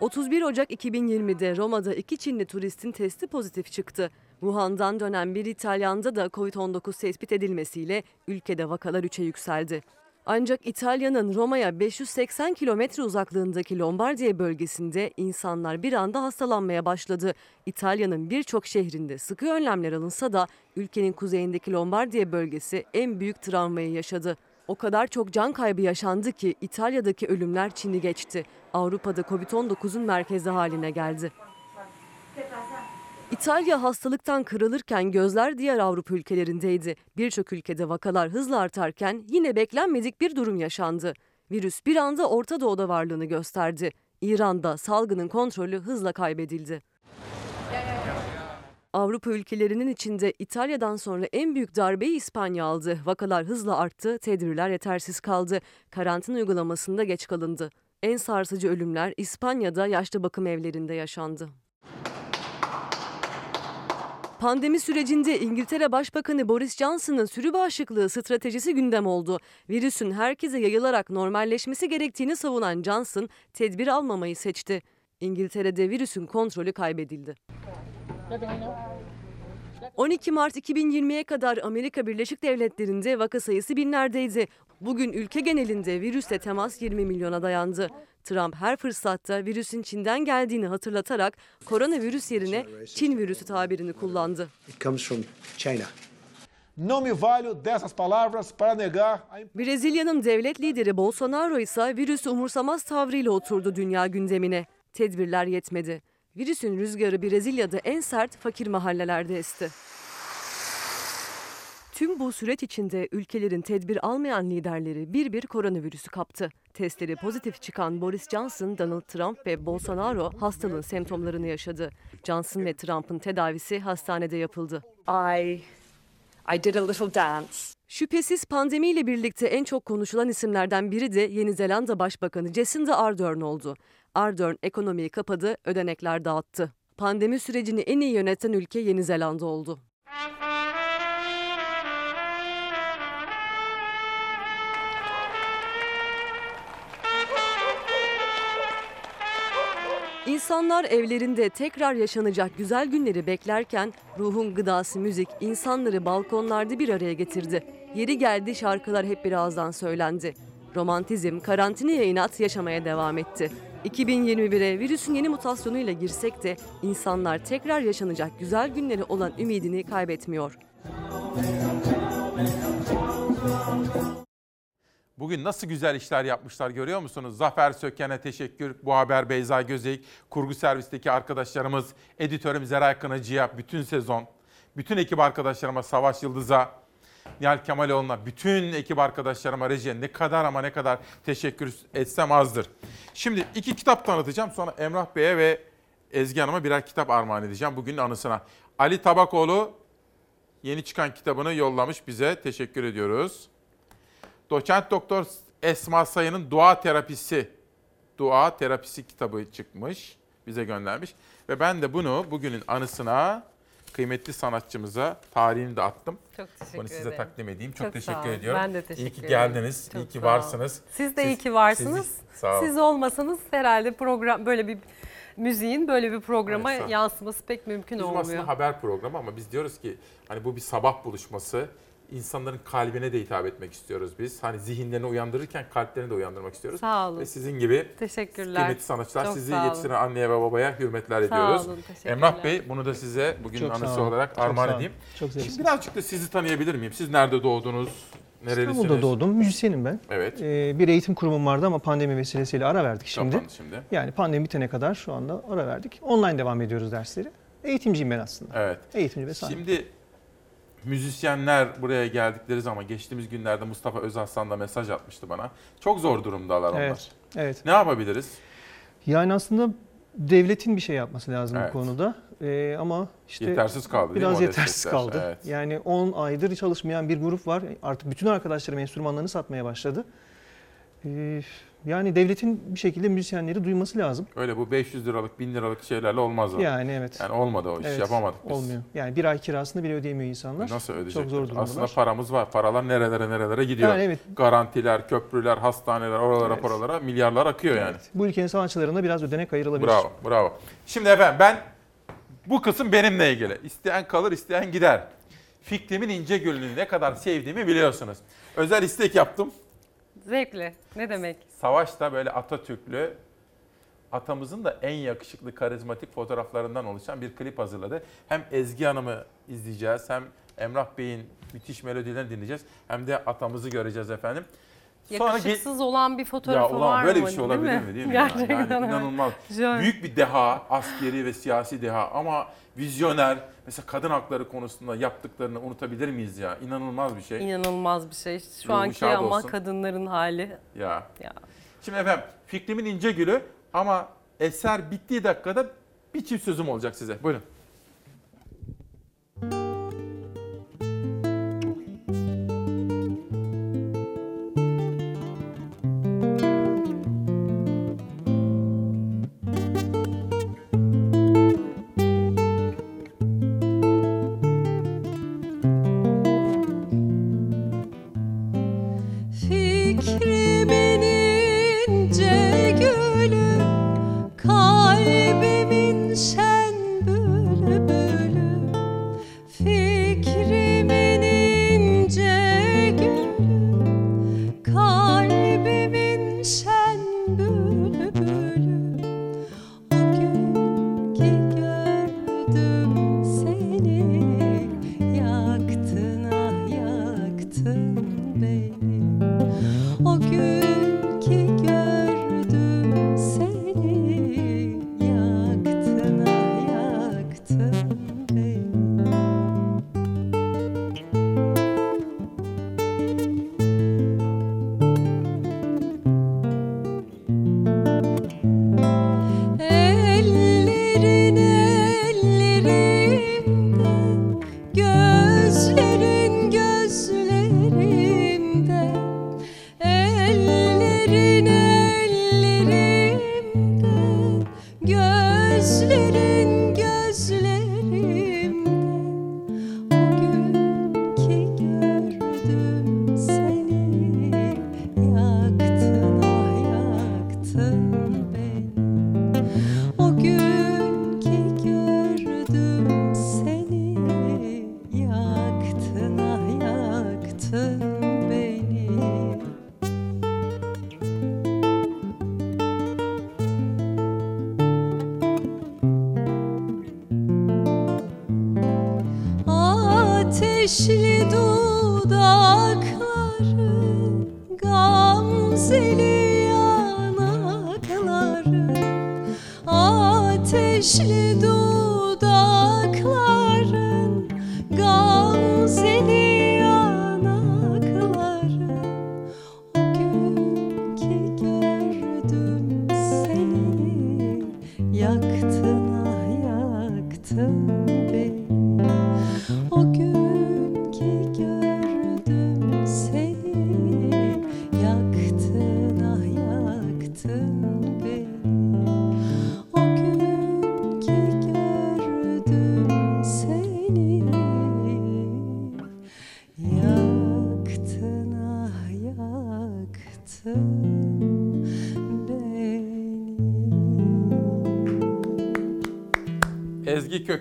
31 Ocak 2020'de Roma'da iki Çinli turistin testi pozitif çıktı. Wuhan'dan dönen bir İtalyan'da da Covid-19 tespit edilmesiyle ülkede vakalar 3'e yükseldi. Ancak İtalya'nın Roma'ya 580 kilometre uzaklığındaki Lombardiya bölgesinde insanlar bir anda hastalanmaya başladı. İtalya'nın birçok şehrinde sıkı önlemler alınsa da ülkenin kuzeyindeki Lombardiya bölgesi en büyük travmayı yaşadı. O kadar çok can kaybı yaşandı ki İtalya'daki ölümler Çin'i geçti. Avrupa'da Covid-19'un merkezi haline geldi. İtalya hastalıktan kırılırken gözler diğer Avrupa ülkelerindeydi. Birçok ülkede vakalar hızla artarken yine beklenmedik bir durum yaşandı. Virüs bir anda Orta Doğu'da varlığını gösterdi. İran'da salgının kontrolü hızla kaybedildi. Avrupa ülkelerinin içinde İtalya'dan sonra en büyük darbeyi İspanya aldı. Vakalar hızla arttı, tedbirler yetersiz kaldı. Karantina uygulamasında geç kalındı. En sarsıcı ölümler İspanya'da yaşlı bakım evlerinde yaşandı. Pandemi sürecinde İngiltere Başbakanı Boris Johnson'ın sürü bağışıklığı stratejisi gündem oldu. Virüsün herkese yayılarak normalleşmesi gerektiğini savunan Johnson, tedbir almamayı seçti. İngiltere'de virüsün kontrolü kaybedildi. 12 Mart 2020'ye kadar Amerika Birleşik Devletleri'nde vaka sayısı binlerdeydi. Bugün ülke genelinde virüsle temas 20 milyona dayandı. Trump her fırsatta virüsün Çin'den geldiğini hatırlatarak koronavirüs yerine Çin virüsü tabirini kullandı. It comes from China. Não me valho dessas palavras para negar a Brezilya'nın devlet lideri Bolsonaro ise virüsü umursamaz tavrıyla oturdu dünya gündemine. Tedbirler yetmedi. Virüsün rüzgarı Brezilya'da en sert fakir mahallelerde esti. Tüm bu süreç içinde ülkelerin tedbir almayan liderleri bir bir koronavirüsü kaptı. Testleri pozitif çıkan Boris Johnson, Donald Trump ve Bolsonaro hastalığın semptomlarını yaşadı. Johnson ve Trump'ın tedavisi hastanede yapıldı. I I did a little dance. Şüphesiz pandemiyle birlikte en çok konuşulan isimlerden biri de Yeni Zelanda Başbakanı Jacinda Ardern oldu. Ardern ekonomiyi kapadı, ödenekler dağıttı. Pandemi sürecini en iyi yöneten ülke Yeni Zelanda oldu. İnsanlar evlerinde tekrar yaşanacak güzel günleri beklerken ruhun gıdası müzik insanları balkonlarda bir araya getirdi. Yeri geldi şarkılar hep bir ağızdan söylendi. Romantizm karantinaya inat yaşamaya devam etti. 2021'e virüsün yeni mutasyonuyla girsek de insanlar tekrar yaşanacak güzel günleri olan ümidini kaybetmiyor. Bugün nasıl güzel işler yapmışlar görüyor musunuz? Zafer Söken'e teşekkür. Bu haber Beyza Gözeyik, kurgu servisteki arkadaşlarımız, editörüm Zeray Kınacı'ya bütün sezon, bütün ekip arkadaşlarıma, Savaş Yıldız'a, Nihal Kemaloğlu'na, bütün ekip arkadaşlarıma, rejiye ne kadar ama ne kadar teşekkür etsem azdır. Şimdi iki kitap tanıtacağım. Sonra Emrah Bey'e ve Ezgi Hanım'a birer kitap armağan edeceğim bugünün anısına. Ali Tabakoğlu yeni çıkan kitabını yollamış bize. Teşekkür ediyoruz. Doçent Doktor Esma Sayın'ın Dua Terapisi, Dua Terapisi kitabı çıkmış. Bize göndermiş. Ve ben de bunu bugünün anısına kıymetli sanatçımıza tarihini de attım. Çok teşekkür Bunu size ederim. takdim edeyim. Çok, Çok teşekkür ediyorum. Ben de teşekkür İyi ki ederim. geldiniz. Çok iyi ki varsınız. Siz de iyi ki varsınız. sizi- sağ olun. Siz olmasanız herhalde program böyle bir müziğin böyle bir programa Evet, yansıması pek mümkün Bizim olmuyor. aslında haber programı ama biz diyoruz ki hani bu bir sabah buluşması. İnsanların kalbine de hitap etmek istiyoruz biz. Hani zihinlerini uyandırırken kalplerini de uyandırmak istiyoruz. Sağ olun. Ve sizin gibi Teşekkürler. kıymetli sanatçılar Çok sizi yetiştiren anneye ve babaya hürmetler Sağ ediyoruz. olun, teşekkürler. Emrah Bey bunu da size bugün Çok anısı olarak Çok armağan edeyim. Çok Şimdi birazcık da sizi tanıyabilir miyim? Siz nerede doğdunuz? Nerelisiniz? İstanbul'da doğdum. Müzisyenim ben. Evet. Ee, bir eğitim kurumum vardı ama pandemi vesilesiyle ara verdik şimdi. Kapandı şimdi. Yani pandemi bitene kadar şu anda ara verdik. Online devam ediyoruz dersleri. Eğitimciyim ben aslında. Evet. Eğitimci ve sahip. Şimdi müzisyenler buraya geldikleri zaman geçtiğimiz günlerde Mustafa Özaslan da mesaj atmıştı bana. Çok zor durumdalar onlar. Evet. Evet. Ne yapabiliriz? Yani aslında devletin bir şey yapması lazım Evet. bu konuda. Ee, ama işte Yetersiz kaldı biraz yetersiz destekler? kaldı. Evet. Yani 10 aydır çalışmayan bir grup var. Artık bütün arkadaşlarım enstrümanlarını satmaya başladı. Ee, yani devletin bir şekilde müzisyenleri duyması lazım. Öyle bu 500 liralık 1000 liralık şeylerle olmaz o. Yani evet. Yani olmadı o iş Evet, yapamadık biz. Olmuyor. Yani bir ay kirasını bile ödeyemiyor insanlar. Nasıl ödeyecekler? Çok zor durumdalar. Aslında paramız var. Paralar nerelere nerelere gidiyor. Yani evet. Garantiler, köprüler, hastaneler, oralara Evet. paralara milyarlar akıyor yani. Bu ülkenin sanatçılarına biraz ödenek ayrılabilir. Bravo, bravo. Şimdi efendim ben bu kısım benimle ilgili. İsteyen kalır, isteyen gider. Fikrimin ince gülünü ne kadar sevdiğimi biliyorsunuz. Özel istek yaptım. Zevkli. Ne demek? Savaş'ta böyle Atatürklü, atamızın da en yakışıklı, karizmatik fotoğraflarından oluşan bir klip hazırladı. Hem Ezgi Hanım'ı izleyeceğiz, hem Emrah Bey'in müthiş melodilerini dinleyeceğiz. Hem de atamızı göreceğiz efendim. Sonra Yakışıksız olan bir ya fotoğrafı ulan var böyle mı? bir şey Değil olabilir mi, değil mi? ya? Gerçekten Yani öyle. inanılmaz. Büyük bir deha, askeri ve siyasi deha ama vizyoner. Mesela kadın hakları konusunda yaptıklarını unutabilir miyiz ya? İnanılmaz bir şey. İnanılmaz bir şey. Şu Ruhu anki şad ama olsun. kadınların hali. Ya. Ya. Şimdi efendim fikrimin ince gülü ama eser bittiği dakikada bir çift sözüm olacak size. Buyurun.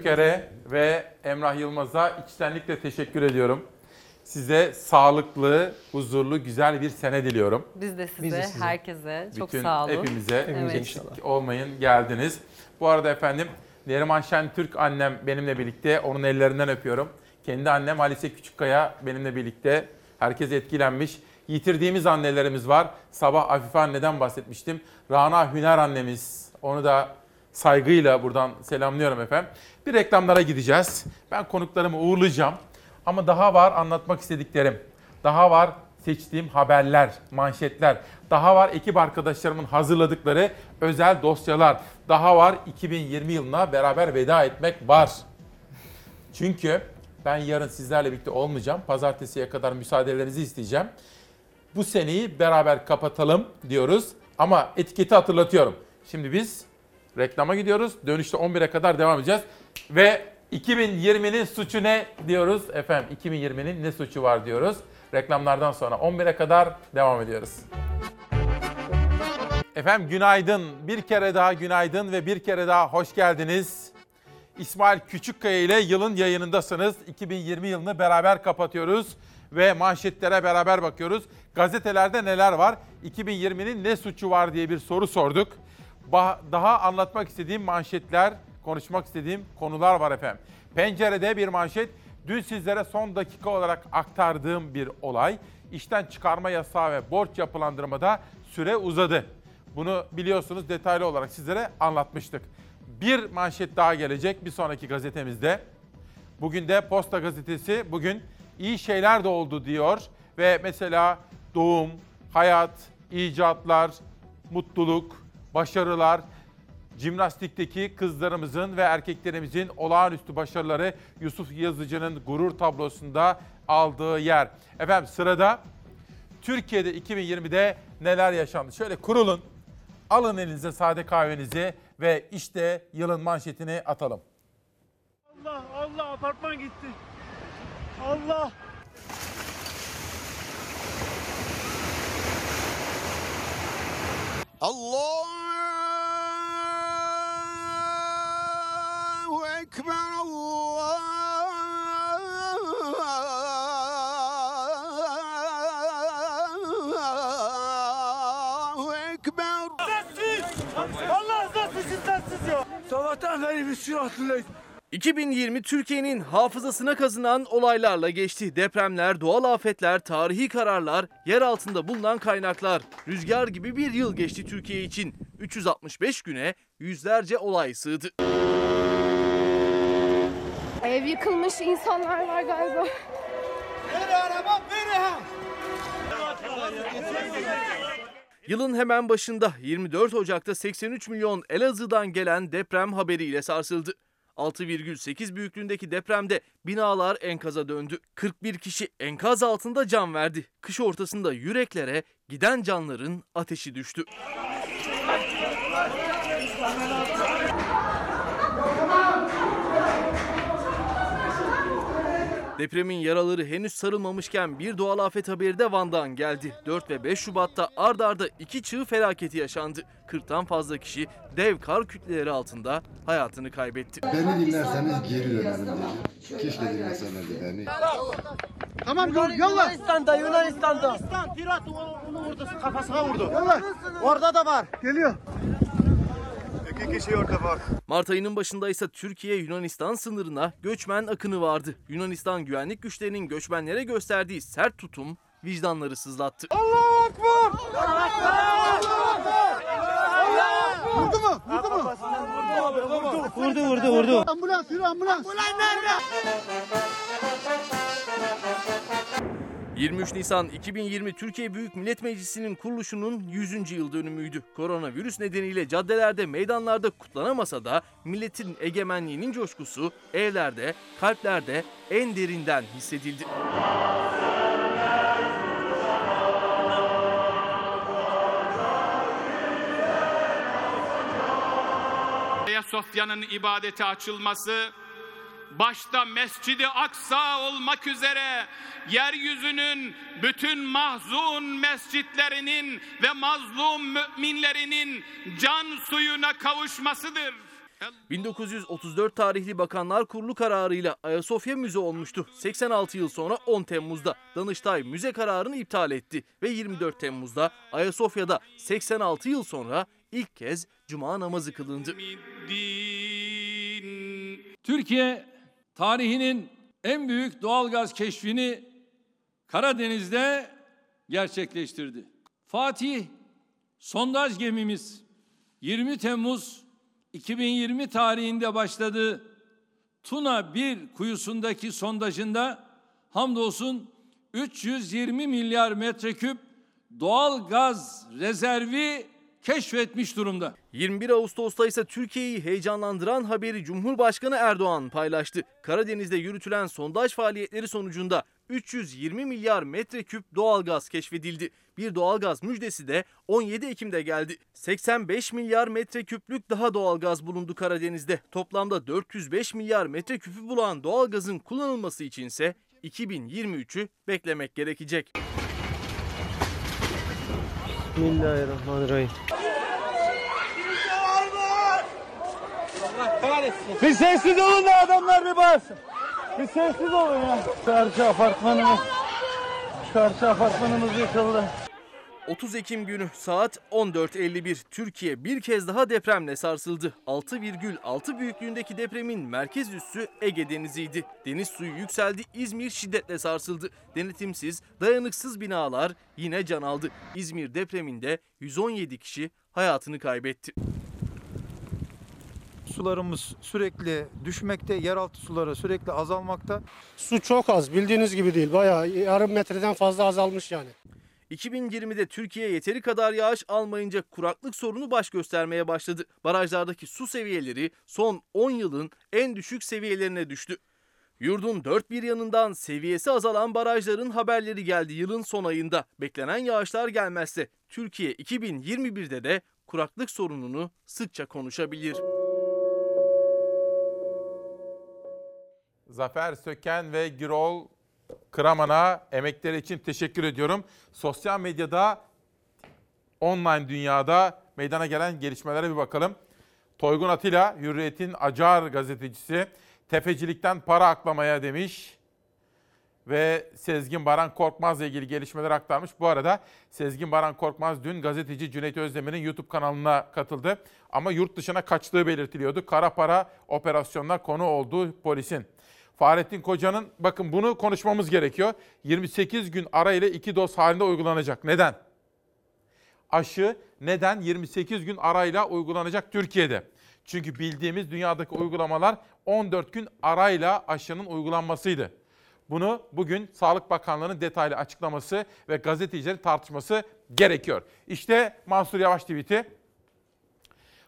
Köker'e ve Emrah Yılmaz'a içtenlikle teşekkür ediyorum. Size sağlıklı, huzurlu, güzel bir sene diliyorum. Biz de size, Biz de size. herkese çok Bütün sağ olun. hepimize Hepimize eksik inşallah. olmayın geldiniz. Bu arada efendim Neriman Şentürk annem benimle birlikte onun ellerinden öpüyorum. Kendi annem Halise Küçükkaya benimle birlikte. Herkes etkilenmiş. Yitirdiğimiz annelerimiz var. Sabah Afife anneden bahsetmiştim. Rana Hüner annemiz. Onu da saygıyla buradan selamlıyorum efendim. Bir reklamlara gideceğiz. Ben konuklarımı uğurlayacağım. Ama daha var anlatmak istediklerim. Daha var seçtiğim haberler, manşetler. Daha var ekip arkadaşlarımın hazırladıkları özel dosyalar. Daha var 2020 yılına beraber veda etmek var. Çünkü ben yarın sizlerle birlikte olmayacağım. Pazartesiye kadar müsaadelerinizi isteyeceğim. Bu seneyi beraber kapatalım diyoruz. Ama etiketi hatırlatıyorum. Şimdi biz reklama gidiyoruz. Dönüşte 11'e kadar devam edeceğiz. Ve 2020'nin suçu ne diyoruz? Efendim 2020'nin ne suçu var diyoruz. Reklamlardan sonra 11'e kadar devam ediyoruz. Efendim günaydın. Bir kere daha günaydın ve bir kere daha hoş geldiniz. İsmail Küçükkaya ile yılın yayınındasınız. 2020 yılını beraber kapatıyoruz ve manşetlere beraber bakıyoruz. Gazetelerde neler var? 2020'nin ne suçu var diye bir soru sorduk. Daha anlatmak istediğim manşetler, konuşmak istediğim konular var efendim. Pencerede bir manşet. Dün sizlere son dakika olarak aktardığım bir olay. İşten çıkarma yasağı ve borç yapılandırmada süre uzadı. Bunu biliyorsunuz detaylı olarak sizlere anlatmıştık. Bir manşet daha gelecek bir sonraki gazetemizde. Bugün de Posta Gazetesi bugün iyi şeyler de oldu diyor ve mesela doğum, hayat, icatlar, mutluluk, başarılar, jimnastikteki kızlarımızın ve erkeklerimizin olağanüstü başarıları Yusuf Yazıcı'nın gurur tablosunda aldığı yer. Efendim sırada Türkiye'de 2020'de neler yaşandı? Şöyle kurulun, alın elinize sade kahvenizi ve işte yılın manşetini atalım. Allah Allah apartman gitti. Allah. Allahu Ekber Allahu Ekber Sessiz. Allah rızası için sessiz ya. Sabahtan beri biz şu altındayız. 2020 Türkiye'nin hafızasına kazınan olaylarla geçti. Depremler, doğal afetler, tarihi kararlar, yer altında bulunan kaynaklar. Rüzgar gibi bir yıl geçti Türkiye için. 365 güne yüzlerce olay sığdı. Ev yıkılmış insanlar var galiba. Beni araba ha. Yılın hemen başında 24 Ocak'ta 83 milyon Elazığ'dan gelen deprem haberiyle sarsıldı. 6,8 büyüklüğündeki depremde binalar enkaza döndü. 41 kişi enkaz altında can verdi. Kış ortasında yüreklere giden canların ateşi düştü. Depremin yaraları henüz sarılmamışken bir doğal afet haberi de Van'dan geldi. 4 ve 5 Şubat'ta ard arda iki çığ felaketi yaşandı. 40'tan fazla kişi dev kar kütleleri altında hayatını kaybetti. Beni dinlerseniz geri dönerim dedi. Keşke dinleselerdi beni. Tamam dur yolla. Yunanistan'da Yunanistan'da. Yunanistan pirat onu, onu vurdu kafasına vurdu. Yolla. Orada da var. Geliyor. İki kişi orada bak. Mart ayının başında ise Türkiye-Yunanistan sınırına göçmen akını vardı. Yunanistan güvenlik güçlerinin göçmenlere gösterdiği sert tutum vicdanları sızlattı. Allah Ekber! Vurdu mu? Vurdu mu? Vurdu, vurdu, vurdu. Ambulans, yürü ambulans. Ambulans nerede? 23 Nisan 2020 Türkiye Büyük Millet Meclisi'nin kuruluşunun 100. yıl dönümüydü. Koronavirüs nedeniyle caddelerde, meydanlarda kutlanamasa da milletin egemenliğinin coşkusu evlerde, kalplerde en derinden hissedildi. Ayasofya'nın ibadete açılması, başta Mescid-i Aksa olmak üzere yeryüzünün bütün mahzun mescitlerinin ve mazlum müminlerinin can suyuna kavuşmasıdır. 1934 tarihli Bakanlar Kurulu kararıyla Ayasofya müze olmuştu. 86 yıl sonra 10 Temmuz'da Danıştay müze kararını iptal etti ve 24 Temmuz'da Ayasofya'da 86 yıl sonra ilk kez cuma namazı kılındı. Türkiye tarihinin en büyük doğalgaz keşfini Karadeniz'de gerçekleştirdi. Fatih sondaj gemimiz 20 Temmuz 2020 tarihinde başladı. Tuna 1 kuyusundaki sondajında hamdolsun 320 milyar metreküp doğal gaz rezervi keşfetmiş durumda. 21 Ağustos'ta ise Türkiye'yi heyecanlandıran haberi Cumhurbaşkanı Erdoğan paylaştı. Karadeniz'de yürütülen sondaj faaliyetleri sonucunda 320 milyar metreküp doğalgaz keşfedildi. Bir doğalgaz müjdesi de 17 Ekim'de geldi. 85 milyar metreküplük daha doğalgaz bulundu Karadeniz'de. Toplamda 405 milyar metreküpü bulan doğalgazın kullanılması içinse 2023'ü beklemek gerekecek. Bismillahirrahmanirrahim. Bir sessiz olun da adamlar bir bağırsın. Bir sessiz olun ya. Karşı apartmanımız. Karşı apartmanımız yıkıldı. 30 Ekim günü saat 14.51 Türkiye bir kez daha depremle sarsıldı. 6,6 büyüklüğündeki depremin merkez üssü Ege Denizi'ydi. Deniz suyu yükseldi, İzmir şiddetle sarsıldı. Denetimsiz, dayanıksız binalar yine can aldı. İzmir depreminde 117 kişi hayatını kaybetti. Sularımız sürekli düşmekte, yeraltı suları sürekli azalmakta. Su çok az bildiğiniz gibi değil. Bayağı yarım metreden fazla azalmış yani. 2020'de Türkiye yeteri kadar yağış almayınca kuraklık sorunu baş göstermeye başladı. Barajlardaki su seviyeleri son 10 yılın en düşük seviyelerine düştü. Yurdun dört bir yanından seviyesi azalan barajların haberleri geldi yılın son ayında. Beklenen yağışlar gelmezse Türkiye 2021'de de kuraklık sorununu sıkça konuşabilir. Zafer Söken ve Girol Kıraman'a emekleri için teşekkür ediyorum. Sosyal medyada, online dünyada meydana gelen gelişmelere bir bakalım. Toygun Atilla, Hürriyet'in acar gazetecisi, tefecilikten para aklamaya demiş ve Sezgin Baran Korkmaz'la ilgili gelişmeler aktarmış. Bu arada Sezgin Baran Korkmaz dün gazeteci Cüneyt Özdemir'in YouTube kanalına katıldı. Ama yurt dışına kaçtığı belirtiliyordu. Kara para operasyonuna konu olduğu polisin. Fahrettin Koca'nın bakın bunu konuşmamız gerekiyor. 28 gün arayla iki doz halinde uygulanacak. Neden? Aşı neden 28 gün arayla uygulanacak Türkiye'de? Çünkü bildiğimiz dünyadaki uygulamalar 14 gün arayla aşının uygulanmasıydı. Bunu bugün Sağlık Bakanlığı'nın detaylı açıklaması ve gazetecilerin tartışması gerekiyor. İşte Mansur Yavaş tweet'i.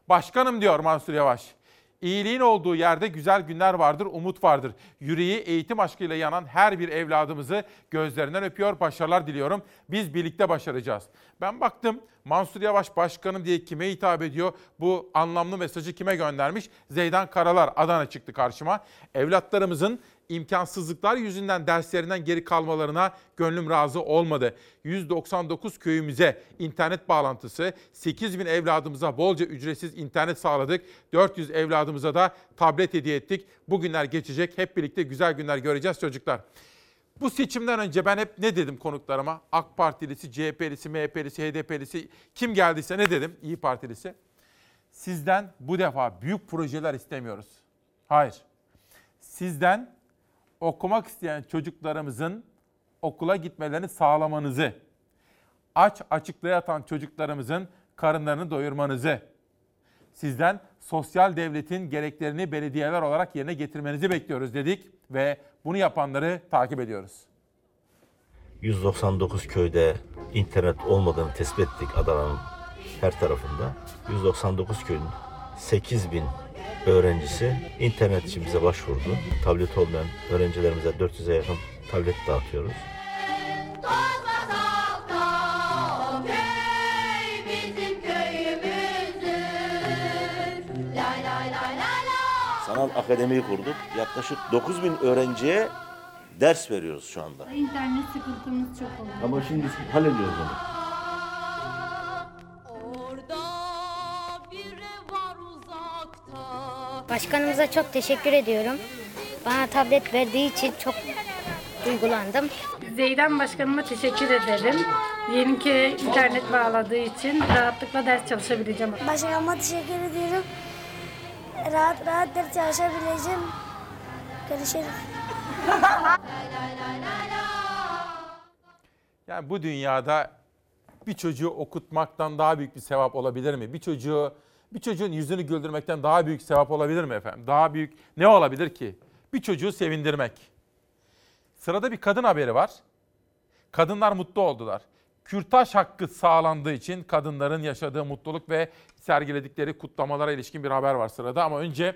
Başkanım diyor Mansur Yavaş. İyiliğin olduğu yerde güzel günler vardır, umut vardır. Yüreği eğitim aşkıyla yanan her bir evladımızı gözlerinden öpüyor, başarılar diliyorum. Biz birlikte başaracağız. Ben baktım Mansur Yavaş başkanım diye kime hitap ediyor? Bu anlamlı mesajı kime göndermiş? Zeydan Karalar Adana çıktı karşıma. Evlatlarımızın imkansızlıklar yüzünden derslerinden geri kalmalarına gönlüm razı olmadı. 199 köyümüze internet bağlantısı, 8 bin evladımıza bolca ücretsiz internet sağladık. 400 evladımıza da tablet hediye ettik. Bugünler geçecek. Hep birlikte güzel günler göreceğiz çocuklar. Bu seçimden önce ben hep ne dedim konuklarıma? AK Partilisi, CHP'lisi, MHP'lisi, HDP'lisi kim geldiyse ne dedim? İyi Partilisi. Sizden bu defa büyük projeler istemiyoruz. Hayır. Sizden okumak isteyen çocuklarımızın okula gitmelerini sağlamanızı, aç açıkta yatan çocuklarımızın karınlarını doyurmanızı, sizden sosyal devletin gereklerini belediyeler olarak yerine getirmenizi bekliyoruz dedik ve bunu yapanları takip ediyoruz. 199 köyde internet olmadığını tespit ettik Adana'nın her tarafında. 199 köyün 8 bin öğrencisi internet için bize başvurdu. Tablet olmayan öğrencilerimize 400'e yakın tablet dağıtıyoruz. Sanat Akademi'yi kurduk. Yaklaşık 9000 öğrenciye ders veriyoruz şu anda. İnternet sıkıntımız çok oluyor. Ama şimdi hallediyoruz onu. Başkanımıza çok teşekkür ediyorum. Bana tablet verdiği için çok duygulandım. Zeydan Başkanıma teşekkür ederim. Diyelim ki internet bağladığı için rahatlıkla ders çalışabileceğim. Başkanıma teşekkür ediyorum. Rahat rahat ders çalışabileceğim. Görüşürüz. Yani bu dünyada bir çocuğu okutmaktan daha büyük bir sevap olabilir mi? Bir çocuğu bir çocuğun yüzünü güldürmekten daha büyük sevap olabilir mi efendim? Daha büyük ne olabilir ki? Bir çocuğu sevindirmek. Sırada bir kadın haberi var. Kadınlar mutlu oldular. Kürtaj hakkı sağlandığı için kadınların yaşadığı mutluluk ve sergiledikleri kutlamalara ilişkin bir haber var sırada. Ama önce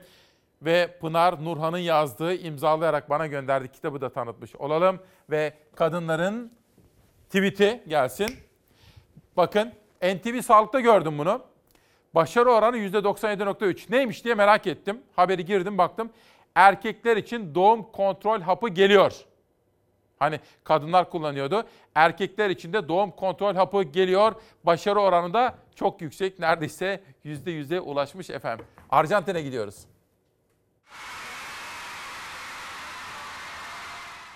ve Pınar Nurhan'ın yazdığı, imzalayarak bana gönderdiği kitabı da tanıtmış olalım. Ve kadınların tweet'i gelsin. Bakın NTV Sağlık'ta gördüm bunu. Başarı oranı %97.3. Neymiş diye merak ettim. Haberi girdim baktım. Erkekler için doğum kontrol hapı geliyor. Hani kadınlar kullanıyordu. Erkekler için de doğum kontrol hapı geliyor. Başarı oranı da çok yüksek. Neredeyse %100'e ulaşmış efendim. Arjantin'e gidiyoruz.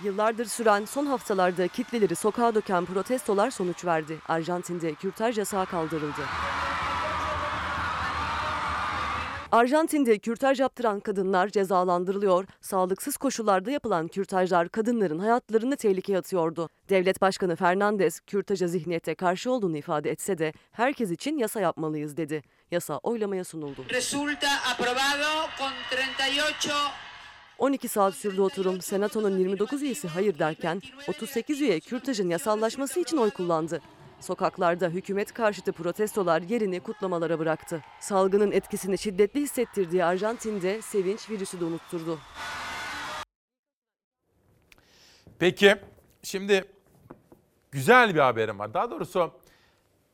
Yıllardır süren son haftalarda kitleleri sokağa döken protestolar sonuç verdi. Arjantin'de kürtaj yasağı kaldırıldı. Arjantin'de kürtaj yaptıran kadınlar cezalandırılıyor. Sağlıksız koşullarda yapılan kürtajlar kadınların hayatlarını tehlikeye atıyordu. Devlet Başkanı Fernandez kürtaja zihniyete karşı olduğunu ifade etse de herkes için yasa yapmalıyız dedi. Yasa oylamaya sunuldu. Resulta aprobado con 38 12 saat sürdü oturum. Senato'nun 29 üyesi hayır derken 38 üye kürtajın yasallaşması için oy kullandı. Sokaklarda hükümet karşıtı protestolar yerini kutlamalara bıraktı. Salgının etkisini şiddetli hissettirdiği Arjantin'de sevinç virüsü de unutturdu. Peki şimdi güzel bir haberim var. Daha doğrusu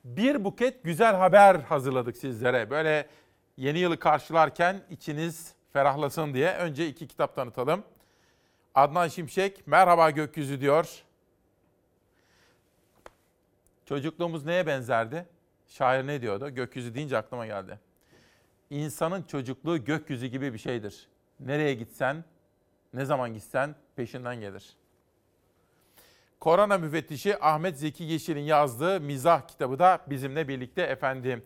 bir buket güzel haber hazırladık sizlere. Böyle yeni yılı karşılarken içiniz ferahlasın diye önce iki kitap tanıtalım. Adnan Şimşek merhaba gökyüzü diyor. Çocukluğumuz neye benzerdi? Şair ne diyordu? Gökyüzü deyince aklıma geldi. İnsanın çocukluğu gökyüzü gibi bir şeydir. Nereye gitsen, ne zaman gitsen peşinden gelir. Korona müfettişi Ahmet Zeki Yeşil'in yazdığı mizah kitabı da bizimle birlikte efendim.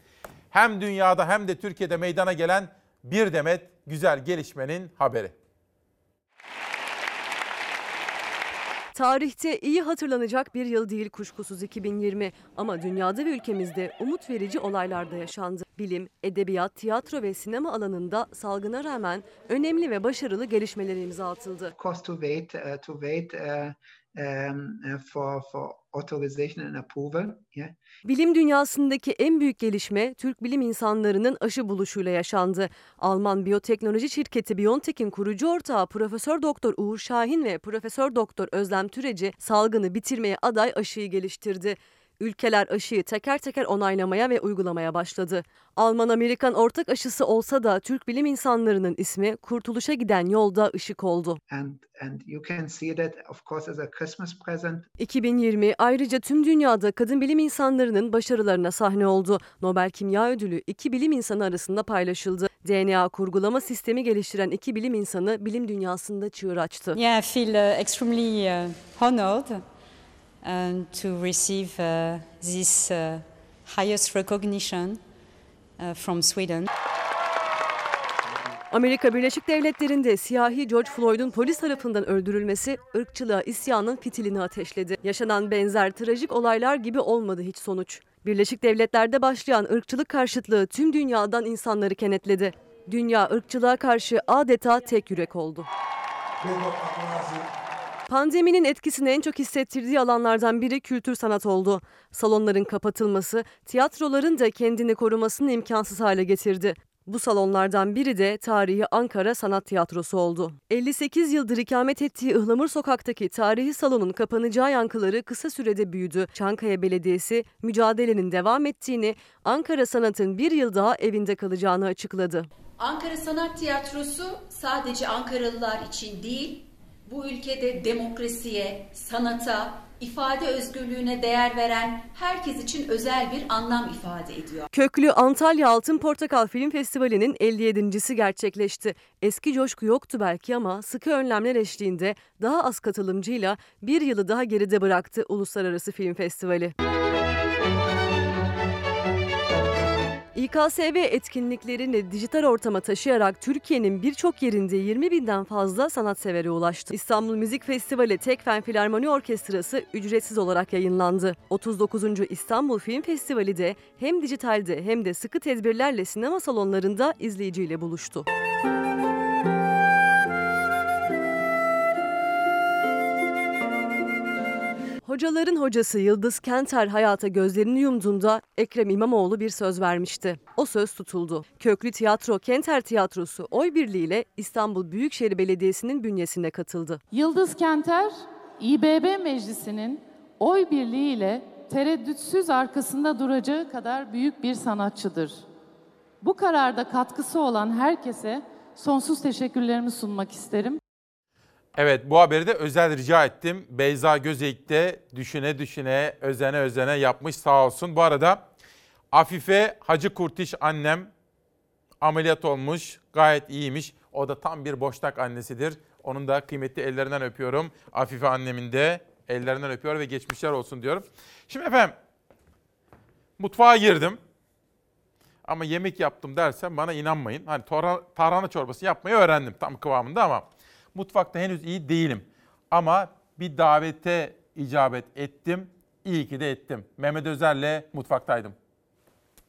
Hem dünyada hem de Türkiye'de meydana gelen bir demet güzel gelişmenin haberi. Tarihte iyi hatırlanacak bir yıl değil kuşkusuz 2020 ama dünyada ve ülkemizde umut verici olaylar da yaşandı. Bilim, edebiyat, tiyatro ve sinema alanında salgına rağmen önemli ve başarılı gelişmeler imza atıldı. course to wait uh, to wait uh, um, uh, for for authorization and approval. Yeah. Bilim dünyasındaki en büyük gelişme Türk bilim insanlarının aşı buluşuyla yaşandı. Alman biyoteknoloji şirketi BioNTech'in kurucu ortağı Profesör Doktor Uğur Şahin ve Profesör Doktor Özlem Türeci salgını bitirmeye aday aşıyı geliştirdi. Ülkeler aşıyı teker teker onaylamaya ve uygulamaya başladı. Alman-Amerikan ortak aşısı olsa da Türk bilim insanlarının ismi kurtuluşa giden yolda ışık oldu. And and you can see that of course as a Christmas present. 2020 ayrıca tüm dünyada kadın bilim insanlarının başarılarına sahne oldu. Nobel Kimya Ödülü iki bilim insanı arasında paylaşıldı. DNA kurgulama sistemi geliştiren iki bilim insanı bilim dünyasında çığır açtı. Yeah, I feel uh, extremely uh, honored um, to receive uh, this uh, highest recognition uh, from Sweden. Amerika Birleşik Devletleri'nde siyahi George Floyd'un polis tarafından öldürülmesi ırkçılığa isyanın fitilini ateşledi. Yaşanan benzer trajik olaylar gibi olmadı hiç sonuç. Birleşik Devletler'de başlayan ırkçılık karşıtlığı tüm dünyadan insanları kenetledi. Dünya ırkçılığa karşı adeta tek yürek oldu. Pandeminin etkisini en çok hissettirdiği alanlardan biri kültür sanat oldu. Salonların kapatılması, tiyatroların da kendini korumasını imkansız hale getirdi. Bu salonlardan biri de tarihi Ankara Sanat Tiyatrosu oldu. 58 yıldır ikamet ettiği Ihlamur Sokak'taki tarihi salonun kapanacağı yankıları kısa sürede büyüdü. Çankaya Belediyesi mücadelenin devam ettiğini, Ankara Sanat'ın bir yıl daha evinde kalacağını açıkladı. Ankara Sanat Tiyatrosu sadece Ankaralılar için değil, bu ülkede demokrasiye, sanata, ifade özgürlüğüne değer veren herkes için özel bir anlam ifade ediyor. Köklü Antalya Altın Portakal Film Festivali'nin 57.si gerçekleşti. Eski coşku yoktu belki ama sıkı önlemler eşliğinde daha az katılımcıyla bir yılı daha geride bıraktı Uluslararası Film Festivali. İKSV etkinliklerini dijital ortama taşıyarak Türkiye'nin birçok yerinde 20 binden fazla sanatsever'e ulaştı. İstanbul Müzik Festivali Tekfen Filarmoni Orkestrası ücretsiz olarak yayınlandı. 39. İstanbul Film Festivali de hem dijitalde hem de sıkı tedbirlerle sinema salonlarında izleyiciyle buluştu. Hocaların hocası Yıldız Kenter hayata gözlerini yumduğunda Ekrem İmamoğlu bir söz vermişti. O söz tutuldu. Köklü Tiyatro Kenter Tiyatrosu oy birliğiyle İstanbul Büyükşehir Belediyesi'nin bünyesine katıldı. Yıldız Kenter, İBB Meclisi'nin oy birliğiyle tereddütsüz arkasında duracağı kadar büyük bir sanatçıdır. Bu kararda katkısı olan herkese sonsuz teşekkürlerimi sunmak isterim. Evet bu haberi de özel rica ettim. Beyza Gözeyik de düşüne düşüne, özene özene yapmış sağ olsun. Bu arada Afife Hacı Kurtiş annem ameliyat olmuş. Gayet iyiymiş. O da tam bir boşnak annesidir. Onun da kıymetli ellerinden öpüyorum. Afife annemin de ellerinden öpüyor ve geçmişler olsun diyorum. Şimdi efendim mutfağa girdim. Ama yemek yaptım dersem bana inanmayın. Hani tarhana çorbası yapmayı öğrendim tam kıvamında ama mutfakta henüz iyi değilim. Ama bir davete icabet ettim. İyi ki de ettim. Mehmet Özer'le mutfaktaydım.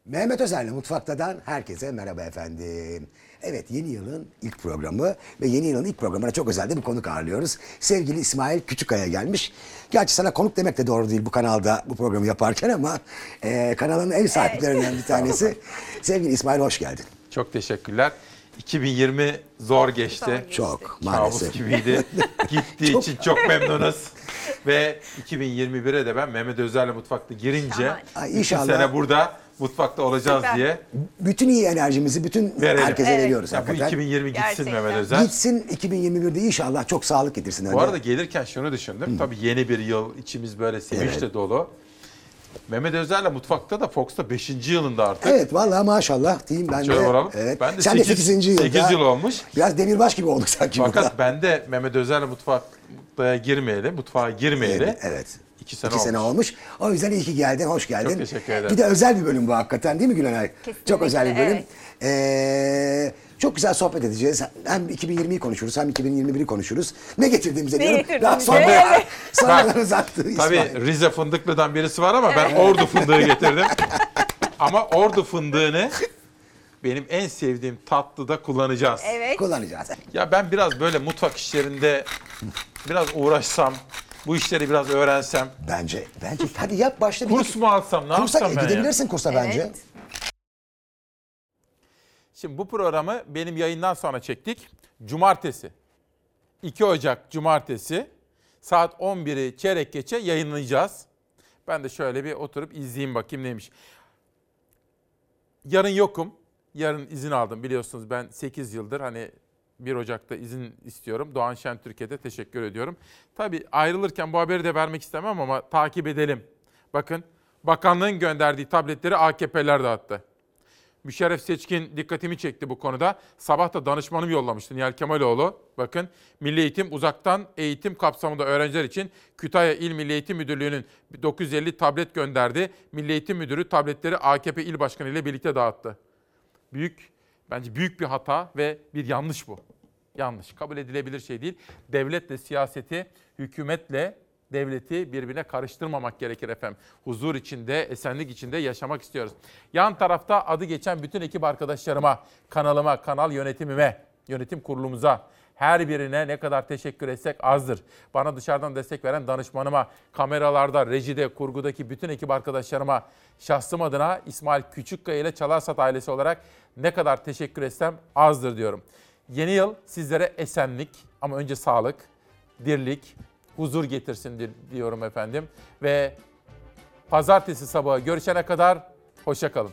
Mehmet Özer'le Mutfakta'dan herkese merhaba efendim. Evet yeni yılın ilk programı ve yeni yılın ilk programına çok özel de bir konuk ağırlıyoruz. Sevgili İsmail Küçükaya gelmiş. Gerçi sana konuk demek de doğru değil bu kanalda bu programı yaparken ama e, kanalın ev sahiplerinden bir tanesi. Sevgili İsmail hoş geldin. Çok teşekkürler. 2020 zor geçti. Çok Kabus maalesef. gibiydi. Gittiği için çok memnunuz. Ve 2021'e de ben Mehmet Özer'le mutfakta girince Ay, inşallah. sene burada mutfakta olacağız Süper. diye Bütün iyi enerjimizi bütün verelim. herkese veriyoruz. Ya bu hakikaten. 2020 gitsin Mehmet Özer. Gitsin 2021'de inşallah çok sağlık getirsin. Bu arada gelirken şunu düşündüm. Tabii yeni bir yıl, içimiz böyle sevinçle Evet. dolu. Mehmet Özer'le mutfakta da Fox'ta 5. yılında artık. Evet vallahi maşallah diyeyim ben Şöyle de. vuralım. Evet. Ben de Sen de sekiz- 8. yılda. sekiz yıl olmuş. Biraz demirbaş gibi olduk sanki burada. Fakat ben de Mehmet Özer'le mutfakta girmeyeli, mutfağa girmeyeli. Evet, evet. İki sene, İki sene olmuş. olmuş. O yüzden iyi ki geldin, hoş geldin. Çok teşekkür ederim. Bir de özel bir bölüm bu hakikaten değil mi Gülenay? Kesinlikle, Çok özel bir bölüm. evet. Ee, çok güzel sohbet edeceğiz. Hem 2020'yi konuşuruz hem 2021'i konuşuruz. Ne getirdiğimize Ne diyorum. Daha sonra, evet. sonradan uzattı Tabii. Rize fındıklıdan birisi var ama ben Ordu fındığı getirdim. ama Ordu fındığını benim en sevdiğim tatlıda kullanacağız. Evet. Kullanacağız. Ya ben biraz böyle mutfak işlerinde biraz uğraşsam, bu işleri biraz öğrensem. Bence, bence hadi yap başla. bir- Kurs mu alsam, ne Kursa yapsam ben ya? gidebilirsin kursa bence. Evet. Şimdi bu programı benim yayından sonra çektik. Cumartesi. 2 Ocak Cumartesi saat 11'i çeyrek geçe yayınlayacağız. Ben de şöyle bir oturup izleyeyim bakayım neymiş. Yarın yokum. Yarın izin aldım biliyorsunuz ben 8 yıldır hani 1 Ocak'ta izin istiyorum. Doğan Şen Türkiye'de teşekkür ediyorum. Tabii ayrılırken bu haberi de vermek istemem ama takip edelim. Bakın bakanlığın gönderdiği tabletleri AKP'ler dağıttı. Müşerref Seçkin dikkatimi çekti bu konuda. Sabah da danışmanım yollamıştı Nihal Kemaloğlu. Bakın Milli Eğitim uzaktan eğitim kapsamında öğrenciler için Kütahya İl Milli Eğitim Müdürlüğü'nün 950 tablet gönderdi. Milli Eğitim Müdürü tabletleri AKP İl Başkanı ile birlikte dağıttı. Büyük Bence büyük bir hata ve bir yanlış bu. Yanlış. Kabul edilebilir şey değil. Devletle siyaseti, hükümetle devleti birbirine karıştırmamak gerekir efendim. Huzur içinde, esenlik içinde yaşamak istiyoruz. Yan tarafta adı geçen bütün ekip arkadaşlarıma, kanalıma, kanal yönetimime, yönetim kurulumuza, her birine ne kadar teşekkür etsek azdır. Bana dışarıdan destek veren danışmanıma, kameralarda, rejide, kurgudaki bütün ekip arkadaşlarıma, şahsım adına İsmail Küçükkaya ile Çalarsat ailesi olarak ne kadar teşekkür etsem azdır diyorum. Yeni yıl sizlere esenlik ama önce sağlık, dirlik, huzur getirsin di- diyorum efendim. Ve pazartesi sabahı görüşene kadar hoşçakalın.